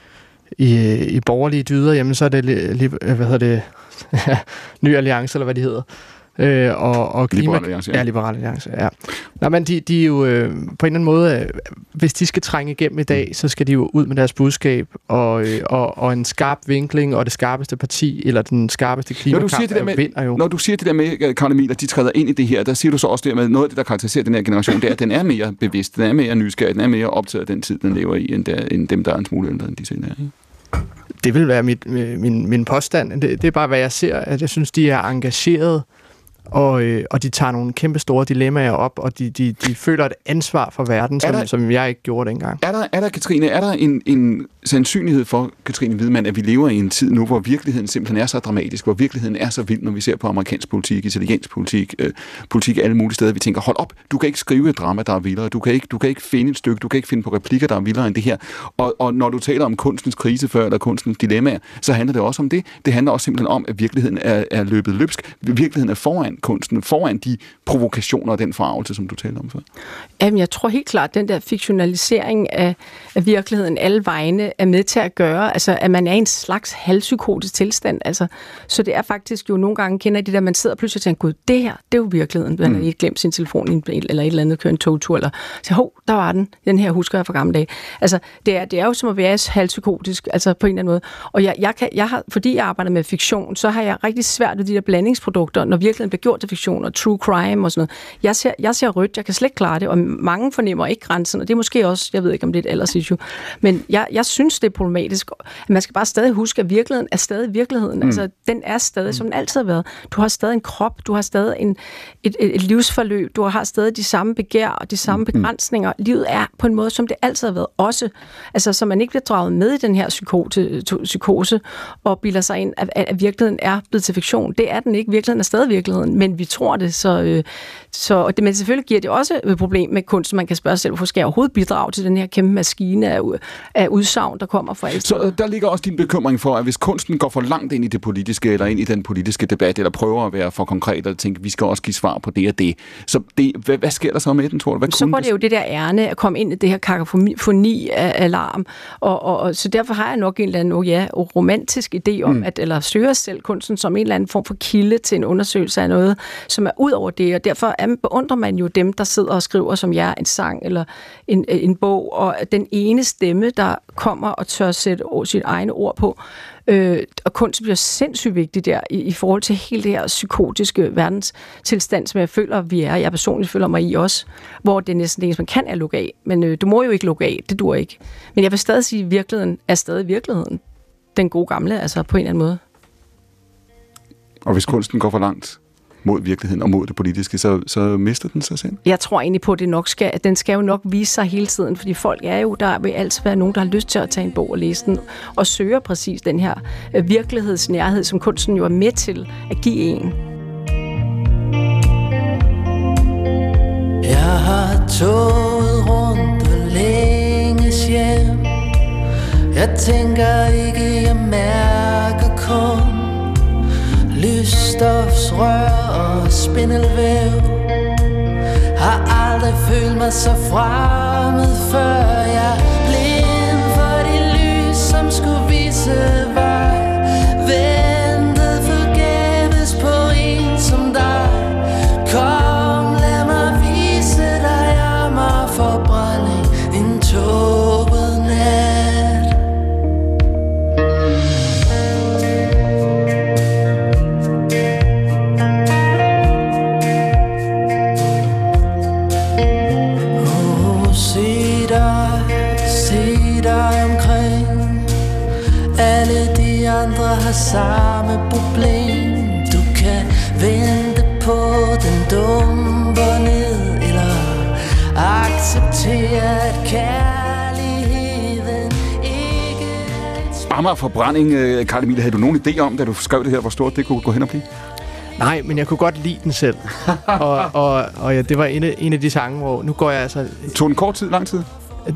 i, øh, i borgerlige dyder, jamen så er det, li, li, hvad hedder det, Ny Alliance, eller hvad de hedder. Øh, og, og klima, Liberal Alliance, ja. ja. Liberal Alliance, ja. Nå, men de, de er jo øh, på en eller anden måde, øh, hvis de skal trænge igennem i dag, så skal de jo ud med deres budskab, og, øh, og, og en skarp vinkling, og det skarpeste parti, eller den skarpeste Når du klimakamp, siger det der med, vinder jo. når du siger det der med, Karl Emil, at de træder ind i det her, der siger du så også det med, noget af det, der karakteriserer den her generation, det er, at den er mere bevidst, den er mere nysgerrig, den er mere optaget af den tid, den lever i, end, der, end dem, der er en smule ældre, end de selv er. Ikke? Det vil være mit, øh, min, min påstand. Det, det er bare, hvad jeg ser. At jeg synes, de er engageret, og, øh, og de tager nogle kæmpe store dilemmaer op, og de, de, de føler et ansvar for verden, Er som, der- som jeg ikke gjorde dengang. Er der, er der, Katrine, er der en, en sandsynlighed for, Katrine Hvidmann, at vi lever i en tid nu, hvor virkeligheden simpelthen er så dramatisk, hvor virkeligheden er så vild, når vi ser på amerikansk politik, italiensk politik, øh, politik alle mulige steder. Vi tænker, hold op, du kan ikke skrive et drama, der er vildere. Du kan ikke, du kan ikke finde et stykke, du kan ikke finde på replikker, der er vildere end det her. Og, og når du taler om kunstens krise før, eller kunstens dilemmaer, så handler det også om det. Det handler også simpelthen om, at virkeligheden er, er løbet løbsk. Virkeligheden er foran kunsten, foran de provokationer og den farvelse, som du taler om før. Jamen, jeg tror helt klart, at den der fiktionalisering af, af virkeligheden alle vegne er med til at gøre, altså at man er i en slags halvpsykotisk tilstand. Altså, så det er faktisk jo nogle gange, kender de der, man sidder og pludselig og tænker, gud, det her, det er jo virkeligheden. Man mm. har ikke glemt sin telefon eller et eller andet, kører en togtur, eller så, hov, der var den, den her husker jeg fra gamle dage. Altså, det er, det er jo som at være halvpsykotisk, altså på en eller anden måde. Og jeg, jeg, kan, jeg har, fordi jeg arbejder med fiktion, så har jeg rigtig svært ved de der blandingsprodukter, når virkeligheden bliver gjort til fiktion, og true crime og sådan noget. Jeg ser, jeg ser rødt, jeg kan slet ikke klare det, og mange fornemmer ikke grænsen, og det er måske også, jeg ved ikke om det er et aldersissue, men jeg, jeg synes, det er problematisk. Man skal bare stadig huske, at virkeligheden er stadig virkeligheden. Mm. Altså, den er stadig, som den altid har været. Du har stadig en krop, du har stadig en, et, et, et livsforløb, du har stadig de samme begær og de samme mm. begrænsninger. Livet er på en måde, som det altid har været. Også, altså, så man ikke bliver draget med i den her psykote, psykose og bilder sig ind, at, at virkeligheden er blevet til fiktion. Det er den ikke. Virkeligheden er stadig virkeligheden, men vi tror det, så, øh, så det, men selvfølgelig giver det også et problem med kunst. Man kan spørge sig selv, hvorfor skal jeg overhovedet bidrage til den her kæmpe maskine af, af udsagn, der kommer fra alle Så øh, der ligger også din bekymring for, at hvis kunsten går for langt ind i det politiske, eller ind i den politiske debat, eller prøver at være for konkret, og tænke, vi skal også give svar på det og det. Så det, hvad, hvad sker der så med den, tror du? Hvad så går det jo det der ærne at komme ind i det her kakafoni af alarm, og, og, og, så derfor har jeg nok en eller anden, oh ja, romantisk idé om, mm. at, eller søger selv kunsten som en eller anden form for kilde til en undersøgelse af noget, som er ud over det, og derfor beundrer man jo dem, der sidder og skriver som jer en sang eller en, øh, en bog, og den ene stemme, der kommer og tør sætte sit egne ord på. Øh, og kunst bliver sindssygt vigtigt der i, i forhold til hele det her psykotiske verdenstilstand, som jeg føler, vi er. Jeg personligt føler mig i også, hvor det er næsten det eneste, man kan er lukke af. Men øh, du må jo ikke lukke af, det dur ikke. Men jeg vil stadig sige, at virkeligheden er stadig virkeligheden. Den gode gamle, altså på en eller anden måde. Og hvis kunsten går for langt, mod virkeligheden og mod det politiske, så, så mister den sig selv? Jeg tror egentlig på, at det nok skal, at den skal jo nok vise sig hele tiden, fordi folk er jo, der vil altid være nogen, der har lyst til at tage en bog og læse den, og søger præcis den her øh, virkelighedsnærhed, som kunsten jo er med til at give en. Jeg har toget rundt og længes hjem Jeg tænker ikke, jeg mærker kun Lysstofsrør og spindelvæv. Har aldrig følt mig så fremmed før Jeg blind for det lys, som skulle vise har samme problem Du kan vente på den dumper ned Eller acceptere at kærligheden ikke er Amager Forbrænding, øh, Karl Emil, havde du nogen idé om, da du skrev det her, hvor stort det kunne gå hen og blive? Nej, men jeg kunne godt lide den selv. og og, og ja, det var en af, en af de sange, hvor nu går jeg altså... Tog den kort tid, lang tid?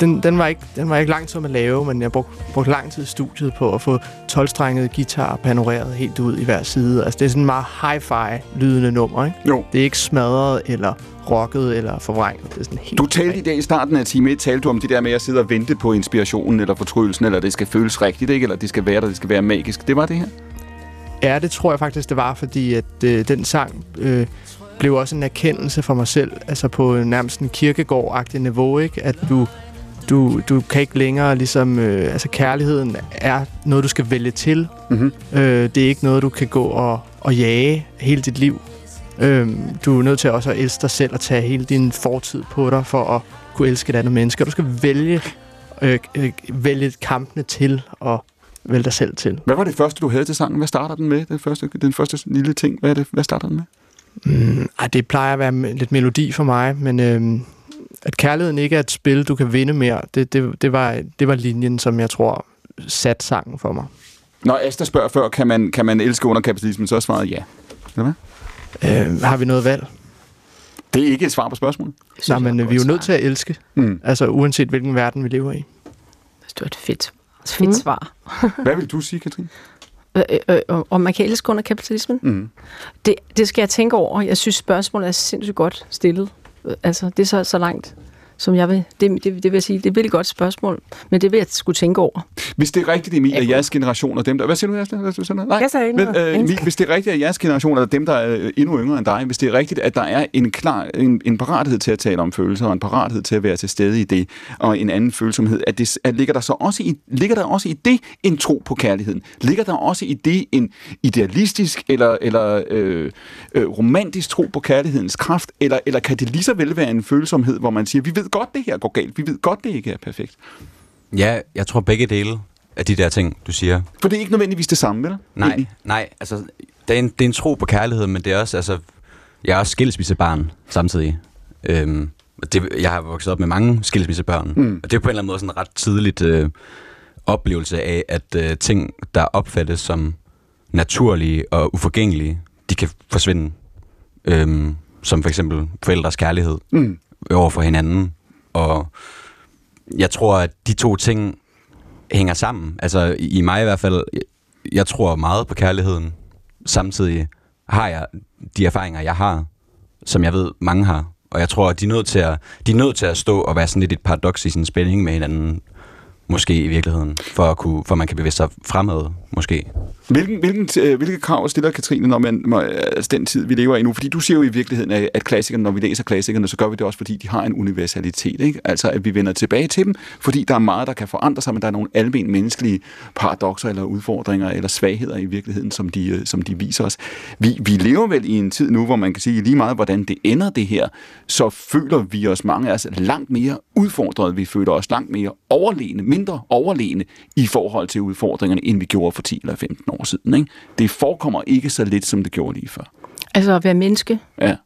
Den, den, var ikke, den var ikke lang tid at lave, men jeg brugte, brugte lang tid i studiet på at få 12-strenget guitar panoreret helt ud i hver side. Altså, det er sådan en meget hi-fi lydende nummer, ikke? Jo. Det er ikke smadret eller rocket eller forvrænget. Det er sådan helt Du talte i dag i starten af time 1, talte du om det der med at sidde og vente på inspirationen eller fortrydelsen, eller det skal føles rigtigt, ikke? eller det skal være der, det skal være magisk. Det var det her? Ja, det tror jeg faktisk, det var, fordi at øh, den sang øh, blev også en erkendelse for mig selv, altså på nærmest en kirkegård-agtig niveau, ikke? At du, du, du kan ikke længere ligesom, øh, altså kærligheden er noget, du skal vælge til. Mm-hmm. Øh, det er ikke noget, du kan gå og, og jage hele dit liv. Øh, du er nødt til også at elske dig selv og tage hele din fortid på dig for at kunne elske et andet menneske. Du skal vælge, øh, øh, vælge kampene til og vælge dig selv til. Hvad var det første, du havde til sangen? Hvad starter den med? Den første, den første lille ting. Hvad, er det, hvad starter den med? Mm, ej, det plejer at være lidt melodi for mig, men øhm, at kærligheden ikke er et spil, du kan vinde mere, det, det, det, var, det var linjen, som jeg tror sat sangen for mig. Når Asta spørger før, kan man, kan man elske under kapitalismen, så er svaret ja. Eller hvad? Øh, har vi noget valg? Det er ikke et svar på spørgsmålet. Nej, men vi er jo nødt til at elske. Mm. Altså uanset hvilken verden vi lever i. Det var et fedt, fedt mm. svar. Hvad vil du sige, Katrin? Øh, øh, øh, om man kan elske under kapitalismen? Mm. Det, det skal jeg tænke over. Jeg synes, spørgsmålet er sindssygt godt stillet. Altså, det er så, så langt som jeg vil. Det, det, det vil jeg sige, det er et virkelig godt spørgsmål, men det vil jeg skulle tænke over. Hvis det er rigtigt, Emil, at jeres generation og dem, der... Hvad siger du, Jasle? Hvad siger du? Nej. Jeg sagde men, øh, Emil, hvis det er rigtigt, at jeres generation og dem, der er endnu yngre end dig, hvis det er rigtigt, at der er en klar en, en parathed til at tale om følelser, og en parathed til at være til stede i det, og en anden følsomhed, at, det, at ligger der så også i, ligger der også i det en tro på kærligheden? Ligger der også i det en idealistisk eller, eller øh, øh, romantisk tro på kærlighedens kraft, eller, eller kan det lige så vel være en følsomhed, hvor man siger, vi ved ved godt, det her går galt. Vi ved godt, det ikke er perfekt. Ja, jeg tror begge dele af de der ting, du siger. For det er ikke nødvendigvis det samme, vel? Nej, Egentlig. nej. Altså, det er, en, det er en tro på kærlighed, men det er også, altså, jeg er også skilsmissebarn samtidig. Øhm, det, jeg har vokset op med mange skilsmissebørn, mm. og det er på en eller anden måde sådan en ret tidligt øh, oplevelse af, at øh, ting, der opfattes som naturlige og uforgængelige, de kan forsvinde. Øhm, som for eksempel forældres kærlighed. Mm over for hinanden. Og jeg tror, at de to ting hænger sammen. Altså i mig i hvert fald, jeg tror meget på kærligheden. Samtidig har jeg de erfaringer, jeg har, som jeg ved, mange har. Og jeg tror, at de er nødt til at, de er nødt til at stå og være sådan lidt et paradoks i sin spænding med hinanden måske i virkeligheden, for at, kunne, for at man kan bevæge sig fremad, måske. Hvilken, hvilken, øh, hvilke krav stiller Katrine, når man, når, altså den tid, vi lever i nu? Fordi du siger jo i virkeligheden, at, klassikerne, når vi læser klassikerne, så gør vi det også, fordi de har en universalitet. Ikke? Altså, at vi vender tilbage til dem, fordi der er meget, der kan forandre sig, men der er nogle almen menneskelige paradoxer eller udfordringer eller svagheder i virkeligheden, som de, øh, som de viser os. Vi, vi lever vel i en tid nu, hvor man kan sige lige meget, hvordan det ender det her, så føler vi os mange af os langt mere udfordret. Vi føler os langt mere overlegne, mindre overlegne i forhold til udfordringerne, end vi gjorde for 10 eller 15 år siden. Ikke? Det forekommer ikke så lidt, som det gjorde lige før. Altså at være menneske? Ja.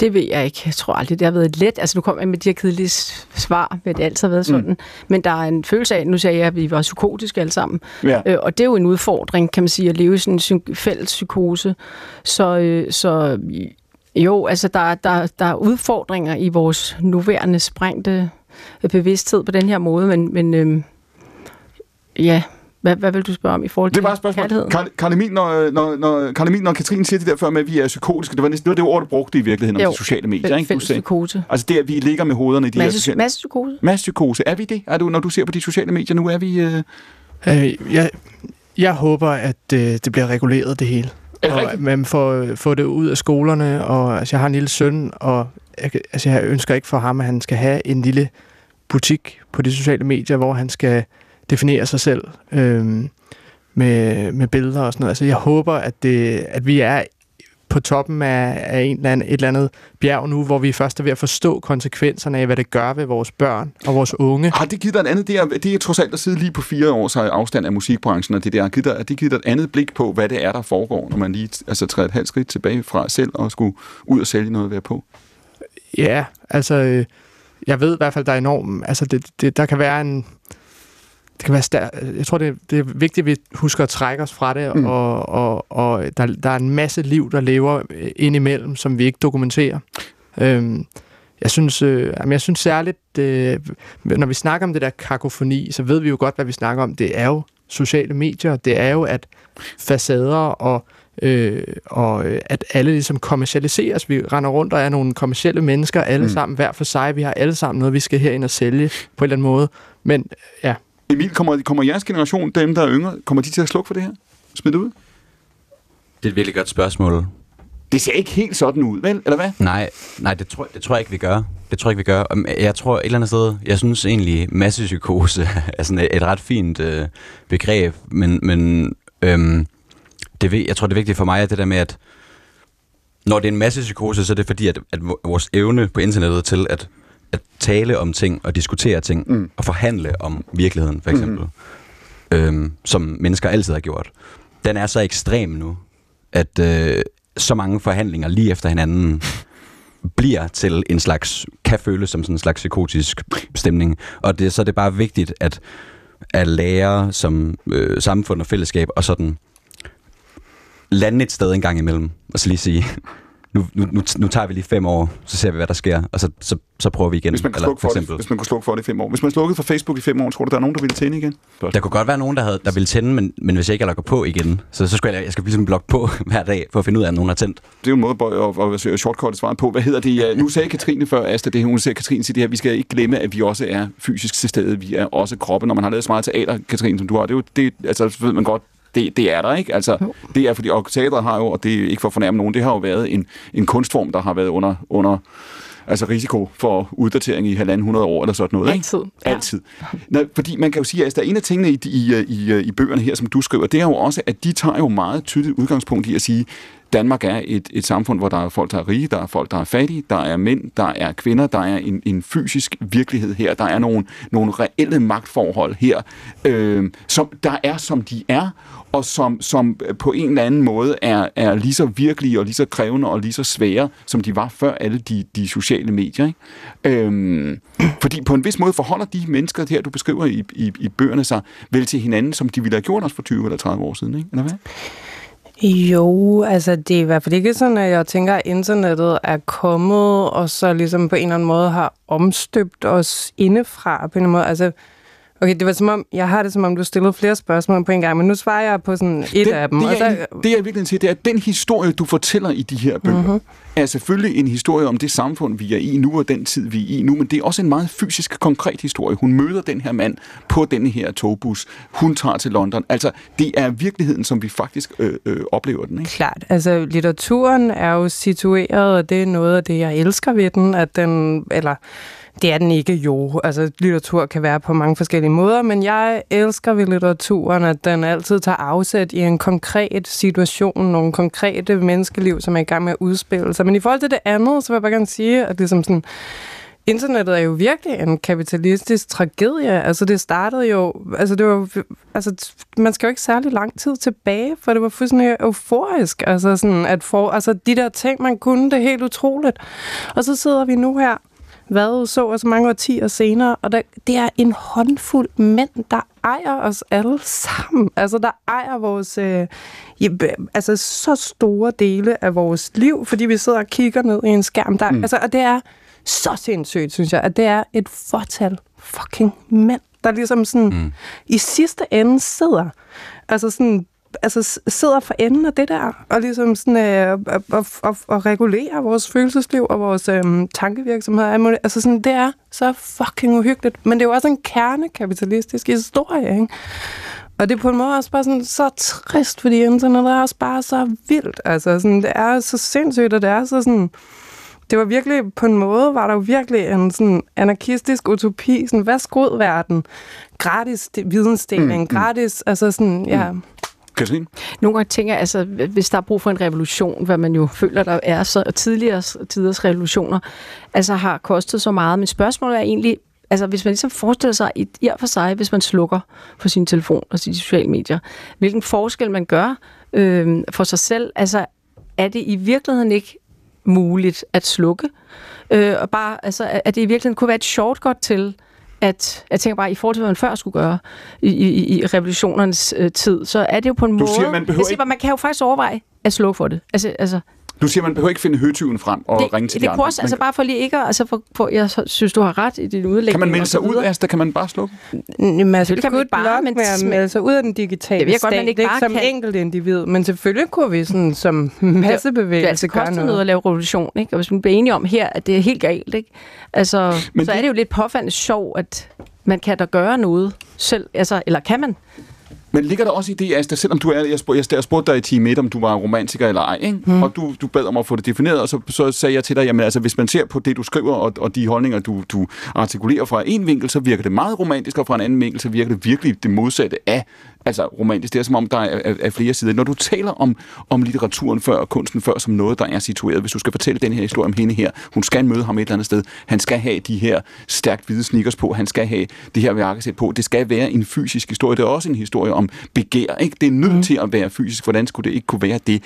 Det ved jeg ikke. Jeg tror aldrig, det har været let. Altså, nu kommer jeg med de her kedelige svar, men det altid har været sådan. Mm. Men der er en følelse af, nu sagde jeg, at vi var psykotiske alle sammen. Ja. Øh, og det er jo en udfordring, kan man sige, at leve i sådan en fælles psykose. Så, øh, så jo, altså, der, der, der er udfordringer i vores nuværende sprængte bevidsthed på den her måde, men, men øh, ja, hvad, hvad vil du spørge om i forhold til Det var et spørgsmål. Karl Emil, når, når, når, Karl Emil, når Katrine siger det der før med, at vi er psykotiske, det var næsten det, var det ord, du brugte i virkeligheden jo, om de sociale medier. Ikke? Du psykose. Altså det, at vi ligger med hovederne i de masse, her sociale... Masse psykose. Masse psykose. Er vi det? Er du, når du ser på de sociale medier nu, er vi... Øh... Øh, jeg, jeg håber, at øh, det bliver reguleret, det hele. Og man får, får det ud af skolerne, og altså, jeg har en lille søn, og jeg, altså, jeg ønsker ikke for ham, at han skal have en lille butik på de sociale medier, hvor han skal definere sig selv øh, med, med billeder og sådan noget. Altså, jeg håber, at, det, at vi er på toppen af, af en eller anden, et eller andet bjerg nu, hvor vi først er ved at forstå konsekvenserne af, hvad det gør ved vores børn og vores unge. Har det givet dig et andet, det er, det er trods alt at sidde lige på fire års afstand af musikbranchen, og det der, har givet dig, det givet dig et andet blik på, hvad det er, der foregår, når man lige altså, træder et halvt skridt tilbage fra selv og skulle ud og sælge noget ved på? Ja, altså, øh, jeg ved i hvert fald, der er enormt, altså det, det, der kan være en, det kan være stær- jeg tror, det, det er vigtigt, at vi husker at trække os fra det, mm. og, og, og der, der er en masse liv, der lever indimellem, som vi ikke dokumenterer. Øhm, jeg synes, øh, jeg synes særligt, øh, når vi snakker om det der kakofoni, så ved vi jo godt, hvad vi snakker om. Det er jo sociale medier. Det er jo, at facader og øh, og øh, at alle ligesom kommercialiseres. Vi render rundt og er nogle kommercielle mennesker, alle mm. sammen hver for sig. Vi har alle sammen noget, vi skal herind og sælge på en eller anden måde. Men ja, Emil, kommer, kommer jeres generation, dem der er yngre, kommer de til at slukke for det her? Smid det ud? Det er et virkelig godt spørgsmål. Det ser ikke helt sådan ud, vel? Eller hvad? Nej, nej det, tror, det tror jeg ikke, vi gør. Det tror jeg ikke, vi gør. Jeg tror et eller andet sted, jeg synes egentlig, massepsykose er sådan et, et ret fint øh, begreb, men, men øhm, det, jeg tror, det er vigtigt for mig, at det der med, at når det er en massepsykose, så er det fordi, at, at vores evne på internettet til at at tale om ting og diskutere ting mm. og forhandle om virkeligheden, for eksempel, mm. øhm, som mennesker altid har gjort, den er så ekstrem nu, at øh, så mange forhandlinger lige efter hinanden bliver til en slags, kan føles som sådan en slags psykotisk stemning. Og det, så er det bare vigtigt, at af lærer, som øh, samfund og fællesskab, og sådan lande et sted en gang imellem, og så lige sige, nu, nu, nu, nu tager vi lige fem år, så ser vi, hvad der sker, og så, så, så prøver vi igen. Hvis man, kan Eller for, for det, eksempel, hvis man kunne slukke for det i fem år. Hvis man slukkede for Facebook i fem år, tror du, der er nogen, der ville tænde igen? der kunne godt være nogen, der, havde, der ville tænde, men, men hvis jeg ikke logger på igen, så, så skulle jeg, jeg skal ligesom logge på hver dag, for at finde ud af, om nogen har tændt. Det er jo en måde at, at, at, at shortcutte svaret på. Hvad hedder det? Nu sagde Katrine før, Asta, det hun sagde, Katrine siger det her, vi skal ikke glemme, at vi også er fysisk til stede. Vi er også kroppen. Når man har lavet så meget teater, Katrine, som du har, det er jo, det, altså, så ved man godt, det, det er der, ikke? Altså, det er fordi, og teatret har jo, og det er ikke for at fornærme nogen, det har jo været en, en kunstform, der har været under, under altså risiko for uddatering i halvanden hundrede år eller sådan noget. Altid. Ikke? Altid. Nå, fordi man kan jo sige, at der er en af tingene i, i, i, i bøgerne her, som du skriver, det er jo også, at de tager jo meget tydeligt udgangspunkt i at sige, Danmark er et, et samfund, hvor der er folk, der er rige, der er folk, der er fattige, der er mænd, der er kvinder, der er en, en fysisk virkelighed her, der er nogle, nogle reelle magtforhold her, øh, som der er, som de er, og som, som på en eller anden måde er, er lige så virkelige og lige så krævende og lige så svære, som de var før alle de, de sociale medier. Ikke? Øhm, fordi på en vis måde forholder de mennesker her, du beskriver i, i, i bøgerne sig, vel til hinanden, som de ville have gjort os for 20 eller 30 år siden, ikke? eller hvad? Jo, altså det er i hvert fald ikke sådan, at jeg tænker, at internettet er kommet, og så ligesom på en eller anden måde har omstøbt os indefra på en eller anden måde. Altså, okay, det var som om, jeg har det som om, du stillede flere spørgsmål på en gang, men nu svarer jeg på sådan et det, af dem. Det, og så, jeg, det jeg virkelig siger, det er, at den historie, du fortæller i de her bøger, mm-hmm. er selvfølgelig en historie om det samfund, vi er i nu, og den tid, vi er i nu, men det er også en meget fysisk, konkret historie. Hun møder den her mand på den her togbus. Hun tager til London. Altså, det er virkeligheden, som vi faktisk øh, øh, oplever den. Ikke? Klart. Altså, litteraturen er jo situeret, og det er noget af det, jeg elsker ved den, at den, eller det er den ikke jo. Altså, litteratur kan være på mange forskellige måder, men jeg elsker ved litteraturen, at den altid tager afsæt i en konkret situation, nogle konkrete menneskeliv, som er i gang med at udspille sig. Men i forhold til det andet, så vil jeg bare gerne sige, at ligesom sådan, internettet er jo virkelig en kapitalistisk tragedie. Altså, det startede jo... Altså, det var, altså, man skal jo ikke særlig lang tid tilbage, for det var fuldstændig euforisk. Altså, sådan at for, altså, de der ting, man kunne, det er helt utroligt. Og så sidder vi nu her hvad så altså mange årtier senere, og der, det er en håndfuld mænd, der ejer os alle sammen. Altså, der ejer vores, øh, ja, altså så store dele af vores liv, fordi vi sidder og kigger ned i en skærm. Der, mm. altså, og det er så sindssygt, synes jeg, at det er et fortal fucking mænd, der ligesom sådan mm. i sidste ende sidder, altså sådan altså, sidder for enden af det der, og ligesom sådan, øh, og, og, og, og regulerer vores følelsesliv og vores øh, tankevirksomhed. Altså sådan, det er så fucking uhyggeligt. Men det er jo også en kernekapitalistisk historie, ikke? Og det er på en måde også bare sådan så trist, fordi internet er også bare så vildt. Altså, sådan, det er så sindssygt, og det er så sådan... Det var virkelig, på en måde, var der jo virkelig en sådan anarkistisk utopi. Sådan, hvad skud verden? Gratis vidensdeling, mm, gratis, altså sådan, ja... Mm. Katrine? Nogle gange tænker jeg, altså, hvis der er brug for en revolution, hvad man jo føler, der er så tidligere tiders revolutioner, altså har kostet så meget. Men spørgsmålet er egentlig, altså hvis man ligesom forestiller sig i, i for sig, hvis man slukker for sin telefon og sine sociale medier, hvilken forskel man gør øh, for sig selv, altså er det i virkeligheden ikke muligt at slukke? Øh, og bare, altså, at det i virkeligheden kunne være et shortcut til, at jeg tænker bare, i forhold til, hvad man før skulle gøre i, i, i revolutionernes øh, tid, så er det jo på en du måde... Siger, man, jeg siger bare, man kan jo faktisk overveje at slå for det. Altså, altså, du siger, man behøver ikke finde høtyven frem og det, ringe til det de andre. Også, altså bare for lige ikke, altså for, for, jeg synes, du har ret i din udlægning. Kan man melde sig ud, Asta? Kan man bare slukke? Jamen, altså, kan man ikke bare men, med at melde sig ud af den digitale det stat, godt, man ikke, ikke som kan. enkelt individ. Men selvfølgelig kunne vi sådan, som massebevægelse det, altså gøre noget. noget at lave revolution, ikke? Og hvis vi bliver enige om her, at det er helt galt, ikke? Altså, men så det... er det jo lidt påfaldende sjov, at man kan da gøre noget selv, altså, eller kan man? Men ligger der også i det, Asta, selvom du er, jeg, spurgte, jeg spurgte dig i time 1, om du var romantiker eller ej, ikke? Hmm. og du, du bad om at få det defineret, og så, så sagde jeg til dig, jamen altså, hvis man ser på det, du skriver, og, og de holdninger, du, du artikulerer fra en vinkel, så virker det meget romantisk, og fra en anden vinkel, så virker det virkelig det modsatte af altså romantisk. Det er som om, der er, er, er flere sider. Når du taler om, om litteraturen før og kunsten før som noget, der er situeret, hvis du skal fortælle den her historie om hende her, hun skal møde ham et eller andet sted, han skal have de her stærkt hvide sneakers på, han skal have det her jakkesæt på, det skal være en fysisk historie. Det er også en historie om begær, ikke? Det er nødt mm. til at være fysisk. Hvordan skulle det ikke kunne være det?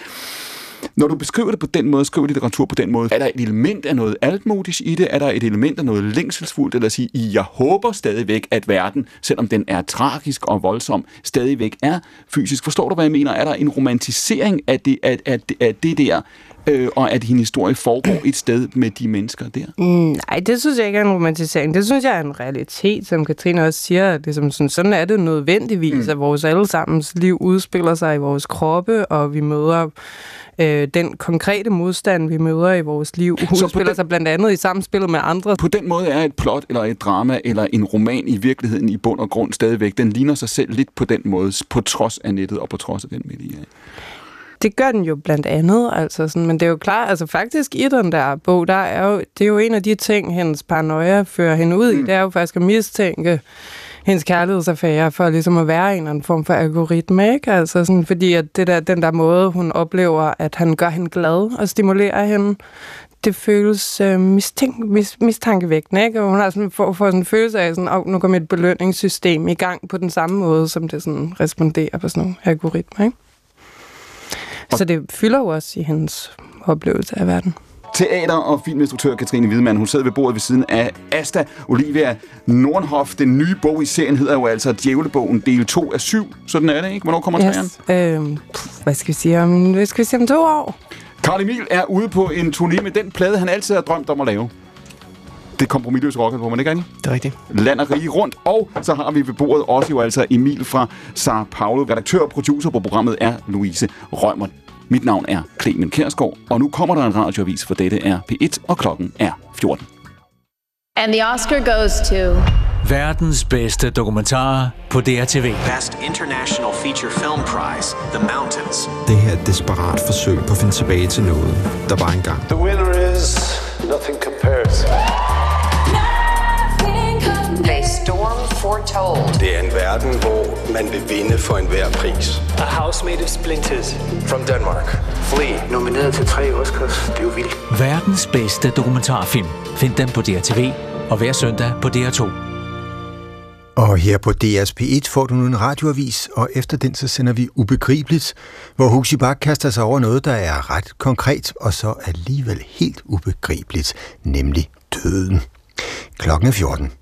Når du beskriver det på den måde, skriver litteratur på den måde, er der et element af noget altmodisk i det? Er der et element af noget længselsfuldt? Eller at sige, jeg håber stadigvæk, at verden, selvom den er tragisk og voldsom, stadigvæk er fysisk. Forstår du, hvad jeg mener? Er der en romantisering af det, af, af, af det der, øh, og at din historie foregår et sted med de mennesker der? Mm, nej, det synes jeg ikke er en romantisering. Det synes jeg er en realitet, som Katrine også siger. Det som, sådan, sådan er det nødvendigvis, mm. at vores allesammens liv udspiller sig i vores kroppe, og vi møder øh, den konkrete modstand, vi møder i vores liv, udspiller den, sig blandt andet i samspillet med andre. På den måde er et plot, eller et drama, eller en roman i virkeligheden i bund og grund stadigvæk. Den ligner sig selv lidt på den måde, på trods af nettet og på trods af den i. Det gør den jo blandt andet, altså sådan, men det er jo klart, altså faktisk i den der bog, der er jo, det er jo en af de ting, hendes paranoia fører hende ud i, mm. det er jo faktisk at mistænke hendes kærlighedsaffære for ligesom at være en eller anden form for algoritme, ikke? Altså sådan, fordi at det der, den der måde, hun oplever, at han gør hende glad og stimulerer hende, det føles øh, mistænk, mis, mistankevækkende, ikke? Og hun har sådan, for, for sådan en følelse af, sådan, oh, nu kommer et belønningssystem i gang på den samme måde, som det sådan responderer på sådan nogle algoritmer, ikke? Så det fylder jo også i hendes oplevelse af verden. Teater- og filminstruktør Katrine Hvidemann, hun sidder ved bordet ved siden af Asta Olivia Nordhoff. Den nye bog i serien hedder jo altså Djævlebogen del 2 af 7. Sådan er det, ikke? Hvornår kommer yes. Øh, hvad skal vi sige om, hvad skal vi sige om to år? Karl Emil er ude på en turné med den plade, han altid har drømt om at lave. Det kompromisløse rocket på, man ikke rigtigt? Det er rigtigt. Land og rige rundt. Og så har vi ved bordet også jo altså Emil fra Sao Paulo. Redaktør og producer på programmet er Louise Rømer. Mit navn er Clemen Kærsgaard, og nu kommer der en radioavis, for dette er P1, og klokken er 14. And the Oscar goes to... Verdens bedste dokumentar på DRTV. Best International Feature Film Prize, The Mountains. Det her er et desperat forsøg på at finde tilbage til noget, der var engang. The winner is Nothing Compares. Foretold. Det er en verden, hvor man vil vinde for enhver pris. A House Made of Splinters. From Denmark. Flee. Nomineret til tre Oscars. Det er jo vildt. Verdens bedste dokumentarfilm. Find den på DRTV og hver søndag på DR2. Og her på DR's P1 får du nu en radioavis, og efter den så sender vi Ubegribeligt, hvor Huxi Bak kaster sig over noget, der er ret konkret, og så alligevel helt ubegribeligt, nemlig døden. Klokken er 14.